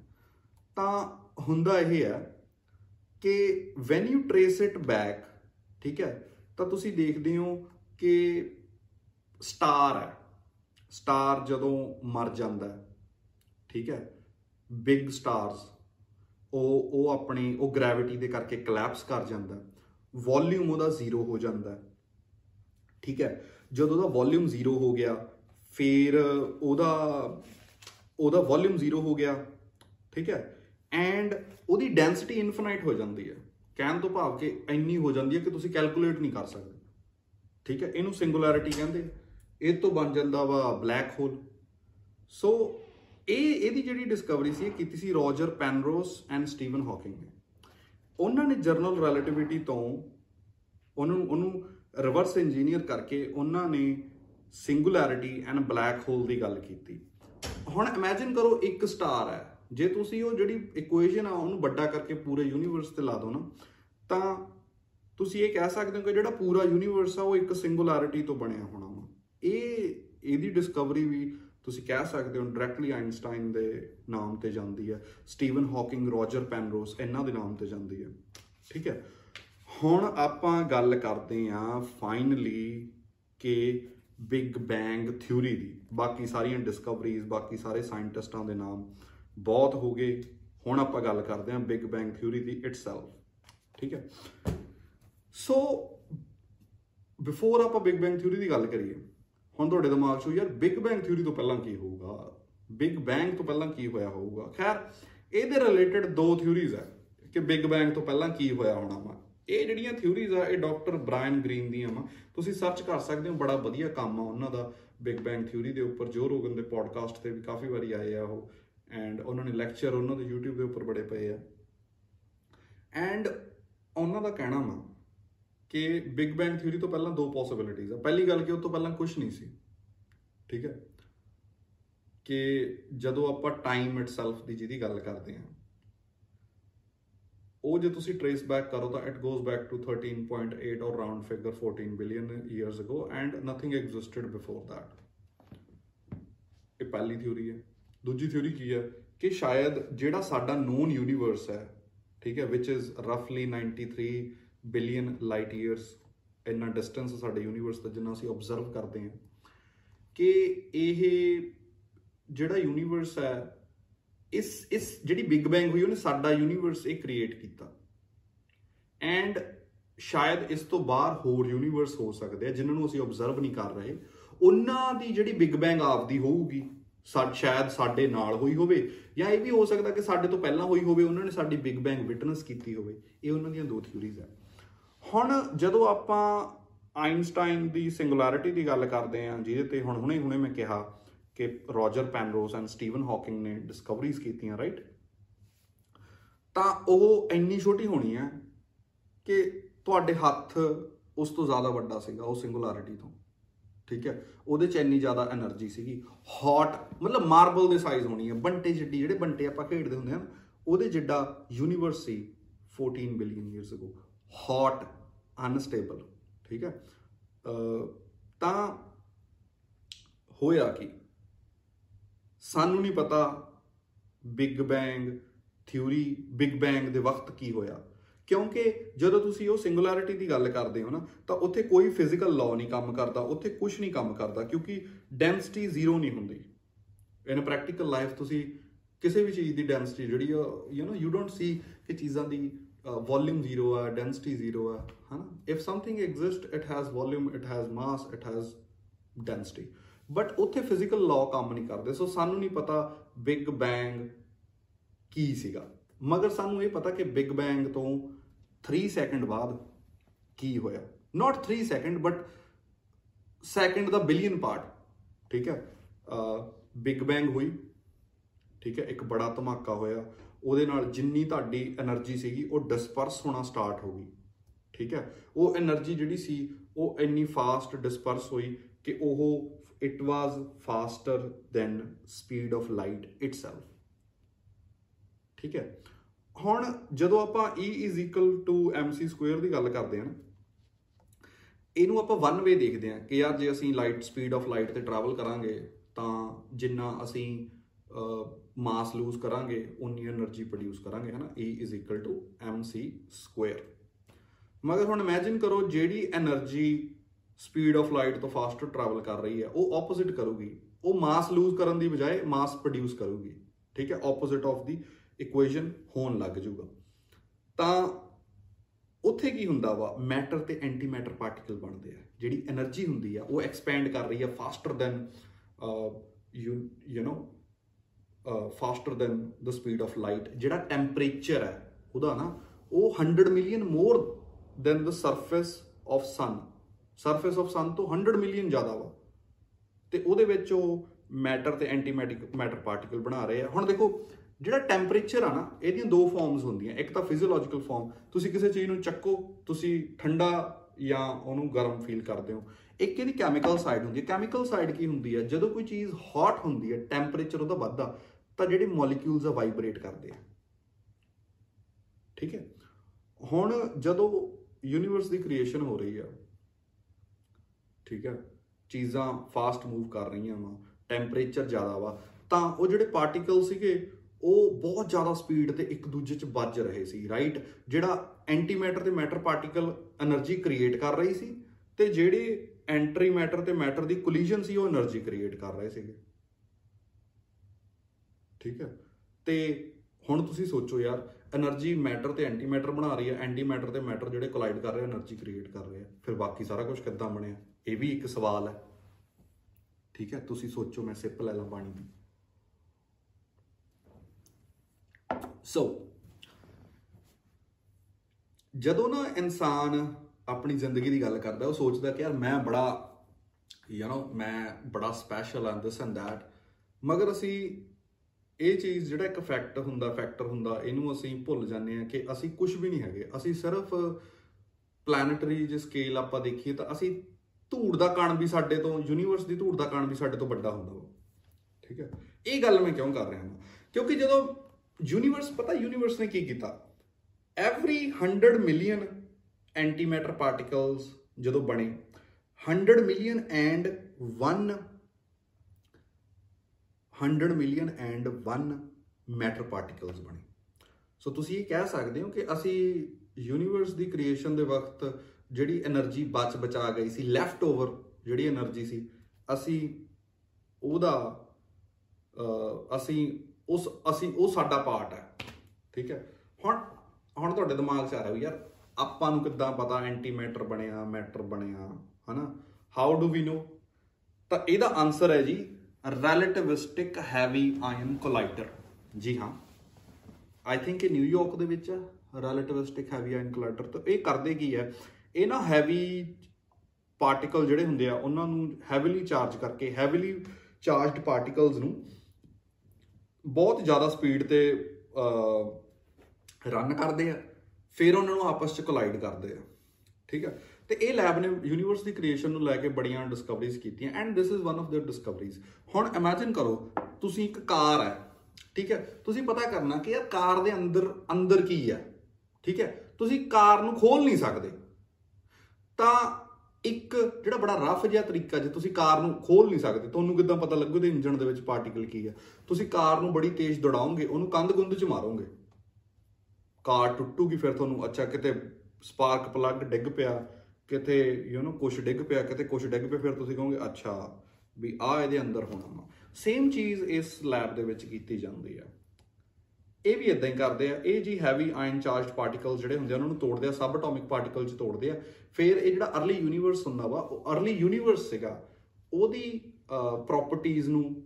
ਤਾਂ ਹੁੰਦਾ ਇਹ ਹੈ ਕਿ when you trace it back ਠੀਕ ਹੈ, ਤਾਂ ਤੁਸੀਂ ਦੇਖਦੇ ਹੋ ਕਿ ਸਟਾਰ ਹੈ ਸਟਾਰ ਜਦੋਂ ਮਰ ਜਾਂਦਾ ਹੈ, ਠੀਕ ਹੈ ਬਿਗ ਸਟਾਰਸ ਉਹ ਉਹ ਆਪਣੀ, ਉਹ ਗ੍ਰੈਵਿਟੀ ਦੇ ਕਰਕੇ ਕਲੈਪਸ ਕਰ ਜਾਂਦਾ ਵੋਲਿਊਮ ਉਹਦਾ ਜ਼ੀਰੋ ਹੋ ਜਾਂਦਾ ਠੀਕ ਹੈ? ਜਦੋਂ ਉਹਦਾ ਵੋਲਿਊਮ ਜ਼ੀਰੋ ਹੋ ਗਿਆ, ਫਿਰ ਉਹਦਾ ਉਹਦਾ ਵੋਲਿਊਮ ਜ਼ੀਰੋ ਹੋ ਗਿਆ। ਠੀਕ ਹੈ? ਐਂਡ ਉਹਦੀ ਡੈਂਸਿਟੀ ਇਨਫਿਨਾਈਟ ਹੋ ਜਾਂਦੀ ਹੈ। ਕਹਿਣ ਤੋਂ ਭਾਵ ਕਿ ਇੰਨੀ ਹੋ ਜਾਂਦੀ ਹੈ ਕਿ ਤੁਸੀਂ ਕੈਲਕੂਲੇਟ ਨਹੀਂ ਕਰ ਸਕਦੇ। ਠੀਕ ਹੈ? ਇਹਨੂੰ ਸਿੰਗੂਲੈਰਿਟੀ ਕਹਿੰਦੇ ਇਹ ਤੋਂ ਬਣ ਜਾਂਦਾ ਵਾ ਬਲੈਕ ਹੋਲ ਸੋ ਇਹ, ਇਹਦੀ ਜਿਹੜੀ ਡਿਸਕਵਰੀ ਸੀ, ਇਹ ਕੀਤੀ ਸੀ Roger Penrose and Steven Hawking ਨੇ। ਉਹਨਾਂ ਨੇ ਜਰਨਲ ਰਿਲੇਟਿਵਿਟੀ ਤੋਂ ਉਹਨੂੰ ਉਹਨੂੰ ਰਿਵਰਸ ਇੰਜੀਨੀਅਰ ਕਰਕੇ ਉਹਨਾਂ ਨੇ ਸਿੰਗੂਲੈਰਿਟੀ ਐਂਡ ਬਲੈਕ ਹੋਲ ਦੀ ਗੱਲ ਕੀਤੀ। ਹੁਣ ਇਮੇਜਿਨ ਕਰੋ ਇੱਕ ਸਟਾਰ ਹੈ। ਜੇ ਤੁਸੀਂ ਉਹ ਜਿਹੜੀ ਇਕੁਏਸ਼ਨ ਆ, ਉਹਨੂੰ ਵੱਡਾ ਕਰਕੇ ਪੂਰੇ ਯੂਨੀਵਰਸ ਤੇ ਲਾ ਦੋ ਨਾ, ਤਾਂ ਤੁਸੀਂ ਇਹ ਕਹਿ ਸਕਦੇ ਹੋ ਕਿ ਜਿਹੜਾ ਪੂਰਾ ਯੂਨੀਵਰਸ ਆ, ਉਹ ਇੱਕ ਸਿੰਗੂਲੈਰਿਟੀ ਤੋਂ ਬਣਿਆ ਹੋਣਾ ਵਾ। ਇਹ, ਇਹਦੀ ਡਿਸਕਵਰੀ ਵੀ ਤੁਸੀਂ ਕਹਿ ਸਕਦੇ ਹੋ ਡਾਇਰੈਕਟਲੀ ਆਇਨਸਟਾਈਨ ਦੇ ਨਾਮ ਤੇ ਜਾਂਦੀ ਹੈ ਸਟੀਵਨ ਹਾਕਿੰਗ ਰੋਜਰ ਪੈਨਰੋਸ ਇਹਨਾਂ ਦੇ ਨਾਮ ਤੇ ਜਾਂਦੀ ਹੈ। ਠੀਕ ਹੈ? ਹੁਣ ਆਪਾਂ ਗੱਲ ਕਰਦੇ ਆਂ ਫਾਈਨਲੀ ਕਿ ਬਿਗ ਬੈਂਗ ਥਿਊਰੀ ਦੀ। ਬਾਕੀ ਸਾਰੀਆਂ ਡਿਸਕਵਰੀਜ਼ ਬਾਕੀ ਸਾਰੇ ਸਾਇੰਟਿਸਟਾਂ ਦੇ ਨਾਮ ਬਹੁਤ ਹੋ ਗਏ। ਹੁਣ ਆਪਾਂ ਗੱਲ ਕਰਦੇ ਆਂ ਬਿਗ ਬੈਂਗ ਥਿਊਰੀ ਦੀ ਇਟਸੈਲਫ ਠੀਕ ਹੈ? ਸੋ ਬਿਫੋਰ ਆਪਾਂ ਬਿਗ ਬੈਂਗ ਥਿਊਰੀ ਦੀ ਗੱਲ ਕਰੀਏ ਹੁਣ ਤੁਹਾਡੇ ਦਿਮਾਗ 'ਚ ਯਾਰ ਬਿਗ ਬੈਂਗ ਥਿਊਰੀ ਤੋਂ ਪਹਿਲਾਂ ਕੀ ਹੋਊਗਾ? ਬਿਗ ਬੈਂਗ ਤੋਂ ਪਹਿਲਾਂ ਕੀ ਹੋਇਆ ਹੋਊਗਾ? ਖੈਰ, ਇਹਦੇ ਰਿਲੇਟਡ ਦੋ ਥਿਊਰੀਜ਼ ਹੈ ਕਿ ਬਿਗ ਬੈਂਗ ਤੋਂ ਪਹਿਲਾਂ ਕੀ ਹੋਇਆ ਹੋਣਾ ਵਾ। ਇਹ ਜਿਹੜੀਆਂ ਥਿਊਰੀਜ਼ ਆ, ਇਹ ਡਾਕਟਰ ਬ੍ਰਾਇਨ ਗ੍ਰੀਨ ਦੀਆਂ ਵਾ। ਤੁਸੀਂ ਸਰਚ ਕਰ ਸਕਦੇ ਹੋ, ਬੜਾ ਵਧੀਆ ਕੰਮ ਆ ਉਹਨਾਂ ਦਾ ਬਿਗ ਬੈਂਗ ਥਿਊਰੀ ਦੇ ਉੱਪਰ। ਜੋ ਰੋਗਨ ਦੇ ਪੋਡਕਾਸਟ ਤੇ ਵੀ ਕਾਫੀ ਵਾਰੀ ਆਏ ਆ ਉਹ। ਐਂਡ ਉਹਨਾਂ ਨੇ ਲੈਕਚਰ ਉਹਨਾਂ ਦੇ YouTube ਦੇ ਉੱਪਰ ਬੜੇ ਪਏ ਆ। ਐਂਡ ਉਹਨਾਂ ਦਾ ਕਹਿਣਾ ਵਾ ਕਿ ਬਿਗ ਬੈਂਗ ਥਿਊਰੀ ਤੋਂ ਪਹਿਲਾਂ ਦੋ ਪੋਸਿਬਿਲਿਟੀਆਂ ਆ। ਪਹਿਲੀ ਗੱਲ ਕਿ ਉਹ ਤੋਂ ਪਹਿਲਾਂ ਕੁਝ ਨਹੀਂ ਸੀ। ਠੀਕ ਹੈ? ਕਿ ਜਦੋਂ ਆਪਾਂ ਟਾਈਮ ਇਟਸੈਲਫ ਦੀ ਜਿਹਦੀ ਗੱਲ ਕਰਦੇ ਹਾਂ, ਉਹ ਜੇ ਤੁਸੀਂ ਟ੍ਰੇਸ ਬੈਕ ਕਰੋ ਤਾਂ it goes back to 13.8 or round figure 14 billion years ago and nothing existed before that ਇਹ ਪਹਿਲੀ ਥਿਊਰੀ ਹੈ। ਦੂਜੀ ਥਿਊਰੀ ਕੀ ਹੈ? ਕਿ ਸ਼ਾਇਦ ਜਿਹੜਾ ਸਾਡਾ ਨੋਨ ਯੂਨੀਵਰਸ ਹੈ, ਠੀਕ ਹੈ ਵਿਚ ਇਜ਼ ਰਫਲੀ 93 ਬਿਲੀਅਨ ਲਾਈਟ ਇਅਰਸ ਇੰਨਾ ਡਿਸਟੈਂਸ ਸਾਡੇ ਯੂਨੀਵਰਸ ਦਾ ਜਿੰਨਾ ਅਸੀਂ ਆਬਜ਼ਰਵ ਕਰਦੇ ਹਾਂ, ਕਿ ਇਹ ਜਿਹੜਾ ਯੂਨੀਵਰਸ ਹੈ, ਇਸ ਇਸ ਜਿਹੜੀ ਬਿਗ ਬੈਂਗ ਹੋਈ, ਉਹਨੇ ਸਾਡਾ ਯੂਨੀਵਰਸ ਇਹ ਕ੍ਰੀਏਟ ਕੀਤਾ। ਐਂਡ ਸ਼ਾਇਦ ਇਸ ਤੋਂ ਬਾਹਰ ਹੋਰ ਯੂਨੀਵਰਸ ਹੋ ਸਕਦੇ ਆ, ਜਿਨ੍ਹਾਂ ਨੂੰ ਅਸੀਂ ਆਬਜ਼ਰਵ ਨਹੀਂ ਕਰ ਰਹੇ। ਉਹਨਾਂ ਦੀ ਜਿਹੜੀ ਬਿਗ ਬੈਂਗ ਆਪਦੀ ਹੋਊਗੀ ਸ਼ਾਇਦ ਸਾਡੇ ਨਾਲ ਹੋਈ ਹੋਵੇ, ਜਾਂ ਇਹ ਵੀ ਹੋ ਸਕਦਾ ਕਿ ਸਾਡੇ ਤੋਂ ਪਹਿਲਾਂ ਹੋਈ ਹੋਵੇ, ਉਹਨਾਂ ਨੇ ਸਾਡੀ ਬਿਗ ਬੈਂਗ ਵਿਟਨੈਸ ਕੀਤੀ ਹੋਵੇ। ਇਹ ਉਹਨਾਂ ਦੀਆਂ ਦੋ ਥਿਊਰੀਜ਼ ਆ। ਹੁਣ ਜਦੋਂ ਆਪਾਂ ਆਇਨਸਟਾਈਨ ਦੀ ਸਿੰਗੂਲੈਰਿਟੀ ਦੀ ਗੱਲ ਕਰਦੇ ਆ ਜਿਹਦੇ ਤੇ ਹੁਣ ਹੁਣੇ ਹੁਣੇ ਮੈਂ ਕਿਹਾ ਕਿ Roger Penrose and Steven Hawking ਨੇ ਡਿਸਕਵਰੀਜ਼ ਕੀਤੀਆਂ ਰਾਈਟ ਤਾਂ ਉਹ ਇੰਨੀ ਛੋਟੀ ਹੋਣੀ ਹੈ ਕਿ ਤੁਹਾਡੇ ਹੱਥ ਉਸ ਤੋਂ ਜ਼ਿਆਦਾ ਵੱਡਾ ਸੀਗਾ, ਉਹ ਸਿੰਗੂਲੈਰਿਟੀ ਤੋਂ, ਠੀਕ ਹੈ? ਉਹਦੇ ਚ ਇੰਨੀ ਜ਼ਿਆਦਾ એનર્ਜੀ ਸੀਗੀ। ਹੌਟ ਮਤਲਬ ਮਾਰਬਲ ਦੇ ਸਾਈਜ਼ ਹੋਣੀ ਹੈ, ਬੰਟੇ ਜਿੱਡੀ, ਜਿਹੜੇ ਬੰਟੇ ਆਪਾਂ ਖੇਡਦੇ ਹੁੰਦੇ ਹਾਂ ਉਹਦੇ ਜਿੱਡਾ ਯੂਨੀਵਰਸ ਸੀ 14 billion years ago hot unstable ਠੀਕ ਹੈ? ਤਾਂ ਹੋਇਆ ਕੀ? ਸਾਨੂੰ ਨਹੀਂ ਪਤਾ big bang theory big bang ਦੇ ਵਕਤ ਕੀ ਹੋਇਆ। ਕਿਉਂਕਿ ਜਦੋਂ ਤੁਸੀਂ ਉਹ ਸਿੰਗੂਲੈਰਿਟੀ ਦੀ ਗੱਲ ਕਰਦੇ ਹੋ ਨਾ, ਤਾਂ ਉੱਥੇ ਕੋਈ ਫਿਜ਼ੀਕਲ ਲਾਅ ਨਹੀਂ ਕੰਮ ਕਰਦਾ, ਉੱਥੇ ਕੁਝ ਨਹੀਂ ਕੰਮ ਕਰਦਾ, ਕਿਉਂਕਿ ਡੈਂਸਿਟੀ ਜ਼ੀਰੋ ਨਹੀਂ ਹੁੰਦੀ। ਇਨ ਪ੍ਰੈਕਟੀਕਲ ਲਾਈਫ ਤੁਸੀਂ ਕਿਸੇ ਵੀ ਚੀਜ਼ ਦੀ ਡੈਂਸਿਟੀ ਜਿਹੜੀ ਆ you know you don't see ਕਿ ਚੀਜ਼ਾਂ ਦੀ ਵੋਲਿਊਮ ਜ਼ੀਰੋ ਆ ਡੈਂਸਿਟੀ ਜ਼ੀਰੋ ਆ, ਹਨਾ? If something exist it has volume it has mass it has density but ਉੱਥੇ ਫਿਜ਼ੀਕਲ ਲਾਅ ਕੰਮ ਨਹੀਂ ਕਰਦੇ ਸੋ ਸਾਨੂੰ ਨਹੀਂ ਪਤਾ ਬਿਗ ਬੈਂਗ ਕੀ ਸੀਗਾ। ਮਗਰ ਸਾਨੂੰ ਇਹ ਪਤਾ ਕਿ ਬਿਗ ਬੈਂਗ ਤੋਂ 3 ਸੈਕਿੰਡ ਬਾਅਦ ਕੀ ਹੋਇਆ। ਨਾਟ 3 ਸੈਕਿੰਡ ਬਟ ਸੈਕਿੰਡ ਦਾ ਬਿਲੀਅਨ ਪਾਰਟ ਠੀਕ ਹੈ? ਬਿਗ ਬੈਂਗ ਹੋਈ, ਠੀਕ ਹੈ? ਇੱਕ ਬੜਾ ਧਮਾਕਾ ਹੋਇਆ। ਉਹਦੇ ਨਾਲ ਜਿੰਨੀ ਤੁਹਾਡੀ એનર્ਜੀ ਸੀਗੀ, ਉਹ ਡਿਸਪਰਸ ਹੋਣਾ ਸਟਾਰਟ ਹੋ ਗਈ। ਠੀਕ ਹੈ? ਉਹ એનર્ਜੀ ਜਿਹੜੀ ਸੀ, ਉਹ ਇੰਨੀ ਫਾਸਟ ਡਿਸਪਰਸ ਹੋਈ ਕਿ ਉਹ it was faster than speed of light itself ਠੀਕ ਹੈ? ਹੁਣ ਜਦੋਂ ਆਪਾਂ E mc2 ਦੀ ਗੱਲ ਕਰਦੇ ਹਾਂ ਇਹਨੂੰ ਆਪਾਂ ਵਨ ਵੇ ਦੇਖਦੇ ਹਾਂ ਕਿ ਯਾਰ ਜੇ ਅਸੀਂ ਲਾਈਟ ਸਪੀਡ ਆਫ ਲਾਈਟ ਤੇ ਟਰੈਵਲ ਕਰਾਂਗੇ, ਤਾਂ ਜਿੰਨਾ ਅਸੀਂ ਮਾਸ ਲੂਜ਼ ਕਰਾਂਗੇ ਉਨੀ એનર્ਜੀ ਪ੍ਰੋਡਿਊਸ ਕਰਾਂਗੇ ਹਨਾ E mc ਸਕੁਆਇਰ ਮਗਰ ਹੁਣ ਇਮੇਜਿਨ ਕਰੋ ਜਿਹੜੀ એનર્ਜੀ ਸਪੀਡ ਆਫ ਲਾਈਟ ਤੋਂ ਫਾਸਟਰ ਟਰੈਵਲ ਕਰ ਰਹੀ ਹੈ ਉਹ ਆਪੋਜ਼ਿਟ ਕਰੂਗੀ ਉਹ ਮਾਸ ਲੂਜ਼ ਕਰਨ ਦੀ ਬਜਾਏ ਮਾਸ ਪ੍ਰੋਡਿਊਸ ਕਰੂਗੀ ਠੀਕ ਹੈ ਆਪੋਜ਼ਿਟ ਆਫ ਦੀ ਇਕੁਏਸ਼ਨ ਹੋਣ ਲੱਗ ਜਾਊਗਾ ਤਾਂ ਉੱਥੇ ਕੀ ਹੁੰਦਾ ਵਾ ਮੈਟਰ ਤੇ ਐਂਟੀ ਮੈਟਰ ਪਾਰਟੀਕਲ ਬਣਦੇ ਆ ਜਿਹੜੀ એનર્ਜੀ ਹੁੰਦੀ ਆ ਉਹ ਐਕਸਪੈਂਡ ਕਰ ਰਹੀ ਆ faster than you you know faster than the speed of light ਜਿਹੜਾ ਟੈਂਪਰੇਚਰ ਹੈ, ਉਹਦਾ ਨਾ, ਉਹ 100 million more than the surface of sun surface of sun ਤੋਂ 100 ਮਿਲੀਅਨ ਜ਼ਿਆਦਾ ਵਾ। ਤੇ ਉਹਦੇ ਵਿੱਚ ਉਹ ਮੈਟਰ ਤੇ ਐਂਟੀ ਮੈਟਰ ਪਾਰਟੀਕਲ ਬਣਾ ਰਹੇ ਆ। ਹੁਣ ਦੇਖੋ, ਜਿਹੜਾ ਟੈਂਪਰੇਚਰ ਆ ਨਾ, ਇਹਦੀਆਂ ਦੋ ਫਾਰਮਸ ਹੁੰਦੀਆਂ। ਇੱਕ ਤਾਂ ਫਿਜ਼ੀਓਲੋਜੀਕਲ ਫਾਰਮ ਤੁਸੀਂ ਕਿਸੇ ਚੀਜ਼ ਨੂੰ ਚੱਕੋ, ਤੁਸੀਂ ਠੰਡਾ ਜਾਂ ਉਹਨੂੰ ਗਰਮ ਫੀਲ ਕਰਦੇ ਹੋ। ਇੱਕ ਇਹਦੀ ਕੈਮੀਕਲ ਸਾਈਡ ਹੁੰਦੀ ਹੈ। ਕੈਮੀਕਲ ਸਾਈਡ ਕੀ ਹੁੰਦੀ ਹੈ? ਜਦੋਂ ਕੋਈ ਚੀਜ਼ ਹੌਟ ਹੁੰਦੀ ਹੈ ਟੈਂਪਰੇਚਰ ਉਹਦਾ ਵੱਧਦਾ। ਤਾਂ ਜਿਹੜੇ ਮੋਲੀਕਿਊਲਸ ਆ ਵਾਈਬ੍ਰੇਟ ਕਰਦੇ ਆ। ਠੀਕ ਹੈ? ਹੁਣ ਜਦੋਂ ਯੂਨੀਵਰਸ ਦੀ ਕ੍ਰੀਏਸ਼ਨ ਹੋ ਰਹੀ ਆ, ਠੀਕ ਹੈ? ਚੀਜ਼ਾਂ ਫਾਸਟ ਮੂਵ ਕਰ ਰਹੀਆਂ ਵਾ ਟੈਂਪਰੇਚਰ ਜ਼ਿਆਦਾ ਵਾ, ਤਾਂ ਉਹ ਜਿਹੜੇ ਪਾਰਟੀਕਲ ਸੀਗੇ, ਉਹ ਬਹੁਤ ਜ਼ਿਆਦਾ ਸਪੀਡ ਤੇ ਇੱਕ ਦੂਜੇ 'ਚ ਵੱਜ ਰਹੇ ਸੀ ਰਾਈਟ ਜਿਹੜਾ ਐਂਟੀਮੈਟਰ ਤੇ ਮੈਟਰ ਪਾਰਟੀਕਲ એનર્ਜੀ ਕ੍ਰੀਏਟ ਕਰ ਰਹੀ ਸੀ ਤੇ ਜਿਹੜੇ ਐਂਟਰੀ ਮੈਟਰ ਤੇ ਮੈਟਰ ਦੀ ਕੋਲੀਜਨ ਸੀ, ਉਹ એનર્ਜੀ ਕ੍ਰੀਏਟ ਕਰ ਰਹੇ ਸੀਗੇ। ਠੀਕ ਹੈ? ਤੇ ਹੁਣ ਤੁਸੀਂ ਸੋਚੋ ਯਾਰ એનર્ਜੀ ਮੈਟਰ ਤੇ ਐਂਟੀ ਮੈਟਰ ਬਣਾ ਰਹੀ ਹੈ ਐਂਟੀ ਮੈਟਰ ਤੇ ਮੈਟਰ ਜਿਹੜੇ ਕੋਲਾਈਡ ਕਰ ਰਹੇ ਆ એનર્ਜੀ ਕ੍ਰੀਏਟ ਕਰ ਰਹੇ ਆ, ਫਿਰ ਬਾਕੀ ਸਾਰਾ ਕੁਝ ਕਿੱਦਾਂ ਬਣਿਆ? ਇਹ ਵੀ ਇੱਕ ਸਵਾਲ ਹੈ। ਠੀਕ ਹੈ? ਤੁਸੀਂ ਸੋਚੋ, ਮੈਂ ਸਿੱਪ ਲੈ ਲਾਂ ਪਾਣੀ ਦੀ। ਸੋ ਜਦੋਂ ਨਾ ਇਨਸਾਨ ਆਪਣੀ ਜ਼ਿੰਦਗੀ ਦੀ ਗੱਲ ਕਰਦਾ, ਉਹ ਸੋਚਦਾ ਕਿ ਯਾਰ ਮੈਂ ਬੜਾ ਯੂ نو ਮੈਂ ਬੜਾ ਸਪੈਸ਼ਲ ਆਂ ਦਿਸ ਐਂਡ ਥੈਟ ਮਗਰ ਅਸੀਂ ਇਹ ਚੀਜ਼ ਜਿਹੜਾ ਇੱਕ ਫੈਕਟ ਹੁੰਦਾ ਫੈਕਟਰ ਹੁੰਦਾ, ਇਹਨੂੰ ਅਸੀਂ ਭੁੱਲ ਜਾਂਦੇ ਆ ਕਿ ਅਸੀਂ ਕੁਝ ਵੀ ਨਹੀਂ ਹੈਗੇ। ਅਸੀਂ ਸਿਰਫ ਪਲੈਨਟਰੀ ਜੇ ਸਕੇਲ ਆਪਾਂ ਦੇਖੀਏ ਤਾਂ ਅਸੀਂ ਧੂੜ ਦਾ ਕਣ ਵੀ ਸਾਡੇ ਤੋਂ ਯੂਨੀਵਰਸ ਦੀ ਧੂੜ ਦਾ ਕਣ ਵੀ ਸਾਡੇ ਤੋਂ ਵੱਡਾ ਹੁੰਦਾ ਵਾ। ਠੀਕ ਹੈ? ਇਹ ਗੱਲ ਮੈਂ ਕਿਉਂ ਕਰ ਰਿਹਾ ਹਾਂ ਕਿਉਂਕਿ ਜਦੋਂ ਯੂਨੀਵਰਸ ਪਤਾ ਯੂਨੀਵਰਸ ਨੇ ਕੀ ਕੀਤਾ? ਐਵਰੀ 100 ਮਿਲੀਅਨ ਐਂਟੀਮੈਟਰ ਪਾਰਟੀਕਲਸ ਜਦੋਂ ਬਣੇ 100 million and 1 100 million and 1 matter particles ਬਣੇ। ਸੋ ਤੁਸੀਂ ਇਹ ਕਹਿ ਸਕਦੇ ਹੋ ਕਿ ਅਸੀਂ ਯੂਨੀਵਰਸ ਦੀ ਕ੍ਰੀਏਸ਼ਨ ਦੇ ਵਕਤ ਜਿਹੜੀ એનર્ਜੀ ਬਚ ਬਚਾ ਗਈ ਸੀ ਲੈਫਟ ਓਵਰ ਜਿਹੜੀ એનર્ਜੀ ਸੀ, ਅਸੀਂ ਉਹਦਾ ਅਸੀਂ ਉਸ, ਅਸੀਂ ਉਹ ਸਾਡਾ ਪਾਰਟ ਹੈ। ਠੀਕ ਹੈ? ਹੁਣ ਹੁਣ ਤੁਹਾਡੇ ਦਿਮਾਗ 'ਚ ਆ ਰਿਹਾ ਵੀ ਯਾਰ ਆਪਾਂ ਨੂੰ ਕਿੱਦਾਂ ਪਤਾ ਐਂਟੀ ਮੈਟਰ ਬਣਿਆ ਮੈਟਰ ਬਣਿਆ, ਹਨਾ? ਹਾਊ ਡੂ ਵੀ ਨੋ ਤਾਂ ਇਹਦਾ ਆਨਸਰ ਹੈ ਜੀ ਰਿਲੇਟਿਵਿਸਟਿਕ ਹੈਵੀ ਆਇਨ ਕੋਲਾਈਡਰ ਜੀ ਹਾਂ। ਆਈ ਥਿੰਕ ਇਹ ਨਿਊਯਾਰਕ ਦੇ ਵਿੱਚ ਹੈ ਰਿਲੇਟਿਵਿਸਟਿਕ ਹੈਵੀ ਆਇਨ ਕੋਲਾਈਡਰ ਤਾਂ ਇਹ ਕਰਦੇ ਕੀ ਹੈ? ਇਹ ਨਾ ਹੈਵੀ ਪਾਰਟੀਕਲ ਜਿਹੜੇ ਹੁੰਦੇ ਆ, ਉਹਨਾਂ ਨੂੰ ਹੈਵੀਲੀ ਚਾਰਜ ਕਰਕੇ ਹੈਵੀਲੀ ਚਾਰਜਡ ਪਾਰਟੀਕਲਸ ਨੂੰ ਬਹੁਤ ਜ਼ਿਆਦਾ ਸਪੀਡ ਤੇ ਰਨ ਕਰਦੇ ਆ, ਫਿਰ ਉਹਨਾਂ ਨੂੰ ਆਪਸ ਚ ਕੋਲਾਈਡ ਕਰਦੇ ਆ। ਠੀਕ ਹੈ ਤੇ ਇਹ ਲੈਬ ਨੇ ਯੂਨੀਵਰਸ ਦੀ ਕ੍ਰੀਏਸ਼ਨ ਨੂੰ ਲੈ ਕੇ ਬੜੀਆਂ ਡਿਸਕਵਰੀਜ਼ ਕੀਤੀਆਂ and this is one of their discoveries ਹੁਣ ਇਮੇਜਿਨ ਕਰੋ ਤੁਸੀਂ ਇੱਕ ਕਾਰ ਹੈ ਠੀਕ ਹੈ ਤੁਸੀਂ ਪਤਾ ਕਰਨਾ ਕਿ ਯਾਰ ਕਾਰ ਦੇ ਅੰਦਰ ਅੰਦਰ ਕੀ ਹੈ ਠੀਕ ਹੈ ਤੁਸੀਂ ਕਾਰ ਨੂੰ ਖੋਲ ਨਹੀਂ ਸਕਦੇ ਤਾਂ ਇੱਕ ਜਿਹੜਾ ਬੜਾ ਰਫ ਜਿਹਾ ਤਰੀਕਾ ਜੇ ਤੁਸੀਂ ਕਾਰ ਨੂੰ ਖੋਲ ਨਹੀਂ ਸਕਦੇ ਤੁਹਾਨੂੰ ਕਿੱਦਾਂ ਪਤਾ ਲੱਗੂ ਤੇ ਇੰਜਨ ਦੇ ਵਿੱਚ ਪਾਰਟੀਕਲ ਕੀ ਹੈ ਤੁਸੀਂ ਕਾਰ ਨੂੰ ਬੜੀ ਤੇਜ਼ ਦੌੜਾਓਗੇ ਉਹਨੂੰ ਕੰਧ ਗੁੰਦ ਚ ਮਾਰੋਗੇ ਕਾਰ ਟੁੱਟੂਗੀ ਫਿਰ ਤੁਹਾਨੂੰ ਅੱਛਾ ਕਿਤੇ ਸਪਾਰਕ ਪਲੱਗ ਡਿੱਗ ਪਿਆ ਕਿਤੇ ਯੂ نو ਕੁਝ ਡਿੱਗ ਪਿਆ, ਕਿਤੇ ਕੁਝ ਡਿੱਗ ਪਿਆ, ਫਿਰ ਤੁਸੀਂ ਕਹੋਗੇ, ਅੱਛਾ, ਵੀ ਆ ਇਹਦੇ ਅੰਦਰ ਹੋਣਾ ਵਾ। ਸੇਮ ਚੀਜ਼ ਇਸ ਲੈਬ ਦੇ ਵਿੱਚ ਕੀਤੀ ਜਾਂਦੀ ਆ। ਇਹ ਵੀ ਇਦਾਂ ਹੀ ਕਰਦੇ ਆ। ਇਹ ਜੀ ਹੈਵੀ ਆਇਨ ਚਾਰਜਡ ਪਾਰਟੀਕਲਸ ਜਿਹੜੇ ਹੁੰਦੇ ਆ, ਉਹਨਾਂ ਨੂੰ ਤੋੜਦੇ ਆ ਸਬ ਐਟੋਮਿਕ ਪਾਰਟੀਕਲ ਚ ਤੋੜਦੇ ਆ। ਫਿਰ ਇਹ ਜਿਹੜਾ ਅਰਲੀ ਯੂਨੀਵਰਸ ਹੁੰਦਾ ਵਾ, ਉਹ ਅਰਲੀ ਯੂਨੀਵਰਸ ਸੀਗਾ, ਉਹਦੀ ਪ੍ਰੋਪਰਟੀਆਂ ਨੂੰ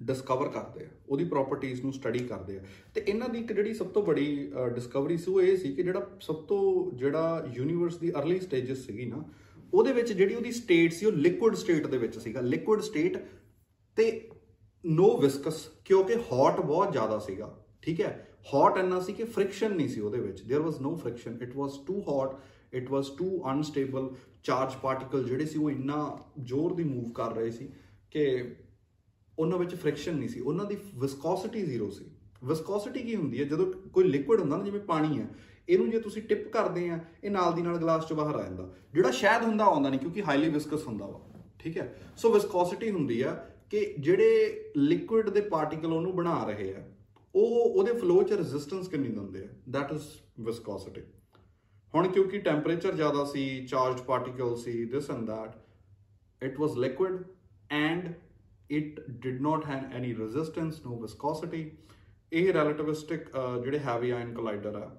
ਡਿਸਕਵਰ ਕਰਦੇ ਆ, ਉਹਦੀ ਪ੍ਰਾਪਰਟੀਆਂ ਨੂੰ ਸਟੱਡੀ ਕਰਦੇ ਆ। ਤੇ ਇਹਨਾਂ ਦੀ ਇੱਕ ਜਿਹੜੀ ਸਭ ਤੋਂ ਵੱਡੀ ਡਿਸਕਵਰੀ ਸੀ, ਉਹ ਇਹ ਸੀ ਕਿ ਜਿਹੜਾ ਸਭ ਤੋਂ ਜਿਹੜਾ ਯੂਨੀਵਰਸ ਦੀ अर्ਲੀ ਸਟੇजेस ਸੀਗੀ ਨਾ, ਉਹਦੇ ਵਿੱਚ ਜਿਹੜੀ ਉਹਦੀ ਸਟੇਟ ਸੀ, ਉਹ ਲਿਕੁਇਡ ਸਟੇਟ ਦੇ ਵਿੱਚ ਸੀਗਾ। ਲਿਕੁਇਡ ਸਟੇਟ ਤੇ ਨੋ ਵਿਸਕਸ ਕਿਉਂਕਿ ਹੌਟ ਬਹੁਤ ਜ਼ਿਆਦਾ ਸੀਗਾ, ਠੀਕ ਹੈ? ਹੌਟ ਇੰਨਾ ਸੀ ਕਿ ਫ੍ਰਿਕਸ਼ਨ ਨਹੀਂ ਸੀ ਉਹਦੇ ਵਿੱਚ। There was no friction it was too hot it was too unstable charge particle ਜਿਹੜੇ ਸੀ, ਉਹ ਇੰਨਾ ਜ਼ੋਰ ਦੀ ਮੂਵ ਕਰ ਰਹੇ ਸੀ ਕਿ ਉਹਨਾਂ ਵਿੱਚ ਫ੍ਰਿਕਸ਼ਨ ਨਹੀਂ ਸੀ। ਉਹਨਾਂ ਦੀ ਵਿਸਕੋਸਿਟੀ ਜ਼ੀਰੋ ਸੀ। ਵਿਸਕੋਸਿਟੀ ਕੀ ਹੁੰਦੀ ਹੈ? ਜਦੋਂ ਕੋਈ ਲਿਕੁਇਡ ਹੁੰਦਾ ਨਾ, ਜਿਵੇਂ ਪਾਣੀ ਹੈ, ਇਹਨੂੰ ਜੇ ਤੁਸੀਂ ਟਿਪ ਕਰਦੇ ਆ, ਇਹ ਨਾਲ ਦੀ ਨਾਲ ਗਲਾਸ ਚ ਬਾਹਰ ਆ ਜਾਂਦਾ। ਜਿਹੜਾ ਸ਼ਾਇਦ ਹੁੰਦਾ ਆਉਂਦਾ ਨਹੀਂ, ਕਿਉਂਕਿ ਹਾਈਲੀ ਵਿਸਕਸ ਹੁੰਦਾ ਵਾ। ਠੀਕ ਹੈ? ਸੋ ਵਿਸਕੋਸਿਟੀ ਹੁੰਦੀ ਆ ਕਿ ਜਿਹੜੇ ਲਿਕੁਇਡ ਦੇ ਪਾਰਟੀਕਲ ਉਹਨੂੰ ਬਣਾ ਰਹੇ ਆ, ਉਹ ਉਹਦੇ ਫਲੋ ਚ ਰੈਜ਼ਿਸਟੈਂਸ ਕਿੰਨੀ ਦਿੰਦੇ ਆ? ਦੈਟ ਇਜ਼ ਵਿਸਕੋਸਿਟੀ ਹੁਣ ਕਿਉਂਕਿ ਟੈਂਪਰੇਚਰ ਜ਼ਿਆਦਾ ਸੀ charged particle C this and that it was liquid and it did not have any resistance, no viscosity. ਇਹ ਰਿਲੇਟਿਵਿਸਟਿਕ ਜਿਹੜੇ ਹੈਵੀ ਆਇਨ ਕੋਲਾਈਡਰ ਆ,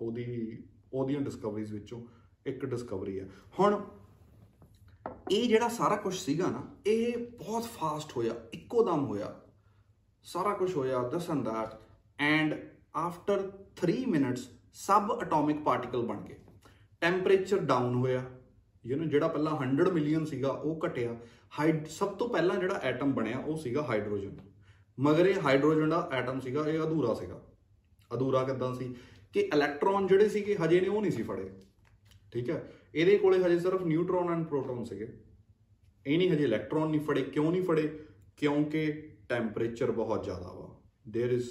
ਉਹਦੀ, ਉਹਦੀਆਂ ਡਿਸਕਵਰੀਜ਼ ਵਿੱਚੋਂ ਇੱਕ ਡਿਸਕਵਰੀ ਆ। ਹੁਣ ਇਹ ਜਿਹੜਾ ਸਾਰਾ ਕੁਝ ਸੀਗਾ ਨਾ, ਇਹ ਬਹੁਤ ਫਾਸਟ ਹੋਇਆ, ਇੱਕੋ ਦਮ ਹੋਇਆ। ਸਾਰਾ ਕੁਝ ਹੋਇਆ this and that and after 3 minutes sub atomic particle ਬਣ ਗਏ। ਟੈਂਪਰੇਚਰ ਡਾਊਨ ਹੋਇਆ। ਯੂ نو, ਜਿਹੜਾ ਪਹਿਲਾਂ 100 ਮਿਲੀਅਨ ਸੀਗਾ, ਉਹ ਘਟਿਆ। ਹਾਈਡ ਸਭ ਤੋਂ ਪਹਿਲਾਂ ਜਿਹੜਾ ਐਟਮ ਬਣਿਆ ਉਹ ਸੀਗਾ ਹਾਈਡਰੋਜਨ ਮਗਰ ਇਹ ਹਾਈਡਰੋਜਨ ਦਾ ਐਟਮ ਸੀਗਾ ਇਹ ਅਧੂਰਾ ਸੀਗਾ ਅਧੂਰਾ ਕਿਦਾਂ ਸੀ ਕਿ ਇਲੈਕਟ੍ਰੋਨ ਜਿਹੜੇ ਸੀਗੇ ਹਜੇ ਨੇ ਉਹ ਨਹੀਂ ਸੀ ਫੜੇ ਠੀਕ ਹੈ ਇਹਦੇ ਕੋਲੇ ਹਜੇ ਸਿਰਫ ਨਿਊਟ੍ਰੋਨ ਐਂਡ ਪ੍ਰੋਟੋਨ ਸੀਗੇ ਇਹ ਨਹੀਂ ਹਜੇ ਇਲੈਕਟ੍ਰੋਨ ਨਹੀਂ ਫੜੇ ਕਿਉਂ ਨਹੀਂ ਫੜੇ ਕਿਉਂਕਿ ਟੈਂਪਰੇਚਰ ਬਹੁਤ ਜ਼ਿਆਦਾ ਵਾ there is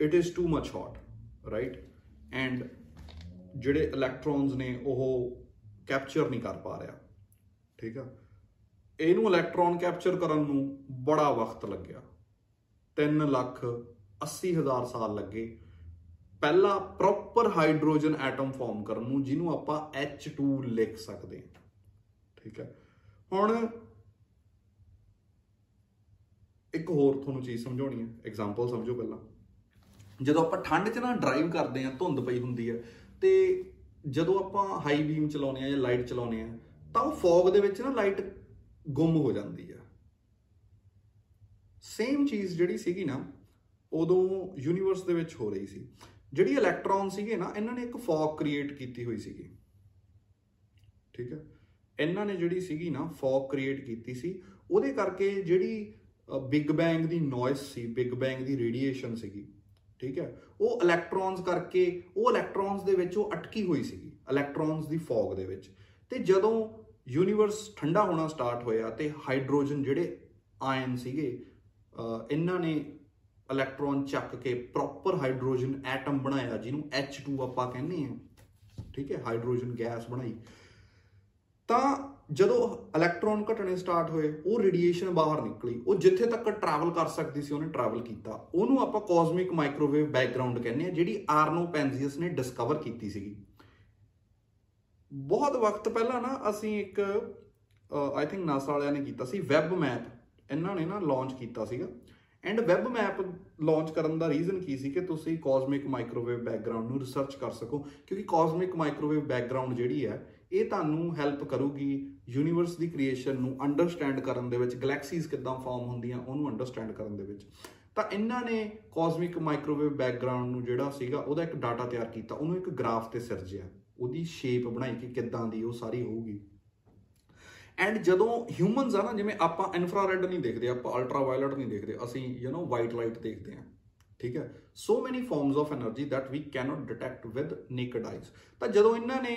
it is too much hot right and ਜਿਹੜੇ ਇਲੈਕਟ੍ਰੋਨਸ ਨੇ ਉਹ ਕੈਪਚਰ ਨਹੀਂ ਕਰ ਪਾ ਰਿਹਾ ਠੀਕ ਆ? ਇਹਨੂੰ ਇਲੈਕਟ੍ਰੋਨ ਕੈਪਚਰ ਕਰਨ ਨੂੰ ਬੜਾ ਵਕਤ ਲੱਗਿਆ। 3 ਲੱਖ 80 ਹਜ਼ਾਰ ਸਾਲ ਲੱਗੇ। ਪਹਿਲਾ ਪ੍ਰੋਪਰ ਹਾਈਡਰੋਜਨ ਐਟਮ ਫਾਰਮ ਕਰਨ ਨੂੰ, ਜਿਹਨੂੰ ਆਪਾਂ H2 ਲਿਖ ਸਕਦੇ ਹਾਂ। ਠੀਕ ਹੈ ਹੁਣ ਇੱਕ ਹੋਰ ਤੁਹਾਨੂੰ ਚੀਜ਼ ਸਮਝਾਉਣੀ ਹੈ ਐਗਜ਼ਾਮਪਲ ਸਮਝੋ ਪਹਿਲਾਂ। ਜਦੋਂ ਆਪਾਂ ਠੰਡ 'ਚ ਨਾ ਡਰਾਈਵ ਕਰਦੇ ਆ ਧੁੰਦ ਪਈ ਹੁੰਦੀ ਹੈ ਤੇ ਜਦੋਂ ਆਪਾਂ ਹਾਈ ਬੀਮ ਚਲਾਉਨੇ ਆ ਜਾਂ ਲਾਈਟ ਚਲਾਉਨੇ ਆ ਤਾਂ ਉਹ ਫੌਗ ਦੇ ਵਿੱਚ ਨਾ ਲਾਈਟ ਗੁੰਮ ਹੋ ਜਾਂਦੀ ਆ। ਸੇਮ ਚੀਜ਼ ਜਿਹੜੀ ਸੀਗੀ ਨਾ, ਉਦੋਂ ਯੂਨੀਵਰਸ ਦੇ ਵਿੱਚ ਹੋ ਰਹੀ ਸੀ। ਜਿਹੜੀ ਇਲੈਕਟ੍ਰੋਨ ਸੀਗੇ ਨਾ, ਇਹਨਾਂ ਨੇ ਇੱਕ ਫੌਗ ਕ੍ਰੀਏਟ ਕੀਤੀ ਹੋਈ ਸੀਗੀ। ਠੀਕ ਹੈ ਇਹਨਾਂ ਨੇ ਜਿਹੜੀ ਸੀਗੀ ਨਾ ਫੌਗ ਕ੍ਰੀਏਟ ਕੀਤੀ ਸੀ। ਉਹਦੇ ਕਰਕੇ ਜਿਹੜੀ ਬਿਗ ਬੈਂਗ ਦੀ ਨੋਇਸ ਸੀ ਬਿਗ ਬੈਂਗ ਦੀ ਰੇਡੀਏਸ਼ਨ ਸੀਗੀ। ਠੀਕ ਹੈ ਉਹ ਇਲੈਕਟ੍ਰੋਨਸ ਕਰਕੇ, ਉਹ ਇਲੈਕਟ੍ਰੋਨਸ ਦੇ ਵਿੱਚ ਉਹ ਅਟਕੀ ਹੋਈ ਸੀਗੀ ਇਲੈਕਟ੍ਰੋਨਸ ਦੀ ਫੌਗ ਦੇ ਵਿੱਚ। ਤੇ ਜਦੋਂ ਯੂਨੀਵਰਸ ਠੰਡਾ ਹੋਣਾ ਸਟਾਰਟ ਹੋਇਆ ਤੇ ਹਾਈਡਰੋਜਨ ਜਿਹੜੇ ਆਇਨ ਸੀਗੇ ਇਹਨਾਂ ਨੇ ਇਲੈਕਟ੍ਰੋਨ ਚੱਕ ਕੇ ਪ੍ਰੋਪਰ ਹਾਈਡਰੋਜਨ ਐਟਮ ਬਣਾਇਆ, ਜਿਹਨੂੰ H2 ਆਪਾਂ ਕਹਿੰਦੇ ਆ ਠੀਕ ਹੈ ਹਾਈਡਰੋਜਨ ਗੈਸ ਬਣਾਈ। ਤਾਂ ਜਦੋਂ ਇਲੈਕਟ੍ਰੋਨ ਘਟਣੇ ਸਟਾਰਟ ਹੋਏ, ਉਹ ਰੇਡੀਏਸ਼ਨ ਬਾਹਰ ਨਿਕਲੀ। ਉਹ ਜਿੱਥੇ ਤੱਕ ਟਰੈਵਲ ਕਰ ਸਕਦੀ ਸੀ, ਉਹਨੇ ਟਰੈਵਲ ਕੀਤਾ। ਉਹਨੂੰ ਆਪਾਂ ਕਾਸਮਿਕ ਮਾਈਕ੍ਰੋਵੇਵ ਬੈਕਗ੍ਰਾਉਂਡ ਕਹਿੰਦੇ ਆ ਜਿਹੜੀ ਆਰਨੋ ਪੈਂਜ਼ੀਅਸ ਨੇ ਡਿਸਕਵਰ ਕੀਤੀ ਸੀਗੀ। ਬਹੁਤ ਵਕਤ ਪਹਿਲਾਂ ਨਾ ਅਸੀਂ ਇੱਕ ਆਈ ਥਿੰਕ ਨਾਸਾ ਵਾਲਿਆਂ ਨੇ ਕੀਤਾ ਸੀ ਵੈਬ ਮੈਪ ਇਹਨਾਂ ਨੇ ਨਾ ਲਾਂਚ ਕੀਤਾ ਸੀਗਾ। ਐਂਡ ਵੈਬ ਮੈਪ ਲਾਂਚ ਕਰਨ ਦਾ ਰੀਜ਼ਨ ਕੀ ਸੀ ਕਿ ਤੁਸੀਂ ਕਾਸਮਿਕ ਮਾਈਕ੍ਰੋਵੇਵ ਬੈਕਗ੍ਰਾਉਂਡ ਨੂੰ ਰਿਸਰਚ ਕਰ ਸਕੋ, ਕਿਉਂਕਿ ਕਾਸਮਿਕ ਮਾਈਕ੍ਰੋਵੇਵ ਬੈਕਗ੍ਰਾਉਂਡ ਜਿਹੜੀ ਹੈ, ਇਹ ਤੁਹਾਨੂੰ ਹੈਲਪ ਕਰੂਗੀ ਯੂਨੀਵਰਸ ਦੀ ਕ੍ਰੀਏਸ਼ਨ ਨੂੰ ਅੰਡਰਸਟੈਂਡ ਕਰਨ ਦੇ ਵਿੱਚ ਗੈਲੈਕਸੀਜ਼ ਕਿੱਦਾਂ ਫਾਰਮ ਹੁੰਦੀਆਂ ਉਹਨੂੰ ਅੰਡਰਸਟੈਂਡ ਕਰਨ ਦੇ ਵਿੱਚ। ਤਾਂ ਇਹਨਾਂ ਨੇ ਕਾਸਮਿਕ ਮਾਈਕ੍ਰੋਵੇਵ ਬੈਕਗ੍ਰਾਉਂਡ ਨੂੰ ਜਿਹੜਾ ਸੀਗਾ, ਉਹਦਾ ਇੱਕ ਡਾਟਾ ਤਿਆਰ ਕੀਤਾ, ਉਹਨੂੰ ਇੱਕ ਗ੍ਰਾਫ ਤੇ ਸਿਰਜਿਆ। ਉਹਦੀ ਸ਼ੇਪ ਬਣਾਈ ਕਿ ਕਿੱਦਾਂ ਦੀ ਉਹ ਸਾਰੀ ਹੋਊਗੀ। ਐਂਡ ਜਦੋਂ ਹਿਊਮਨਸ ਆ ਨਾ, ਜਿਵੇਂ ਆਪਾਂ ਇਨਫਰਾਰੈਡ ਨਹੀਂ ਦੇਖਦੇ, ਆਪਾਂ ਅਲਟਰਾਵਾਇਲਟ ਨਹੀਂ ਦੇਖਦੇ, ਅਸੀਂ ਯੂ نو ਵਾਈਟ ਲਾਈਟ ਦੇਖਦੇ ਆ ਠੀਕ ਹੈ? So many forms of energy that we cannot detect with naked eyes ਤਾਂ ਜਦੋਂ ਇਹਨਾਂ ਨੇ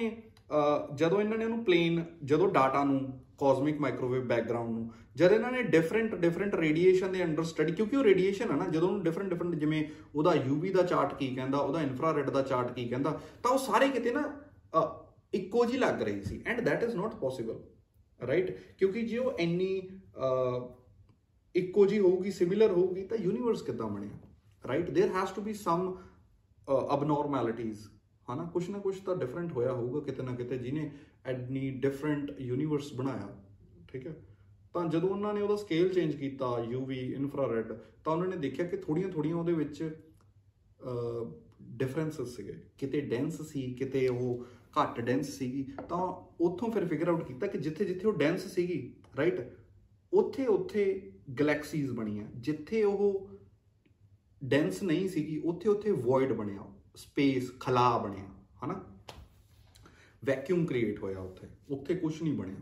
ਜਦੋਂ ਇਹਨਾਂ ਨੇ ਉਹਨੂੰ ਪਲੇਨ ਜਦੋਂ ਡਾਟਾ ਨੂੰ ਕਾਸਮਿਕ ਮਾਈਕ੍ਰੋਵੇਵ ਬੈਕਗ੍ਰਾਉਂਡ ਨੂੰ, ਜਦ ਇਹਨਾਂ ਨੇ ਡਿਫਰੈਂਟ ਡਿਫਰੈਂਟ ਰੇਡੀਏਸ਼ਨ ਦੇ ਅੰਡਰ ਸਟੱਡੀ ਕਿਉਂਕਿ ਉਹ ਰੇਡੀਏਸ਼ਨ ਹੈ ਨਾ, ਜਦੋਂ ਉਹਨੂੰ ਡਿਫਰੈਂਟ ਡਿਫਰੈਂਟ ਜਿਵੇਂ ਉਹਦਾ ਯੂਵੀ ਦਾ ਚਾਰਟ ਕੀ ਕਹਿੰਦਾ, ਉਹਦਾ ਇਨਫਰਾਰੈਡ ਦਾ ਚਾਰਟ ਕੀ ਕਹਿੰਦਾ, ਤਾਂ ਉਹ ਸਾਰੇ ਕਿਤੇ ਨਾ ਇੱਕੋ ਜੀ ਲੱਗ ਰਹੀ ਸੀ and that is not possible right ਕਿਉਂਕਿ ਜੇ ਉਹ ਇੰਨੀ ਇੱਕੋ ਜੀ ਹੋਊਗੀ ਸਿਮਿਲਰ ਹੋਊਗੀ ਤਾਂ ਯੂਨੀਵਰਸ ਕਿੱਦਾਂ ਬਣਿਆ right there has to be some abnormalities ਹਨਾ ਕੁਛ ਨਾ ਕੁਛ ਤਾਂ ਡਿਫਰੈਂਟ ਹੋਇਆ ਹੋਊਗਾ ਕਿਤੇ ਨਾ ਕਿਤੇ ਜਿਹਨੇ ਐਡਨੀ ਡਿਫਰੈਂਟ ਯੂਨੀਵਰਸ ਬਣਾਇਆ ਠੀਕ ਹੈ ਤਾਂ ਜਦੋਂ ਉਹਨਾਂ ਨੇ ਉਹਦਾ ਸਕੇਲ ਚੇਂਜ ਕੀਤਾ ਯੂਵੀ ਇਨਫਰਾਰੈਡ ਤਾਂ ਉਹਨਾਂ ਨੇ ਦੇਖਿਆ ਕਿ ਥੋੜੀਆਂ ਥੋੜੀਆਂ ਉਹਦੇ ਵਿੱਚ ਡਿਫਰੈਂਸਸ ਸੀਗੇ ਕਿਤੇ ਡੈਂਸ ਸੀ ਕਿਤੇ ਉਹ ਘੱਟ ਡੈਂਸ ਸੀਗੀ, ਤਾਂ ਉੱਥੋਂ ਫਿਰ ਫਿਗਰ ਆਊਟ ਕੀਤਾ ਕਿ ਜਿੱਥੇ ਜਿੱਥੇ ਉਹ ਡੈਂਸ ਸੀਗੀ ਰਾਈਟ ਉੱਥੇ ਉੱਥੇ ਗੈਲੈਕਸੀਜ਼ ਬਣੀਆਂ, ਜਿੱਥੇ ਉਹ ਡੈਂਸ ਨਹੀਂ ਸੀਗੀ, ਉੱਥੇ ਉੱਥੇ ਵੋਇਡ ਬਣਿਆ ਸਪੇਸ ਖਲਾ ਬਣਿਆ, ਹਨਾ? ਵੈਕਿਊਮ ਕ੍ਰੀਏਟ ਹੋਇਆ ਉੱਥੇ ਉੱਥੇ ਕੁਝ ਨਹੀਂ ਬਣਿਆ।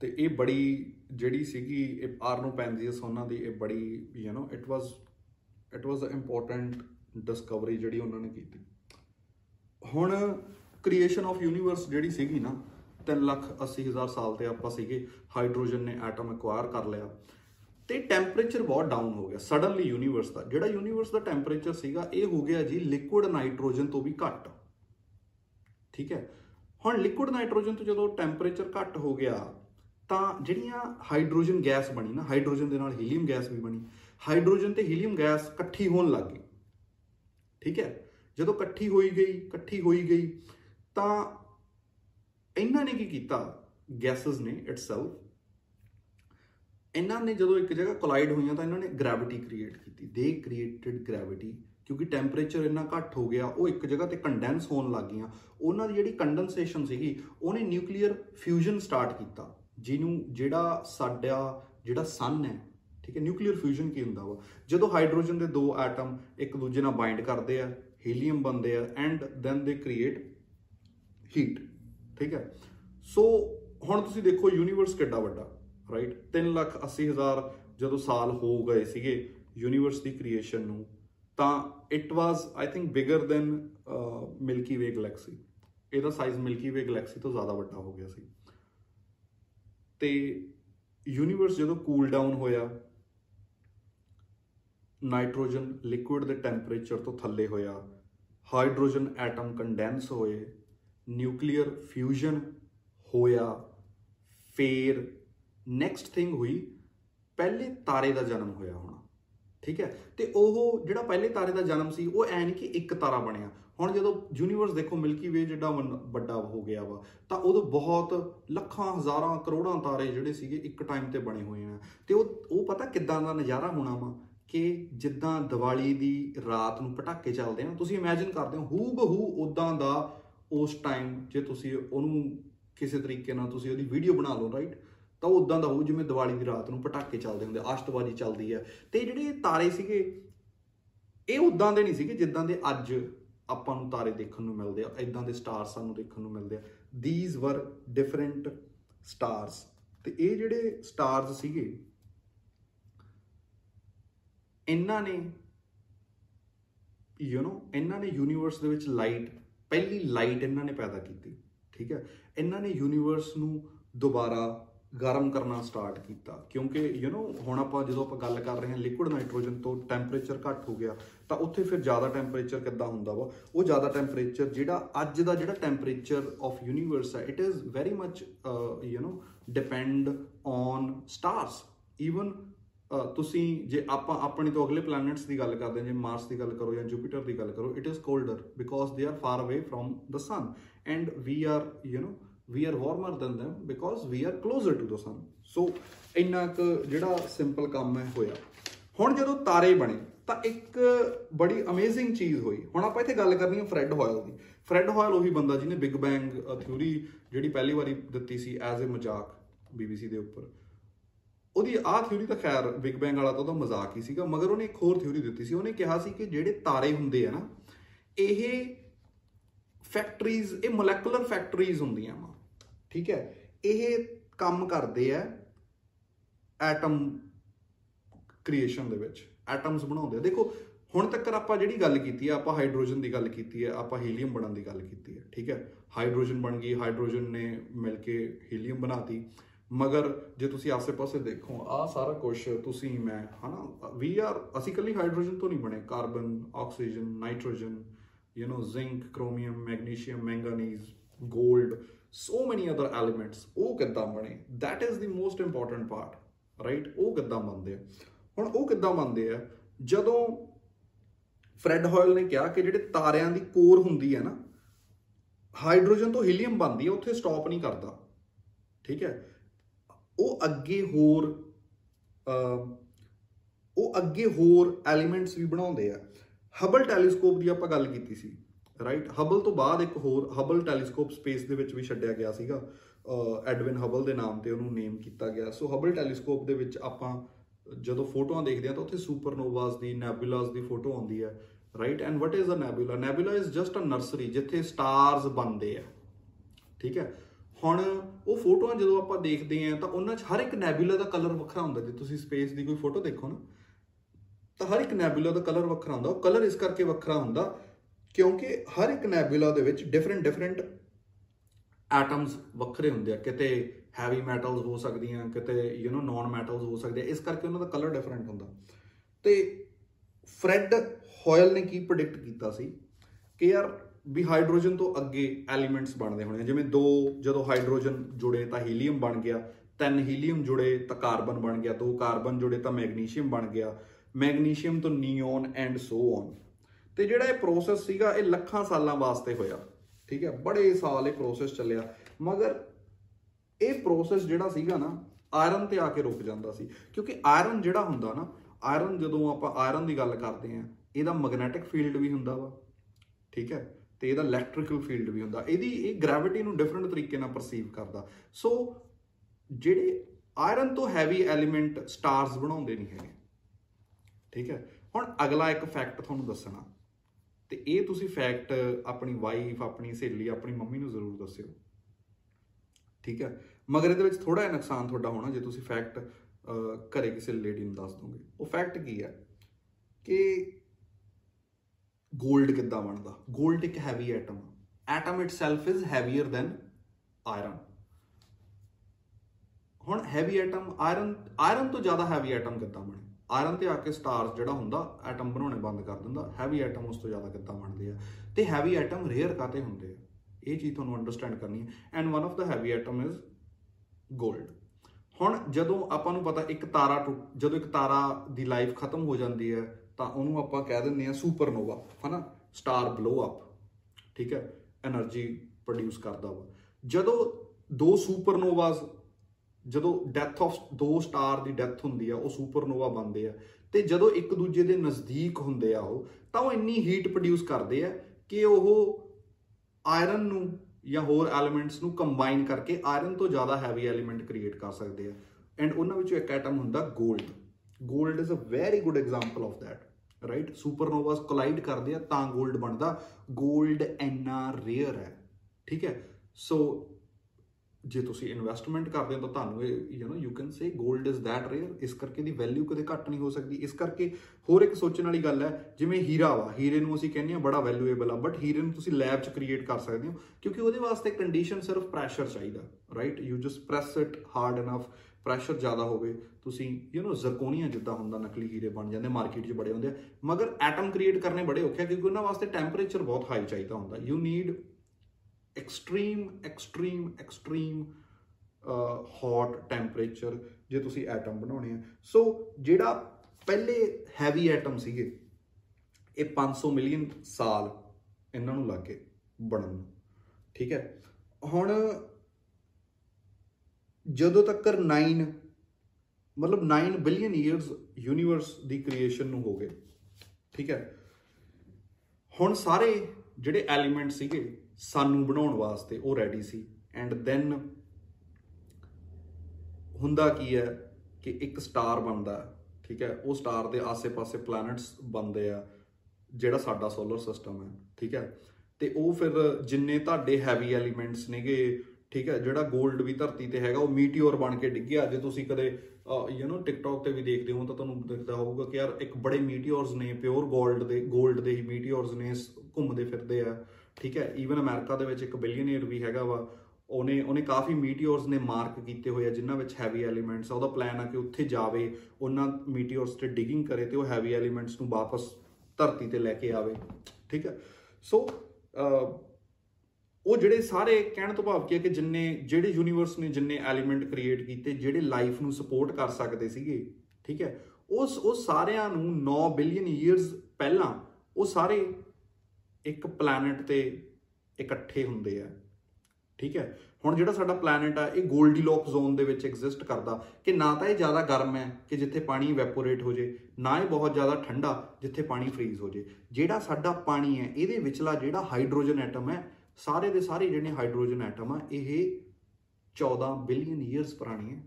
ਤੇ ਇਹ ਬੜੀ ਜਿਹੜੀ ਸੀਗੀ, ਇਹ ਆਰਨੋਪੈਂਜੀਅਸ ਉਹਨਾਂ ਦੀ ਇਹ ਬੜੀ you know it was it was a important discovery ਜਿਹੜੀ ਉਹਨਾਂ ਨੇ ਕੀਤੀ। ਹੁਣ ਕ੍ਰੀਏਸ਼ਨ ਆਫ ਯੂਨੀਵਰਸ ਜਿਹੜੀ ਸੀਗੀ ਨਾ 3 ਲੱਖ 80 ਹਜ਼ਾਰ ਸਾਲ ਤੇ ਆਪਾਂ ਸੀਗੇ ਹਾਈਡਰੋਜਨ ਨੇ ਐਟਮ ਐਕਵਾਇਰ ਕਰ ਲਿਆ। ਤੇ ਟੈਂਪਰੇਚਰ ਬਹੁਤ ਡਾਊਨ ਹੋ ਗਿਆ ਸਡਨਲੀ ਯੂਨੀਵਰਸ ਦਾ। ਜਿਹੜਾ ਯੂਨੀਵਰਸ ਦਾ ਟੈਂਪਰੇਚਰ ਸੀਗਾ, ਇਹ ਹੋ ਗਿਆ ਜੀ ਲਿਕੁਇਡ ਨਾਈਟ੍ਰੋਜਨ ਤੋਂ ਵੀ ਘੱਟ। ਠੀਕ ਹੈ? ਹੁਣ ਲਿਕੁਇਡ ਨਾਈਟ੍ਰੋਜਨ ਤੋਂ ਜਦੋਂ ਟੈਂਪਰੇਚਰ ਘੱਟ ਹੋ ਗਿਆ, ਤਾਂ ਜਿਹੜੀਆਂ ਹਾਈਡਰੋਜਨ ਗੈਸ ਬਣੀ ਨਾ ਹਾਈਡਰੋਜਨ ਦੇ ਨਾਲ ਹੀਲੀਅਮ ਗੈਸ ਵੀ ਬਣੀ। ਹਾਈਡਰੋਜਨ ਤੇ ਹੀਲੀਅਮ ਗੈਸ ਇਕੱਠੀ ਹੋਣ ਲੱਗ ਗਈ। ਠੀਕ ਹੈ? ਜਦੋਂ ਇਕੱਠੀ ਹੋਈ ਗਈ, ਇਕੱਠੀ ਹੋਈ ਗਈ, ਤਾਂ ਇਹਨਾਂ ਨੇ ਕੀ ਕੀਤਾ? ਗੈਸਸ ਨੇ ਇਟਸੈਲਫ ਇਹਨਾਂ ਨੇ ਜਦੋਂ ਇੱਕ ਜਗ੍ਹਾ ਕੋਲਾਈਡ ਹੋਈਆਂ ਤਾਂ ਇਹਨਾਂ ਨੇ ਗ੍ਰੈਵਿਟੀ ਕ੍ਰੀਏਟ ਕੀਤੀ। ਦੇ ਕ੍ਰੀਏਟਡ ਗ੍ਰੈਵਿਟੀ ਕਿਉਂਕਿ ਟੈਂਪਰੇਚਰ ਇੰਨਾ ਘੱਟ ਹੋ ਗਿਆ, ਉਹ ਇੱਕ ਜਗ੍ਹਾ ਤੇ ਕੰਡੈਂਸ ਹੋਣ ਲੱਗ ਗਈਆਂ। ਉਹਨਾਂ ਦੀ ਜਿਹੜੀ ਕੰਡੈਂਸੇਸ਼ਨ ਸੀਗੀ, ਉਹਨੇ ਨਿਊਕਲੀਅਰ ਫਿਊਜ਼ਨ ਸਟਾਰਟ ਕੀਤਾ, ਜਿਹਨੂੰ ਜਿਹੜਾ ਸਾਡਾ, ਜਿਹੜਾ ਸਨ ਹੈ, ਠੀਕ ਹੈ ਨਿਊਕਲੀਅਰ ਫਿਊਜ਼ਨ ਕੀ ਹੁੰਦਾ ਵਾ? ਜਦੋਂ ਹਾਈਡਰੋਜਨ ਦੇ ਦੋ ਐਟਮ ਇੱਕ ਦੂਜੇ ਨਾਲ ਬਾਈਂਡ ਕਰਦੇ ਆ ਹੀਲੀਅਮ ਬਣਦੇ ਆ and then they create heat ਠੀਕ ਹੈ? ਸੋ ਹੁਣ ਤੁਸੀਂ ਦੇਖੋ ਯੂਨੀਵਰਸ ਕਿੱਡਾ ਵੱਡਾ ਰਾਈਟ 3 ਲੱਖ 80 ਹਜ਼ਾਰ ਜਦੋਂ ਸਾਲ ਹੋ ਗਏ ਸੀਗੇ ਯੂਨੀਵਰਸ ਦੀ ਕ੍ਰੀਏਸ਼ਨ ਨੂੰ, ਤਾਂ it was I think bigger than Milky Way galaxy ਇਹਦਾ ਸਾਈਜ਼ ਮਿਲਕੀ ਵੇ ਗੈਲੈਕਸੀ ਤੋਂ ਜ਼ਿਆਦਾ ਵੱਡਾ ਹੋ ਗਿਆ ਸੀ। ਤੇ ਯੂਨੀਵਰਸ ਜਦੋਂ ਕੂਲ ਡਾਊਨ ਹੋਇਆ ਨਾਈਟ੍ਰੋਜਨ ਲਿਕੁਇਡ ਦੇ ਟੈਂਪਰੇਚਰ ਤੋਂ ਥੱਲੇ ਹੋਇਆ, ਹਾਈਡਰੋਜਨ ਐਟਮ ਕੰਡੈਂਸ ਹੋਏ, ਨਿਊਕਲੀਅਰ ਫਿਊਜ਼ਨ ਹੋਇਆ, ਫੇਰ ਨੈਕਸਟ ਥਿੰਗ ਹੋਈ, ਪਹਿਲੇ ਤਾਰੇ ਦਾ ਜਨਮ ਹੋਇਆ ਹੋਣਾ। ਠੀਕ ਹੈ? ਤੇ ਉਹ ਜਿਹੜਾ ਪਹਿਲੇ ਤਾਰੇ ਦਾ ਜਨਮ ਸੀ, ਉਹ ਐ ਨਹੀਂ ਕਿ ਇੱਕ ਤਾਰਾ ਬਣਿਆ। ਹੁਣ ਜਦੋਂ ਯੂਨੀਵਰਸ ਦੇਖੋ ਮਿਲਕੀ ਵੇ ਜਿਹੜਾ ਵੱਡਾ ਹੋ ਗਿਆ ਵਾ, ਤਾਂ ਉਦੋਂ ਬਹੁਤ ਲੱਖਾਂ, ਹਜ਼ਾਰਾਂ, ਕਰੋੜਾਂ ਤਾਰੇ ਜਿਹੜੇ ਸੀਗੇ ਇੱਕ ਟਾਈਮ ਤੇ ਬਣੇ ਹੋਏ ਆ। ਤੇ ਉਹ ਉਹ ਪਤਾ ਕਿੱਦਾਂ ਦਾ ਨਜ਼ਾਰਾ ਹੋਣਾ ਵਾ? ਕਿ ਜਿੱਦਾਂ ਦੀਵਾਲੀ ਦੀ ਰਾਤ ਨੂੰ ਪਟਾਕੇ ਚੱਲਦੇ ਆ, ਤੁਸੀਂ ਇਮੇਜਿਨ ਕਰਦੇ ਹੋ ਹੂ ਬਹੂ ਉਦਾਂ ਦਾ ਉਸ ਟਾਈਮ ਜੇ ਤੁਸੀਂ ਉਹਨੂੰ ਕਿਸੇ ਤਰੀਕੇ ਨਾਲ ਤੁਸੀਂ ਉਹਦੀ ਵੀਡੀਓ ਬਣਾ ਲਓ ਰਾਈਟ ਤਾਂ ਉਦਾਂ ਦਾ ਹੋਊ ਜਿਵੇਂ ਦੀਵਾਲੀ ਦੀ ਰਾਤ ਨੂੰ ਪਟਾਕੇ ਚੱਲਦੇ ਹੁੰਦੇ ਆਸ਼ਤਬਾਜ਼ੀ ਚੱਲਦੀ ਹੈ। ਤੇ ਜਿਹੜੇ ਤਾਰੇ ਸੀਗੇ, ਇਹ ਉਦਾਂ ਦੇ ਨਹੀਂ ਸੀਗੇ ਜਿੱਦਾਂ ਦੇ ਅੱਜ ਆਪਾਂ ਨੂੰ ਤਾਰੇ ਦੇਖਣ ਨੂੰ ਮਿਲਦੇ ਆ ਇਦਾਂ ਦੇ ਸਟਾਰ ਸਾਨੂੰ ਦੇਖਣ ਨੂੰ ਮਿਲਦੇ ਆ। ਥੀਸ ਵਰ ਡਿਫਰੈਂਟ ਸਟਾਰਸ ਤੇ ਇਹ ਜਿਹੜੇ ਸਟਾਰਸ ਸੀਗੇ ਇਹਨਾਂ ਨੇ ਯੂ نو ਇਹਨਾਂ ਨੇ ਯੂਨੀਵਰਸ ਦੇ ਵਿੱਚ ਲਾਈਟ ਪਹਿਲੀ ਲਾਈਟ ਇਹਨਾਂ ਨੇ ਪੈਦਾ ਕੀਤੀ ਠੀਕ ਹੈ ਇਹਨਾਂ ਨੇ ਯੂਨੀਵਰਸ ਨੂੰ ਦੁਬਾਰਾ ਗਰਮ ਕਰਨਾ ਸਟਾਰਟ ਕੀਤਾ ਕਿਉਂਕਿ ਯੂ نو ਹੁਣ ਆਪਾਂ ਜਦੋਂ ਆਪਾਂ ਗੱਲ ਕਰ ਰਹੇ ਹਾਂ ਲਿਕੁਇਡ ਨਾਈਟ੍ਰੋਜਨ ਤੋਂ ਟੈਂਪਰੇਚਰ ਘੱਟ ਹੋ ਗਿਆ ਤਾਂ ਉੱਥੇ ਫਿਰ ਜ਼ਿਆਦਾ ਟੈਂਪਰੇਚਰ ਕਿੱਦਾਂ ਹੁੰਦਾ ਵਾ ਉਹ ਜ਼ਿਆਦਾ ਟੈਂਪਰੇਚਰ ਜਿਹੜਾ ਅੱਜ ਦਾ ਜਿਹੜਾ ਟੈਂਪਰੇਚਰ ਆਫ ਯੂਨੀਵਰਸ ਹੈ it is very much you know depend on stars even ਤੁਸੀਂ ਜੇ ਆਪਾਂ ਆਪਣੀ ਤੋਂ ਅਗਲੇ ਪਲੈਨਟਸ ਦੀ ਗੱਲ ਕਰਦੇ ਹਾਂ, ਜੇ ਮਾਰਸ ਦੀ ਗੱਲ ਕਰੋ ਜਾਂ ਜੁਪੀਟਰ ਦੀ ਗੱਲ ਕਰੋ it is colder because they are far away from the sun and we are you know we are warmer than them because we are closer to the sun so ਇੰਨਾ ਕੁ ਜਿਹੜਾ simple ਕੰਮ ਹੈ ਹੋਇਆ। ਹੁਣ ਜਦੋਂ ਤਾਰੇ ਬਣੇ, ਤਾਂ ਇੱਕ ਬੜੀ ਅਮੇਜ਼ਿੰਗ ਚੀਜ਼ ਹੋਈ। ਹੁਣ ਆਪਾਂ ਇੱਥੇ ਗੱਲ ਕਰਨੀ ਹੈ ਫਰੈਡ ਹੋਇਲ ਦੀ। ਫਰੈਡ ਹੋਇਲ ਉਹੀ ਬੰਦਾ ਜਿਹਨੇ ਬਿਗ ਬੈਂਗ ਥਿਊਰੀ ਜਿਹੜੀ ਪਹਿਲੀ ਵਾਰੀ ਦਿੱਤੀ ਸੀ ਐਜ਼ ਅ ਮਜ਼ਾਕ BBC ਦੇ ਉੱਪਰ। ਉਹਦੀ ਆਹ ਥਿਊਰੀ ਤਾਂ ਖੈਰ ਬਿਗ ਬੈਂਗ ਵਾਲਾ ਤਾਂ ਉਹਦਾ ਮਜ਼ਾਕ ਹੀ ਸੀਗਾ, ਮਗਰ ਉਹਨੇ ਇੱਕ ਹੋਰ ਥਿਊਰੀ ਦਿੱਤੀ ਸੀ। ਉਹਨੇ ਕਿਹਾ ਸੀ ਕਿ ਜਿਹੜੇ ਤਾਰੇ ਹੁੰਦੇ ਆ ਨਾ, ਇਹ ਫੈਕਟਰੀਜ਼ ਇਹ ਮੋਲੈਕੂਲਰ ਫੈਕਟਰੀਜ਼ ਹੁੰਦੀਆਂ ਵਾ। ਠੀਕ ਹੈ? ਇਹ ਕੰਮ ਕਰਦੇ ਆ ਐਟਮ ਕ੍ਰੀਏਸ਼ਨ ਦੇ ਵਿੱਚ ਐਟਮਸ ਬਣਾਉਂਦੇ ਆ। ਦੇਖੋ, ਹੁਣ ਤੱਕ ਆਪਾਂ ਜਿਹੜੀ ਗੱਲ ਕੀਤੀ ਆ, ਆਪਾਂ ਹਾਈਡਰੋਜਨ ਦੀ ਗੱਲ ਕੀਤੀ ਹੈ ਆਪਾਂ ਹੀਲੀਅਮ ਬਣਨ ਦੀ ਗੱਲ ਕੀਤੀ ਹੈ ਠੀਕ ਹੈ? ਹਾਈਡਰੋਜਨ ਬਣ ਗਈ ਹਾਈਡਰੋਜਨ ਨੇ ਮਿਲ ਕੇ ਹੀਲੀਅਮ ਬਣਾਤੀ। ਮਗਰ ਜੇ ਤੁਸੀਂ ਆਸੇ-ਪਾਸੇ ਦੇਖੋ, ਆ ਸਾਰਾ ਕੁਝ ਤੁਸੀਂ ਮੈਂ, ਹਨਾ ਵੀ ਆਰ ਅਸੀਂ ਕੱਲੀ ਹਾਈਡਰੋਜਨ ਤੋਂ ਨਹੀਂ ਬਣੇ carbon oxygen nitrogen you know zinc chromium magnesium manganese gold so many other elements ਉਹ ਕਿੱਦਾਂ ਬਣੇ? That is the most important part right ਉਹ ਕਿੱਦਾਂ ਬਣਦੇ ਆ? ਹੁਣ ਉਹ ਕਿੱਦਾਂ ਬਣਦੇ ਆ? ਜਦੋਂ ਫਰੈਡ ਹੋਇਲ ਨੇ ਕਿਹਾ ਕਿ ਜਿਹੜੇ ਤਾਰਿਆਂ ਦੀ ਕੋਰ ਹੁੰਦੀ ਹੈ ਨਾ ਹਾਈਡਰੋਜਨ ਤੋਂ ਹੀਲੀਅਮ ਬਣਦੀ ਹੈ, ਉੱਥੇ ਸਟਾਪ ਨਹੀਂ ਕਰਦਾ, ਠੀਕ ਹੈ? ਉਹ ਅੱਗੇ ਹੋਰ ਉਹ ਅੱਗੇ ਹੋਰ ਐਲੀਮੈਂਟਸ ਵੀ ਬਣਾਉਂਦੇ ਆ। ਹਬਲ ਟੈਲੀਸਕੋਪ ਦੀ ਆਪਾਂ ਗੱਲ ਕੀਤੀ ਸੀ ਰਾਈਟ ਹਬਲ ਤੋਂ ਬਾਅਦ ਇੱਕ ਹੋਰ ਹਬਲ ਟੈਲੀਸਕੋਪ ਸਪੇਸ ਦੇ ਵਿੱਚ ਵੀ ਛੱਡਿਆ ਗਿਆ ਸੀਗਾ। ਐਡਵਿਨ ਹਬਲ ਦੇ ਨਾਮ ਤੇ ਉਹਨੂੰ ਨੇਮ ਕੀਤਾ ਗਿਆ। ਸੋ ਹਬਲ ਟੈਲੀਸਕੋਪ ਦੇ ਵਿੱਚ ਆਪਾਂ ਜਦੋਂ ਫੋਟੋਆਂ ਦੇਖਦੇ ਆ ਤਾਂ ਉੱਥੇ ਸੁਪਰਨੋਵਾਸ ਦੀ ਨੈਬੂਲਾਸ ਦੀ ਫੋਟੋ ਆਉਂਦੀ ਹੈ right and what is a nebula nebula is just a nursery ਜਿੱਥੇ ਸਟਾਰਸ ਬਣਦੇ ਆ। ਠੀਕ ਹੈ? ਹੁਣ ਉਹ ਫੋਟੋਆਂ ਜਦੋਂ ਆਪਾਂ ਦੇਖਦੇ ਆ ਤਾਂ ਉਹਨਾਂ 'ਚ ਹਰ ਇੱਕ ਨੈਬੂਲਾ ਦਾ ਕਲਰ ਵੱਖਰਾ ਹੁੰਦਾ। ਜੇ ਤੁਸੀਂ ਸਪੇਸ ਦੀ ਕੋਈ ਫੋਟੋ ਦੇਖੋ ਨਾ, ਤਾਂ ਹਰ ਇੱਕ ਨੈਬੂਲਾ ਦਾ ਕਲਰ ਵੱਖਰਾ ਹੁੰਦਾ। ਉਹ ਕਲਰ ਇਸ ਕਰਕੇ ਵੱਖਰਾ ਹੁੰਦਾ ਕਿਉਂਕਿ ਹਰ ਇੱਕ ਨੈਬੂਲਾ ਦੇ ਵਿੱਚ ਡਿਫਰੈਂਟ ਡਿਫਰੈਂਟ ਐਟਮਸ ਵੱਖਰੇ ਹੁੰਦੇ ਆ। ਕਿਤੇ ਹੈਵੀ ਮੈਟਲਸ ਹੋ ਸਕਦੀਆਂ, ਕਿਤੇ ਯੂ نو ਨਾਨ ਮੈਟਲਸ ਹੋ ਸਕਦੇ ਆ ਇਸ ਕਰਕੇ ਉਹਨਾਂ ਦਾ ਕਲਰ ਡਿਫਰੈਂਟ ਹੁੰਦਾ। ਤੇ ਫਰੈਡ ਹੋਇਲ ਨੇ ਕੀ ਪ੍ਰੈਡਿਕਟ ਕੀਤਾ ਸੀ ਕਿ ਯਾਰ ਵੀ ਹਾਈਡਰੋਜਨ ਤੋਂ ਅੱਗੇ ਐਲੀਮੈਂਟਸ ਬਣਦੇ ਹੋਣੇ ਜਿਵੇਂ ਦੋ ਜਦੋਂ ਹਾਈਡਰੋਜਨ ਜੁੜੇ ਤਾਂ ਹੀਲੀਅਮ ਬਣ ਗਿਆ, ਤਿੰਨ ਹੀਲੀਅਮ ਜੁੜੇ ਤਾਂ ਕਾਰਬਨ ਬਣ ਗਿਆ, ਦੋ ਕਾਰਬਨ ਜੁੜੇ ਤਾਂ ਮੈਗਨੀਸ਼ੀਅਮ ਬਣ ਗਿਆ, ਮੈਗਨੀਸ਼ੀਅਮ ਤੋਂ ਨਿਓਨ ਐਂਡ ਸੋ ਔਨ। ਤੇ ਜਿਹੜਾ ਇਹ ਪ੍ਰੋਸੈਸ ਸੀਗਾ, ਇਹ ਲੱਖਾਂ ਸਾਲਾਂ ਵਾਸਤੇ ਹੋਇਆ। ਠੀਕ ਹੈ, ਬੜੇ ਸਾਲ ਇਹ ਪ੍ਰੋਸੈਸ ਚੱਲਿਆ। ਮਗਰ ਇਹ ਪ੍ਰੋਸੈਸ ਜਿਹੜਾ ਸੀਗਾ ਨਾ ਆਇਰਨ ਤੇ ਆ ਕੇ ਰੁਕ ਜਾਂਦਾ ਸੀ। ਕਿਉਂਕਿ ਆਇਰਨ ਜਿਹੜਾ ਹੁੰਦਾ ਨਾ ਆਇਰਨ ਜਦੋਂ ਆਪਾਂ ਆਇਰਨ ਦੀ ਗੱਲ ਕਰਦੇ ਆਂ ਇਹਦਾ ਮੈਗਨੈਟਿਕ ਫੀਲਡ ਵੀ ਹੁੰਦਾ ਵਾ। ਠੀਕ ਹੈ ਤੇ ਇਹਦਾ ਇਲੈਕਟ੍ਰੀਕਲ ਫੀਲਡ ਵੀ ਹੁੰਦਾ। ਇਹਦੀ ਇਹ ਗ੍ਰੈਵਿਟੀ ਨੂੰ ਡਿਫਰੈਂਟ ਤਰੀਕੇ ਨਾਲ ਪਰਸੀਵ ਕਰਦਾ। ਸੋ ਜਿਹੜੇ ਆਇਰਨ ਤੋਂ ਹੈਵੀ ਐਲੀਮੈਂਟ ਸਟਾਰਸ ਬਣਾਉਂਦੇ ਨਹੀਂ ਹੈਗੇ। ਠੀਕ ਹੈ? ਹੁਣ ਅਗਲਾ ਇੱਕ ਫੈਕਟ ਤੁਹਾਨੂੰ ਦੱਸਣਾ। ਤੇ ਇਹ ਤੁਸੀਂ ਫੈਕਟ ਆਪਣੀ ਵਾਈਫ ਆਪਣੀ ਸਹੇਲੀ, ਆਪਣੀ ਮੰਮੀ ਨੂੰ ਜ਼ਰੂਰ ਦੱਸਿਓ। ਠੀਕ ਹੈ? ਮਗਰ ਇਹਦੇ ਵਿੱਚ ਥੋੜਾ ਜਿਹਾ ਨੁਕਸਾਨ ਤੁਹਾਡਾ ਹੋਣਾ, ਜੇ ਤੁਸੀਂ ਫੈਕਟ ਘਰੇ ਕਿਸੇ ਲੇਡੀ ਨੂੰ ਦੱਸ ਦੋਗੇ। ਉਹ ਫੈਕਟ ਕੀ ਹੈ? ਕਿ ਗੋਲਡ ਕਿੱਦਾਂ ਬਣਦਾ? ਗੋਲਡ ਇੱਕ heavy atom atom itself is heavier than iron ਹੁਣ ਹੈਵੀ ਐਟਮ ਆਇਰਨ ਆਇਰਨ ਤੋਂ ਜ਼ਿਆਦਾ ਹੈਵੀ ਐਟਮ ਕਿੱਦਾਂ ਬਣੇ? ਆਇਰਨ ਤੇ ਆ ਕੇ ਸਟਾਰਸ ਜਿਹੜਾ ਹੁੰਦਾ ਐਟਮ ਬਣਾਉਣੇ ਬੰਦ ਕਰ ਦਿੰਦਾ। ਹੈਵੀ ਐਟਮ ਉਸ ਤੋਂ ਜ਼ਿਆਦਾ ਕਿੱਦਾਂ ਬਣਦੇ ਆ? ਤੇ ਹੈਵੀ ਐਟਮ ਰੇਅਰ ਕਾਤੇ ਹੁੰਦੇ ਆ? ਇਹ ਚੀਜ਼ ਤੁਹਾਨੂੰ ਅੰਡਰਸਟੈਂਡ ਕਰਨੀ ਹੈ and one of the heavy atom is gold ਹੁਣ ਜਦੋਂ ਆਪਾਂ ਨੂੰ ਪਤਾ ਇੱਕ ਤਾਰਾ ਜਦੋਂ ਇੱਕ ਤਾਰਾ ਦੀ ਲਾਈਫ ਖਤਮ ਹੋ ਜਾਂਦੀ ਹੈ ਤਾਂ ਉਹਨੂੰ ਆਪਾਂ ਕਹਿ ਦਿੰਦੇ ਆ ਸੁਪਰਨੋਵਾ ਹਨਾ? ਸਟਾਰ ਬਲੋ ਅਪ ਠੀਕ ਹੈ? એનર્ਜੀ ਪ੍ਰੋਡਿਊਸ ਕਰਦਾ ਵਾ। ਜਦੋਂ ਦੋ ਸੁਪਰਨੋਵਾਸ ਜਦੋਂ ਡੈਥ ਆਫ ਦੋ ਸਟਾਰ ਦੀ ਡੈਥ ਹੁੰਦੀ ਆ, ਉਹ ਸੁਪਰਨੋਵਾ ਬਣਦੇ ਆ। ਤੇ ਜਦੋਂ ਇੱਕ ਦੂਜੇ ਦੇ ਨਜ਼ਦੀਕ ਹੁੰਦੇ ਆ ਉਹ, ਤਾਂ ਉਹ ਇੰਨੀ ਹੀਟ ਪ੍ਰੋਡਿਊਸ ਕਰਦੇ ਆ ਕਿ ਉਹ ਆਇਰਨ ਨੂੰ ਜਾਂ ਹੋਰ ਐਲੀਮੈਂਟਸ ਨੂੰ ਕੰਬਾਈਨ ਕਰਕੇ ਆਇਰਨ ਤੋਂ ਜ਼ਿਆਦਾ ਹੈਵੀ ਐਲੀਮੈਂਟ ਕ੍ਰੀਏਟ ਕਰ ਸਕਦੇ ਆ। ਐਂਡ ਉਹਨਾਂ ਵਿੱਚੋਂ ਇੱਕ ਐਟਮ ਹੁੰਦਾ 골ਡ gold is a very good example of that right supernovas collide ਕਰਦੇ ਆ ਤਾਂ 골ਡ ਬਣਦਾ 골ਡ ਐਨਾ ਰੇਅਰ ਹੈ ਠੀਕ ਹੈ ਸੋ ਜੇ ਤੁਸੀਂ ਇਨਵੈਸਟਮੈਂਟ ਕਰਦੇ ਹੋ ਤਾਂ ਤੁਹਾਨੂੰ ਇਹ you know you can say 골ਡ ਇਜ਼ ਥੈਟ ਰੇਅਰ ਇਸ ਕਰਕੇ ਦੀ ਵੈਲਿਊ ਕਦੇ ਘੱਟ ਨਹੀਂ ਹੋ ਸਕਦੀ ਇਸ ਕਰਕੇ ਹੋਰ ਇੱਕ ਸੋਚਣ ਵਾਲੀ ਗੱਲ ਹੈ ਜਿਵੇਂ ਹੀਰਾ ਵਾ ਹੀਰੇ ਨੂੰ ਅਸੀਂ ਕਹਿੰਦੇ ਆ ਬੜਾ ਵੈਲਿਊਏਬਲ ਆ ਬਟ ਹੀਰੇ ਨੂੰ ਤੁਸੀਂ ਲੈਬ 'ਚ ਕ੍ਰੀਏਟ ਕਰ ਸਕਦੇ ਹੋ ਕਿਉਂਕਿ ਉਹਦੇ ਵਾਸਤੇ ਕੰਡੀਸ਼ਨ ਸਿਰਫ ਪ੍ਰੈਸ਼ਰ ਚਾਹੀਦਾ right you just press it hard enough pressure ਜ਼ਿਆਦਾ ਹੋਵੇ, ਤੁਸੀਂ ਯੂ نو ਜ਼ਰਕੋਨੀਆ ਜਿੱਦਾਂ ਹੁੰਦਾ, ਨਕਲੀ ਹੀਰੇ ਬਣ ਜਾਂਦੇ ਮਾਰਕੀਟ 'ਚ ਬੜੇ ਹੁੰਦੇ ਆ। ਮਗਰ ਐਟਮ ਕ੍ਰੀਏਟ ਕਰਨੇ ਬੜੇ ਔਖੇ ਕਿਉਂਕਿ ਉਹਨਾਂ ਵਾਸਤੇ ਟੈਂਪਰੇਚਰ ਬਹੁਤ ਹਾਈ ਚਾਹੀਦਾ ਹੁੰਦਾ। You need extreme extreme extreme hot temperature ਜੇ ਤੁਸੀਂ ਐਟਮ ਬਣਾਉਣੇ ਆ। ਸੋ ਜਿਹੜਾ ਪਹਿਲੇ ਹੈਵੀ ਐਟਮ ਸੀਗੇ, ਇਹ 500 ਮਿਲੀਅਨ ਸਾਲ ਇਹਨਾਂ ਨੂੰ ਲੱਗੇ ਬਣਨ ਨੂੰ। ਠੀਕ ਹੈ? ਹੁਣ ਜਦੋਂ ਤੱਕ 9 ਮਤਲਬ 9 ਬਿਲੀਅਨ ਇਅਰਸ ਯੂਨੀਵਰਸ ਦੀ ਕ੍ਰੀਏਸ਼ਨ ਨੂੰ ਹੋ ਗਏ। ਠੀਕ ਹੈ? ਹੁਣ ਸਾਰੇ ਜਿਹੜੇ ਐਲੀਮੈਂਟ ਸੀਗੇ, ਸਾਨੂੰ ਬਣਾਉਣ ਵਾਸਤੇ ਉਹ ਰੈਡੀ ਸੀ। ਐਂਡ ਦੈਨ ਹੁੰਦਾ ਕੀ ਹੈ ਕਿ ਇੱਕ ਸਟਾਰ ਬਣਦਾ ਠੀਕ ਹੈ? ਉਹ ਸਟਾਰ ਦੇ ਆਸੇ-ਪਾਸੇ ਪਲੈਨਟਸ ਬਣਦੇ ਆ, ਜਿਹੜਾ ਸਾਡਾ ਸੋਲਰ ਸਿਸਟਮ ਹੈ। ਠੀਕ ਹੈ? ਤੇ ਉਹ ਫਿਰ ਜਿੰਨੇ ਤੁਹਾਡੇ ਹੈਵੀ ਐਲੀਮੈਂਟਸ ਨੇਗੇ ਠੀਕ ਹੈ, ਜਿਹੜਾ 골ਡ ਵੀ ਧਰਤੀ ਤੇ ਹੈਗਾ, ਉਹ ਮੀਟੀਓਰ ਬਣ ਕੇ ਡਿੱਗਿਆ ਜੇ ਤੁਸੀਂ ਕਦੇ ਯੂ نو ਟਿਕਟੌਕ ਤੇ ਵੀ ਦੇਖਦੇ ਹੋ ਤਾਂ ਤੁਹਾਨੂੰ ਦਿਖਦਾ ਹੋਊਗਾ ਕਿ ਯਾਰ ਇੱਕ ਬੜੇ ਮੀਟੀਓਰਸ ਨੇ ਪਿਓਰ 골ਡ ਦੇ 골ਡ ਦੇ ਹੀ ਮੀਟੀਓਰਸ ਨੇ ਘੁੰਮਦੇ ਫਿਰਦੇ ਆ। ਠੀਕ ਹੈ ਈਵਨ ਅਮਰੀਕਾ ਦੇ ਵਿੱਚ ਇੱਕ ਬਿਲੀਅਨਰ ਵੀ ਹੈਗਾ ਵਾ, ਉਹਨੇ ਉਹਨੇ ਕਾਫੀ ਮੀਟੀਓਰਸ ਨੇ ਮਾਰਕ ਕੀਤੇ ਹੋਏ ਆ, ਜਿਨ੍ਹਾਂ ਵਿੱਚ ਹੈਵੀ ਐਲੀਮੈਂਟਸ ਆ। ਉਹਦਾ ਪਲਾਨ ਆ ਕਿ ਉੱਥੇ ਜਾਵੇ, ਉਹਨਾਂ ਮੀਟੀਓਰਸ ਤੇ ਡਿਗਿੰਗ ਕਰੇ ਤੇ ਉਹ ਹੈਵੀ ਐਲੀਮੈਂਟਸ ਨੂੰ ਵਾਪਸ ਧਰਤੀ ਤੇ ਲੈ ਕੇ ਆਵੇ। ਠੀਕ ਹੈ ਸੋ ਉਹ ਜਿਹੜੇ ਸਾਰੇ ਕਹਿਣ ਤੋਂ ਭਾਵ ਕੀ ਹੈ ਕਿ ਜਿੰਨੇ, ਜਿਹੜੇ ਯੂਨੀਵਰਸ ਨੇ ਜਿੰਨੇ ਐਲੀਮੈਂਟ ਕ੍ਰੀਏਟ ਕੀਤੇ, ਜਿਹੜੇ ਲਾਈਫ ਨੂੰ ਸਪੋਰਟ ਕਰ ਸਕਦੇ ਸੀਗੇ, ਠੀਕ ਹੈ, ਉਸ, ਉਹ ਸਾਰਿਆਂ ਨੂੰ 9 ਬਿਲੀਅਨ ਈਅਰਸ ਪਹਿਲਾਂ ਉਹ ਸਾਰੇ ਇੱਕ ਪਲੈਨਟ ਤੇ ਇਕੱਠੇ ਹੁੰਦੇ ਆ, ਠੀਕ ਹੈ। ਹੁਣ ਜਿਹੜਾ ਸਾਡਾ ਪਲੈਨਟ ਆ, ਇਹ ਗੋਲਡੀਲੌਕ ਜ਼ੋਨ ਦੇ ਵਿੱਚ ਐਗਜ਼ਿਸਟ ਕਰਦਾ ਕਿ ਨਾ ਤਾਂ ਇਹ ਜ਼ਿਆਦਾ ਗਰਮ ਹੈ ਕਿ ਜਿੱਥੇ ਪਾਣੀ ਇਵੈਪੋਰੇਟ ਹੋ ਜੇ, ਨਾ ਇਹ ਬਹੁਤ ਜ਼ਿਆਦਾ ਠੰਡਾ ਜਿੱਥੇ ਪਾਣੀ ਫ੍ਰੀਜ਼ ਹੋ ਜੇ। ਜਿਹੜਾ ਸਾਡਾ ਪਾਣੀ ਹੈ, ਇਹਦੇ ਵਿਚਲਾ ਜਿਹੜਾ ਹਾਈਡਰੋਜਨ ਐਟਮ ਹੈ ਸਾਰੇ ਦੇ ਸਾਰੇ ਜਿਹੜੇ ਹਾਈਡਰੋਜਨ ਐਟਮ ਆ, ਇਹ 14 ਬਿਲੀਅਨ ਈਅਰਸ ਪੁਰਾਣੀ ਹੈ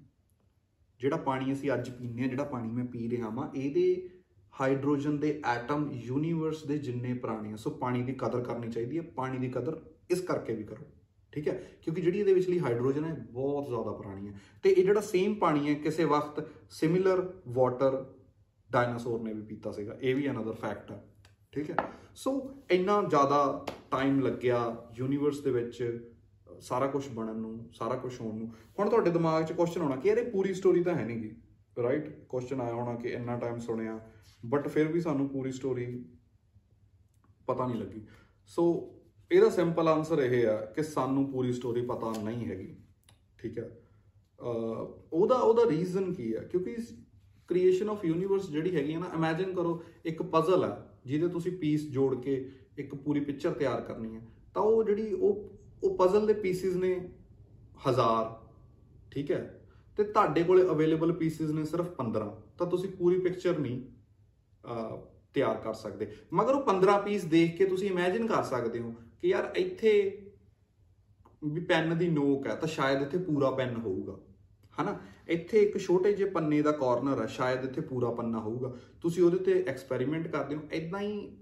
ਜਿਹੜਾ ਪਾਣੀ ਅਸੀਂ ਅੱਜ ਪੀਂਦੇ ਆ, ਜਿਹੜਾ ਪਾਣੀ ਮੈਂ ਪੀ ਰਿਹਾ ਹਾਂ ਇਹਦੇ ਹਾਈਡਰੋਜਨ ਦੇ ਐਟਮ ਯੂਨੀਵਰਸ ਦੇ ਜਿੰਨੇ ਪੁਰਾਣੇ ਆ, ਸੋ ਪਾਣੀ ਦੀ ਕਦਰ ਕਰਨੀ ਚਾਹੀਦੀ ਹੈ ਪਾਣੀ ਦੀ ਕਦਰ ਇਸ ਕਰਕੇ ਵੀ ਕਰੋ, ਠੀਕ ਹੈ ਕਿਉਂਕਿ ਜਿਹੜੀ ਇਹਦੇ ਵਿਚਲੀ ਹਾਈਡਰੋਜਨ ਹੈ ਬਹੁਤ ਜ਼ਿਆਦਾ ਪੁਰਾਣੀ ਹੈ ਤੇ ਇਹ ਜਿਹੜਾ ਸੇਮ ਪਾਣੀ ਹੈ ਕਿਸੇ ਵਕਤ ਸਿਮਿਲਰ ਵਾਟਰ ਡਾਇਨਾਸੌਰ ਨੇ ਵੀ ਪੀਤਾ ਸੀਗਾ, ਇਹ ਵੀ ਅਨਦਰ ਫੈਕਟ ਹੈ ਠੀਕ ਹੈ? ਸੋ ਇੰਨਾ ਜ਼ਿਆਦਾ ਟਾਈਮ ਲੱਗਿਆ ਯੂਨੀਵਰਸ ਦੇ ਵਿੱਚ ਸਾਰਾ ਕੁਝ ਬਣਨ ਨੂੰ, ਸਾਰਾ ਕੁਝ ਹੋਣ ਨੂੰ। ਹੁਣ ਤੁਹਾਡੇ ਦਿਮਾਗ 'ਚ ਕੁਐਸਚਨ ਆਉਣਾ ਕਿ ਇਹਦੇ ਪੂਰੀ ਸਟੋਰੀ ਤਾਂ ਹੈ ਨਹੀਂਗੀ ਰਾਈਟ ਕੁਐਸਚਨ ਆਇਆ ਹੋਣਾ ਕਿ ਇੰਨਾ ਟਾਈਮ ਸੁਣਿਆ ਬਟ ਫਿਰ ਵੀ ਸਾਨੂੰ ਪੂਰੀ ਸਟੋਰੀ ਪਤਾ ਨਹੀਂ ਲੱਗੀ। ਸੋ ਇਹਦਾ ਸਿੰਪਲ ਆਨਸਰ ਇਹ ਆ ਕਿ ਸਾਨੂੰ ਪੂਰੀ ਸਟੋਰੀ ਪਤਾ ਨਹੀਂ ਹੈਗੀ, ਠੀਕ ਹੈ? ਉਹਦਾ ਉਹਦਾ ਰੀਜ਼ਨ ਕੀ ਹੈ ਕਿਉਂਕਿ ਕ੍ਰੀਏਸ਼ਨ ਆਫ ਯੂਨੀਵਰਸ ਜਿਹੜੀ ਹੈਗੀ ਹੈ ਨਾ ਇਮੇਜਿਨ ਕਰੋ, ਇੱਕ ਪਜ਼ਲ ਹੈ ਜਿਹਦੇ ਤੁਸੀਂ ਪੀਸ ਜੋੜ ਕੇ ਇੱਕ ਪੂਰੀ ਪਿਕਚਰ ਤਿਆਰ ਕਰਨੀ ਹੈ, ਤਾਂ ਉਹ ਜਿਹੜੀ ਉਹ ਉਹ ਪਜ਼ਲ ਦੇ ਪੀਸਿਸ ਨੇ ਹਜ਼ਾਰ, ਠੀਕ ਹੈ? ਤੇ ਤੁਹਾਡੇ ਕੋਲੇ ਅਵੇਲੇਬਲ ਪੀਸਿਸ ਨੇ ਸਿਰਫ 15 ਤਾਂ ਤੁਸੀਂ ਪੂਰੀ ਪਿਕਚਰ ਨਹੀਂ ਤਿਆਰ ਕਰ ਸਕਦੇ। ਮਗਰ ਉਹ 15 ਪੀਸ ਦੇਖ ਕੇ ਤੁਸੀਂ ਇਮੇਜਿਨ ਕਰ ਸਕਦੇ ਹੋ ਕਿ ਯਾਰ ਇੱਥੇ ਵੀ ਪੈਨ ਦੀ ਨੋਕ ਹੈ, ਤਾਂ ਸ਼ਾਇਦ ਇੱਥੇ ਪੂਰਾ ਪੈਨ ਹੋਊਗਾ। ਹਨਾ? ਇੱਥੇ ਇੱਕ ਛੋਟੇ ਜਿਹੇ ਪੰਨੇ ਦਾ ਕਾਰਨਰ ਹੈ ਸ਼ਾਇਦ ਇੱਥੇ ਪੂਰਾ ਪੰਨਾ ਹੋਊਗਾ। ਤੁਸੀਂ ਉਹਦੇ ਤੇ ਐਕਸਪੈਰੀਮੈਂਟ ਕਰਦੇ ਹੋ ਇਦਾਂ ਹੀ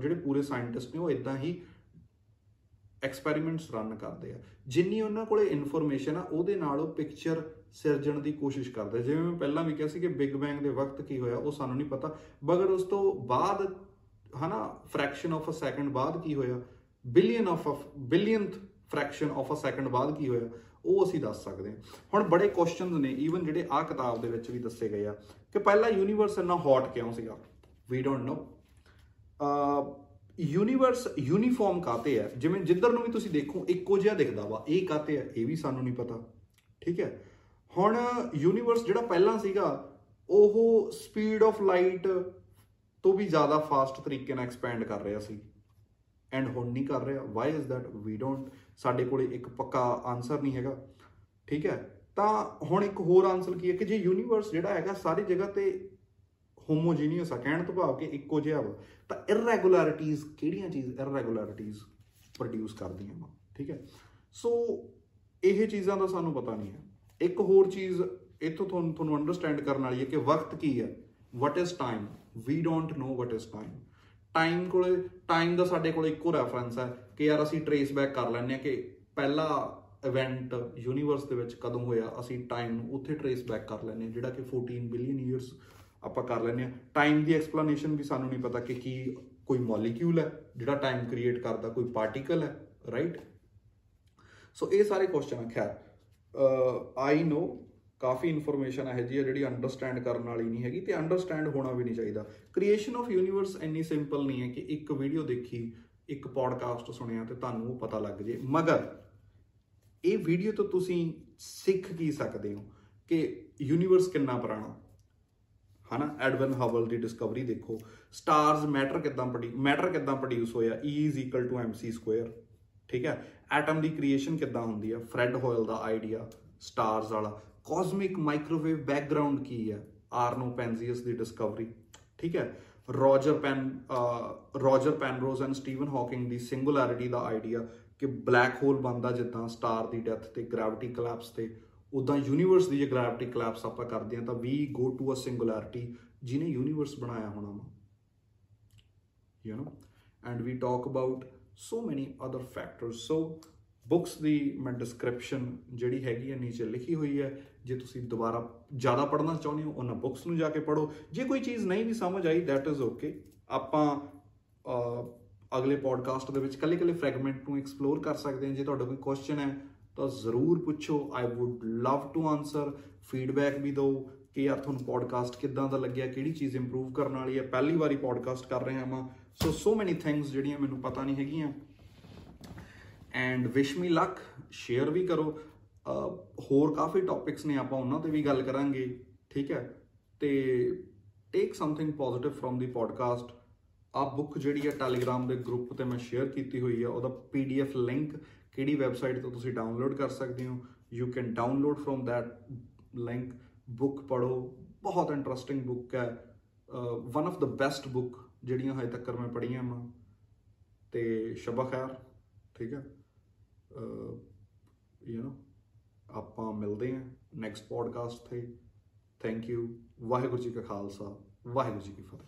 ਜਿਹੜੇ ਪੂਰੇ ਸਾਇੰਟਿਸਟ ਨੇ ਉਹ ਇਦਾਂ ਹੀ ਐਕਸਪੈਰੀਮੈਂਟਸ ਰਨ ਕਰਦੇ ਆ। ਜਿੰਨੀ ਉਹਨਾਂ ਕੋਲੇ ਇਨਫੋਰਮੇਸ਼ਨ ਆ, ਉਹਦੇ ਨਾਲ ਉਹ ਪਿਕਚਰ ਸਿਰਜਣ ਦੀ ਕੋਸ਼ਿਸ਼ ਕਰਦੇ ਜਿਵੇਂ ਮੈਂ ਪਹਿਲਾਂ ਵੀ ਕਿਹਾ ਸੀ ਕਿ ਬਿਗ ਬੈਂਗ ਦੇ ਵਕਤ ਕੀ ਹੋਇਆ, ਉਹ ਸਾਨੂੰ ਨਹੀਂ ਪਤਾ। ਮਗਰ ਉਸ ਤੋਂ ਬਾਅਦ, ਹਨਾ ਫ੍ਰੈਕਸ਼ਨ ਆਫ ਅ ਸੈਕਿੰਡ ਬਾਅਦ ਕੀ ਹੋਇਆ? Billion of billionth fraction of a second ਬਾਅਦ ਕੀ ਹੋਇਆ? ਉਹ ਅਸੀਂ ਦੱਸ ਸਕਦੇ ਹਾਂ। ਹੁਣ ਬੜੇ ਕੁਐਸਚਨਸ ਨੇ ਈਵਨ ਜਿਹੜੇ ਆ ਕਿਤਾਬ ਦੇ ਵਿੱਚ ਵੀ ਦੱਸੇ ਗਏ ਆ ਕਿ ਪਹਿਲਾ ਯੂਨੀਵਰਸ ਇੰਨਾ ਹੌਟ ਕਿਉਂ ਸੀਗਾ? We don't know universe uniform ਕਾਤੇ ਹੈ ਜਿਵੇਂ ਜਿੱਧਰ ਨੂੰ ਵੀ ਤੁਸੀਂ ਦੇਖੋ, ਇੱਕੋ ਜਿਹਾ ਦਿਖਦਾ ਵਾ। ਇਹ ਕਾਤੇ ਹੈ ਇਹ ਵੀ ਸਾਨੂੰ ਨਹੀਂ ਪਤਾ। ਠੀਕ ਹੈ? ਹੁਣ ਯੂਨੀਵਰਸ ਜਿਹੜਾ ਪਹਿਲਾਂ ਸੀਗਾ, ਉਹ ਸਪੀਡ ਆਫ ਲਾਈਟ ਤੋਂ ਵੀ ਜ਼ਿਆਦਾ ਫਾਸਟ ਤਰੀਕੇ ਨਾਲ ਐਕਸਪੈਂਡ ਕਰ ਰਿਹਾ ਸੀ। ਐਂਡ ਹੁਣ ਨਹੀਂ ਕਰ ਰਿਹਾ। Why is that we don't ਸਾਡੇ ਕੋਲੇ ਇੱਕ ਪੱਕਾ ਆਨਸਰ ਨਹੀਂ ਹੈਗਾ। ਠੀਕ ਹੈ? ਤਾਂ ਹੁਣ ਇੱਕ ਹੋਰ ਆਨਸਰ ਕੀ ਹੈ ਕਿ ਜੇ ਯੂਨੀਵਰਸ ਜਿਹੜਾ ਹੈਗਾ ਸਾਰੀ ਜਗ੍ਹਾ ਤੇ ਹੋਮੋਜੀਨੀਅਸ ਆ, ਕਹਿਣ ਤੋਂ ਭਾਵ ਕਿ ਇੱਕੋ ਜਿਹਾ ਵਾ, ਤਾਂ ਇਰੈਗੂਲੈਰਿਟੀਜ਼ ਕਿਹੜੀਆਂ ਚੀਜ਼ ਇਰੈਗੂਲੈਰਿਟੀਜ਼ ਪ੍ਰੋਡਿਊਸ ਕਰਦੀਆਂ ਵਾ? ਠੀਕ ਹੈ? ਸੋ ਇਹ ਚੀਜ਼ਾਂ ਦਾ ਸਾਨੂੰ ਪਤਾ ਨਹੀਂ ਹੈ। ਇੱਕ ਹੋਰ ਚੀਜ਼ ਇਥੋਂ ਤੁਹਾਨੂੰ ਤੁਹਾਨੂੰ ਅੰਡਰਸਟੈਂਡ ਕਰਨ ਵਾਲੀ ਹੈ ਕਿ ਵਕਤ ਕੀ ਹੈ? What is time we don't know what is time time ਕੋਲੇ ਟਾਈਮ ਦਾ ਸਾਡੇ ਕੋਲ ਇੱਕੋ ਰੈਫਰੈਂਸ ਹੈ ਕਿ ਯਾਰ ਅਸੀਂ ਟਰੇਸ ਬੈਕ ਕਰ ਲੈਂਦੇ ਆ ਕਿ ਪਹਿਲਾ ਇਵੈਂਟ ਯੂਨੀਵਰਸ ਦੇ ਵਿੱਚ ਕਦੋਂ ਹੋਇਆ, ਅਸੀਂ ਟਾਈਮ ਨੂੰ ਉੱਥੇ ਟਰੇਸ ਬੈਕ ਕਰ ਲੈਂਦੇ ਆ ਜਿਹੜਾ ਕਿ 14 ਬਿਲੀਅਨ ਇਅਰਸ ਆਪਾਂ ਕਰ ਲੈਂਦੇ ਆ ਟਾਈਮ ਦੀ ਐਕਸਪਲੇਨੇਸ਼ਨ ਵੀ ਸਾਨੂੰ ਨਹੀਂ ਪਤਾ ਕਿ ਕੀ ਕੋਈ ਮੋਲੀਕਿਊਲ ਹੈ, ਜਿਹੜਾ ਟਾਈਮ ਕ੍ਰੀਏਟ ਕਰਦਾ, ਕੋਈ ਪਾਰਟੀਕਲ ਹੈ ਰਾਈਟ ਸੋ ਇਹ ਸਾਰੇ ਕੁਐਸਚਨ ਆ। ਖੈਰ ਆਈ ਨੋ ਕਾਫੀ ਇਨਫੋਰਮੇਸ਼ਨ ਹੈ ਜੀ ਜਿਹੜੀ ਅੰਡਰਸਟੈਂਡ ਕਰਨ ਵਾਲੀ ਨਹੀਂ ਹੈਗੀ ਤੇ ਅੰਡਰਸਟੈਂਡ ਹੋਣਾ ਵੀ ਨਹੀਂ ਚਾਹੀਦਾ। ਕ੍ਰੀਏਸ਼ਨ ਆਫ ਯੂਨੀਵਰਸ ਇੰਨੀ ਸਿੰਪਲ ਨਹੀਂ ਹੈ ਕਿ ਇੱਕ ਵੀਡੀਓ ਦੇਖੀ, ਇੱਕ ਪੋਡਕਾਸਟ ਸੁਣਿਆ ਤੇ ਤੁਹਾਨੂੰ ਉਹ ਪਤਾ ਲੱਗ ਜੇ। ਮਗਰ ਇਹ ਵੀਡੀਓ ਤੋਂ ਤੁਸੀਂ ਸਿੱਖ ਕੀ ਸਕਦੇ ਹੋ ਕਿ ਯੂਨੀਵਰਸ ਕਿੰਨਾ ਪੁਰਾਣਾ? ਹਨਾ? ਐਡਵਨ ਹਬਲ ਦੀ ਡਿਸਕਵਰੀ ਦੇਖੋ। ਸਟਾਰਸ ਮੈਟਰ ਕਿਦਾਂ ਮੈਟਰ ਕਿਦਾਂ ਪ੍ਰੋਡਿਊਸ ਹੋਇਆ? E mc2 ਠੀਕ ਹੈ? ਐਟਮ ਦੀ ਕ੍ਰੀਏਸ਼ਨ ਕਿਦਾਂ ਹੁੰਦੀ ਹੈ ਫਰੈਡ ਹੋਇਲ ਦਾ ਆਈਡੀਆ ਸਟਾਰਸ ਵਾਲਾ। ਕਾਸਮਿਕ ਮਾਈਕ੍ਰੋਵੇਵ ਬੈਕਗ੍ਰਾਉਂਡ ਕੀ ਹੈ? ਆਰਨੋ ਪੈਨਜ਼ੀਅਸ ਦੀ ਡਿਸਕਵਰੀ ਠੀਕ ਹੈ? Roger Pen Roger Penrose and Steven Hawking the singularity ਦਾ ਆਈਡੀਆ ਕਿ ਬਲੈਕ ਹੋਲ ਬਣਦਾ ਜਿੱਦਾਂ ਸਟਾਰ ਦੀ ਡੈਥ ਤੇ ਗ੍ਰੈਵਿਟੀ ਕੋਲੈਪਸ ਤੇ ਉਦਾਂ ਯੂਨੀਵਰਸ ਦੀ ਜੇ ਗ੍ਰੈਵਿਟੀ ਕੋਲੈਪਸ ਆਪਾਂ ਕਰਦੇ ਹਾਂ ਤਾਂ ਵੀ ਗੋ ਟੂ ਅ ਸਿੰਗੂਲੈਰਿਟੀ ਜਿਹਨੇ ਯੂਨੀਵਰਸ ਬਣਾਇਆ ਹੋਣਾ ਵਾ। You know and we talk about so many other factors so books ਦੀ ਮੈਂ ਡਿਸਕ੍ਰਿਪਸ਼ਨ ਜਿਹੜੀ ਹੈਗੀ ਹੈ ਨੀਚੇ ਲਿਖੀ ਹੋਈ ਹੈ। ਜੇ ਤੁਸੀਂ ਦੁਬਾਰਾ ਜ਼ਿਆਦਾ ਪੜ੍ਹਨਾ ਚਾਹੁੰਦੇ ਹੋ, ਉਹਨਾਂ ਬੁక్స్ ਨੂੰ ਜਾ ਕੇ ਪੜ੍ਹੋ। ਜੇ ਕੋਈ ਚੀਜ਼ ਨਹੀਂ ਵੀ ਸਮਝ ਆਈ ਥੈਟ ਇਜ਼ ਓਕੇ ਆਪਾਂ ਅਗਲੇ ਪੋਡਕਾਸਟ ਦੇ ਵਿੱਚ ਕੱਲੇ-ਕੱਲੇ ਫਰੈਗਮੈਂਟ ਨੂੰ ਐਕਸਪਲੋਰ ਕਰ ਸਕਦੇ ਹਾਂ। ਜੇ ਤੁਹਾਡਾ ਕੋਈ ਕੁਐਸਚਨ ਹੈ, ਤਾਂ ਜ਼ਰੂਰ ਪੁੱਛੋ। I would love to answer feedback ਵੀ ਦਿਓ ਕਿ ਯਾਰ ਤੁਹਾਨੂੰ ਪੋਡਕਾਸਟ ਕਿੱਦਾਂ ਦਾ ਲੱਗਿਆ, ਕਿਹੜੀ ਚੀਜ਼ ਇੰਪਰੂਵ ਕਰਨ ਵਾਲੀ ਹੈ। ਪਹਿਲੀ ਵਾਰੀ ਪੋਡਕਾਸਟ ਕਰ ਰਹੇ ਹਾਂ ਮੈਂ ਸੋ ਸੋ ਮੈਨੀ ਥਿੰਗਸ ਜਿਹੜੀਆਂ ਮੈਨੂੰ ਪਤਾ ਨਹੀਂ ਹੈਗੀਆਂ। And wish me luck share ਵੀ ਕਰੋ। ਹੋਰ ਕਾਫੀ ਟੌਪਿਕਸ ਨੇ, ਆਪਾਂ ਉਹਨਾਂ ਤੇ ਵੀ ਗੱਲ ਕਰਾਂਗੇ, ਠੀਕ ਹੈ? ਤੇ take something positive from the podcast ਆ ਬੁੱਕ ਜਿਹੜੀ ਹੈ ਟੈਲੀਗ੍ਰਾਮ ਦੇ ਗਰੁੱਪ ਤੇ ਮੈਂ ਸ਼ੇਅਰ ਕੀਤੀ ਹੋਈ ਹੈ, ਉਹਦਾ ਪੀਡੀਐਫ ਲਿੰਕ ਕਿਹੜੀ ਵੈਬਸਾਈਟ ਤੋਂ ਤੁਸੀਂ ਡਾਊਨਲੋਡ ਕਰ ਸਕਦੇ ਹੋ? You can download from that link book ਪੜੋ ਬਹੁਤ ਇੰਟਰਸਟਿੰਗ ਬੁੱਕ ਹੈ। One of the best book ਜਿਹੜੀਆਂ ਹਜੇ ਤੱਕ ਮੈਂ ਪੜ੍ਹੀਆਂ ਮੈਂ ਤੇ ਸ਼ਬਾ ਖੈਰ, ਠੀਕ ਹੈ? ਯੂ نو ਆਪਾਂ ਮਿਲਦੇ ਹਾਂ ਨੈਕਸਟ ਪੋਡਕਾਸਟ ਤੇ। ਥੈਂਕ ਯੂ ਵਾਹਿਗੁਰੂ ਜੀ ਕਾ ਖਾਲਸਾ। ਵਾਹਿਗੁਰੂ ਜੀ ਕੀ ਫਤਿਹ।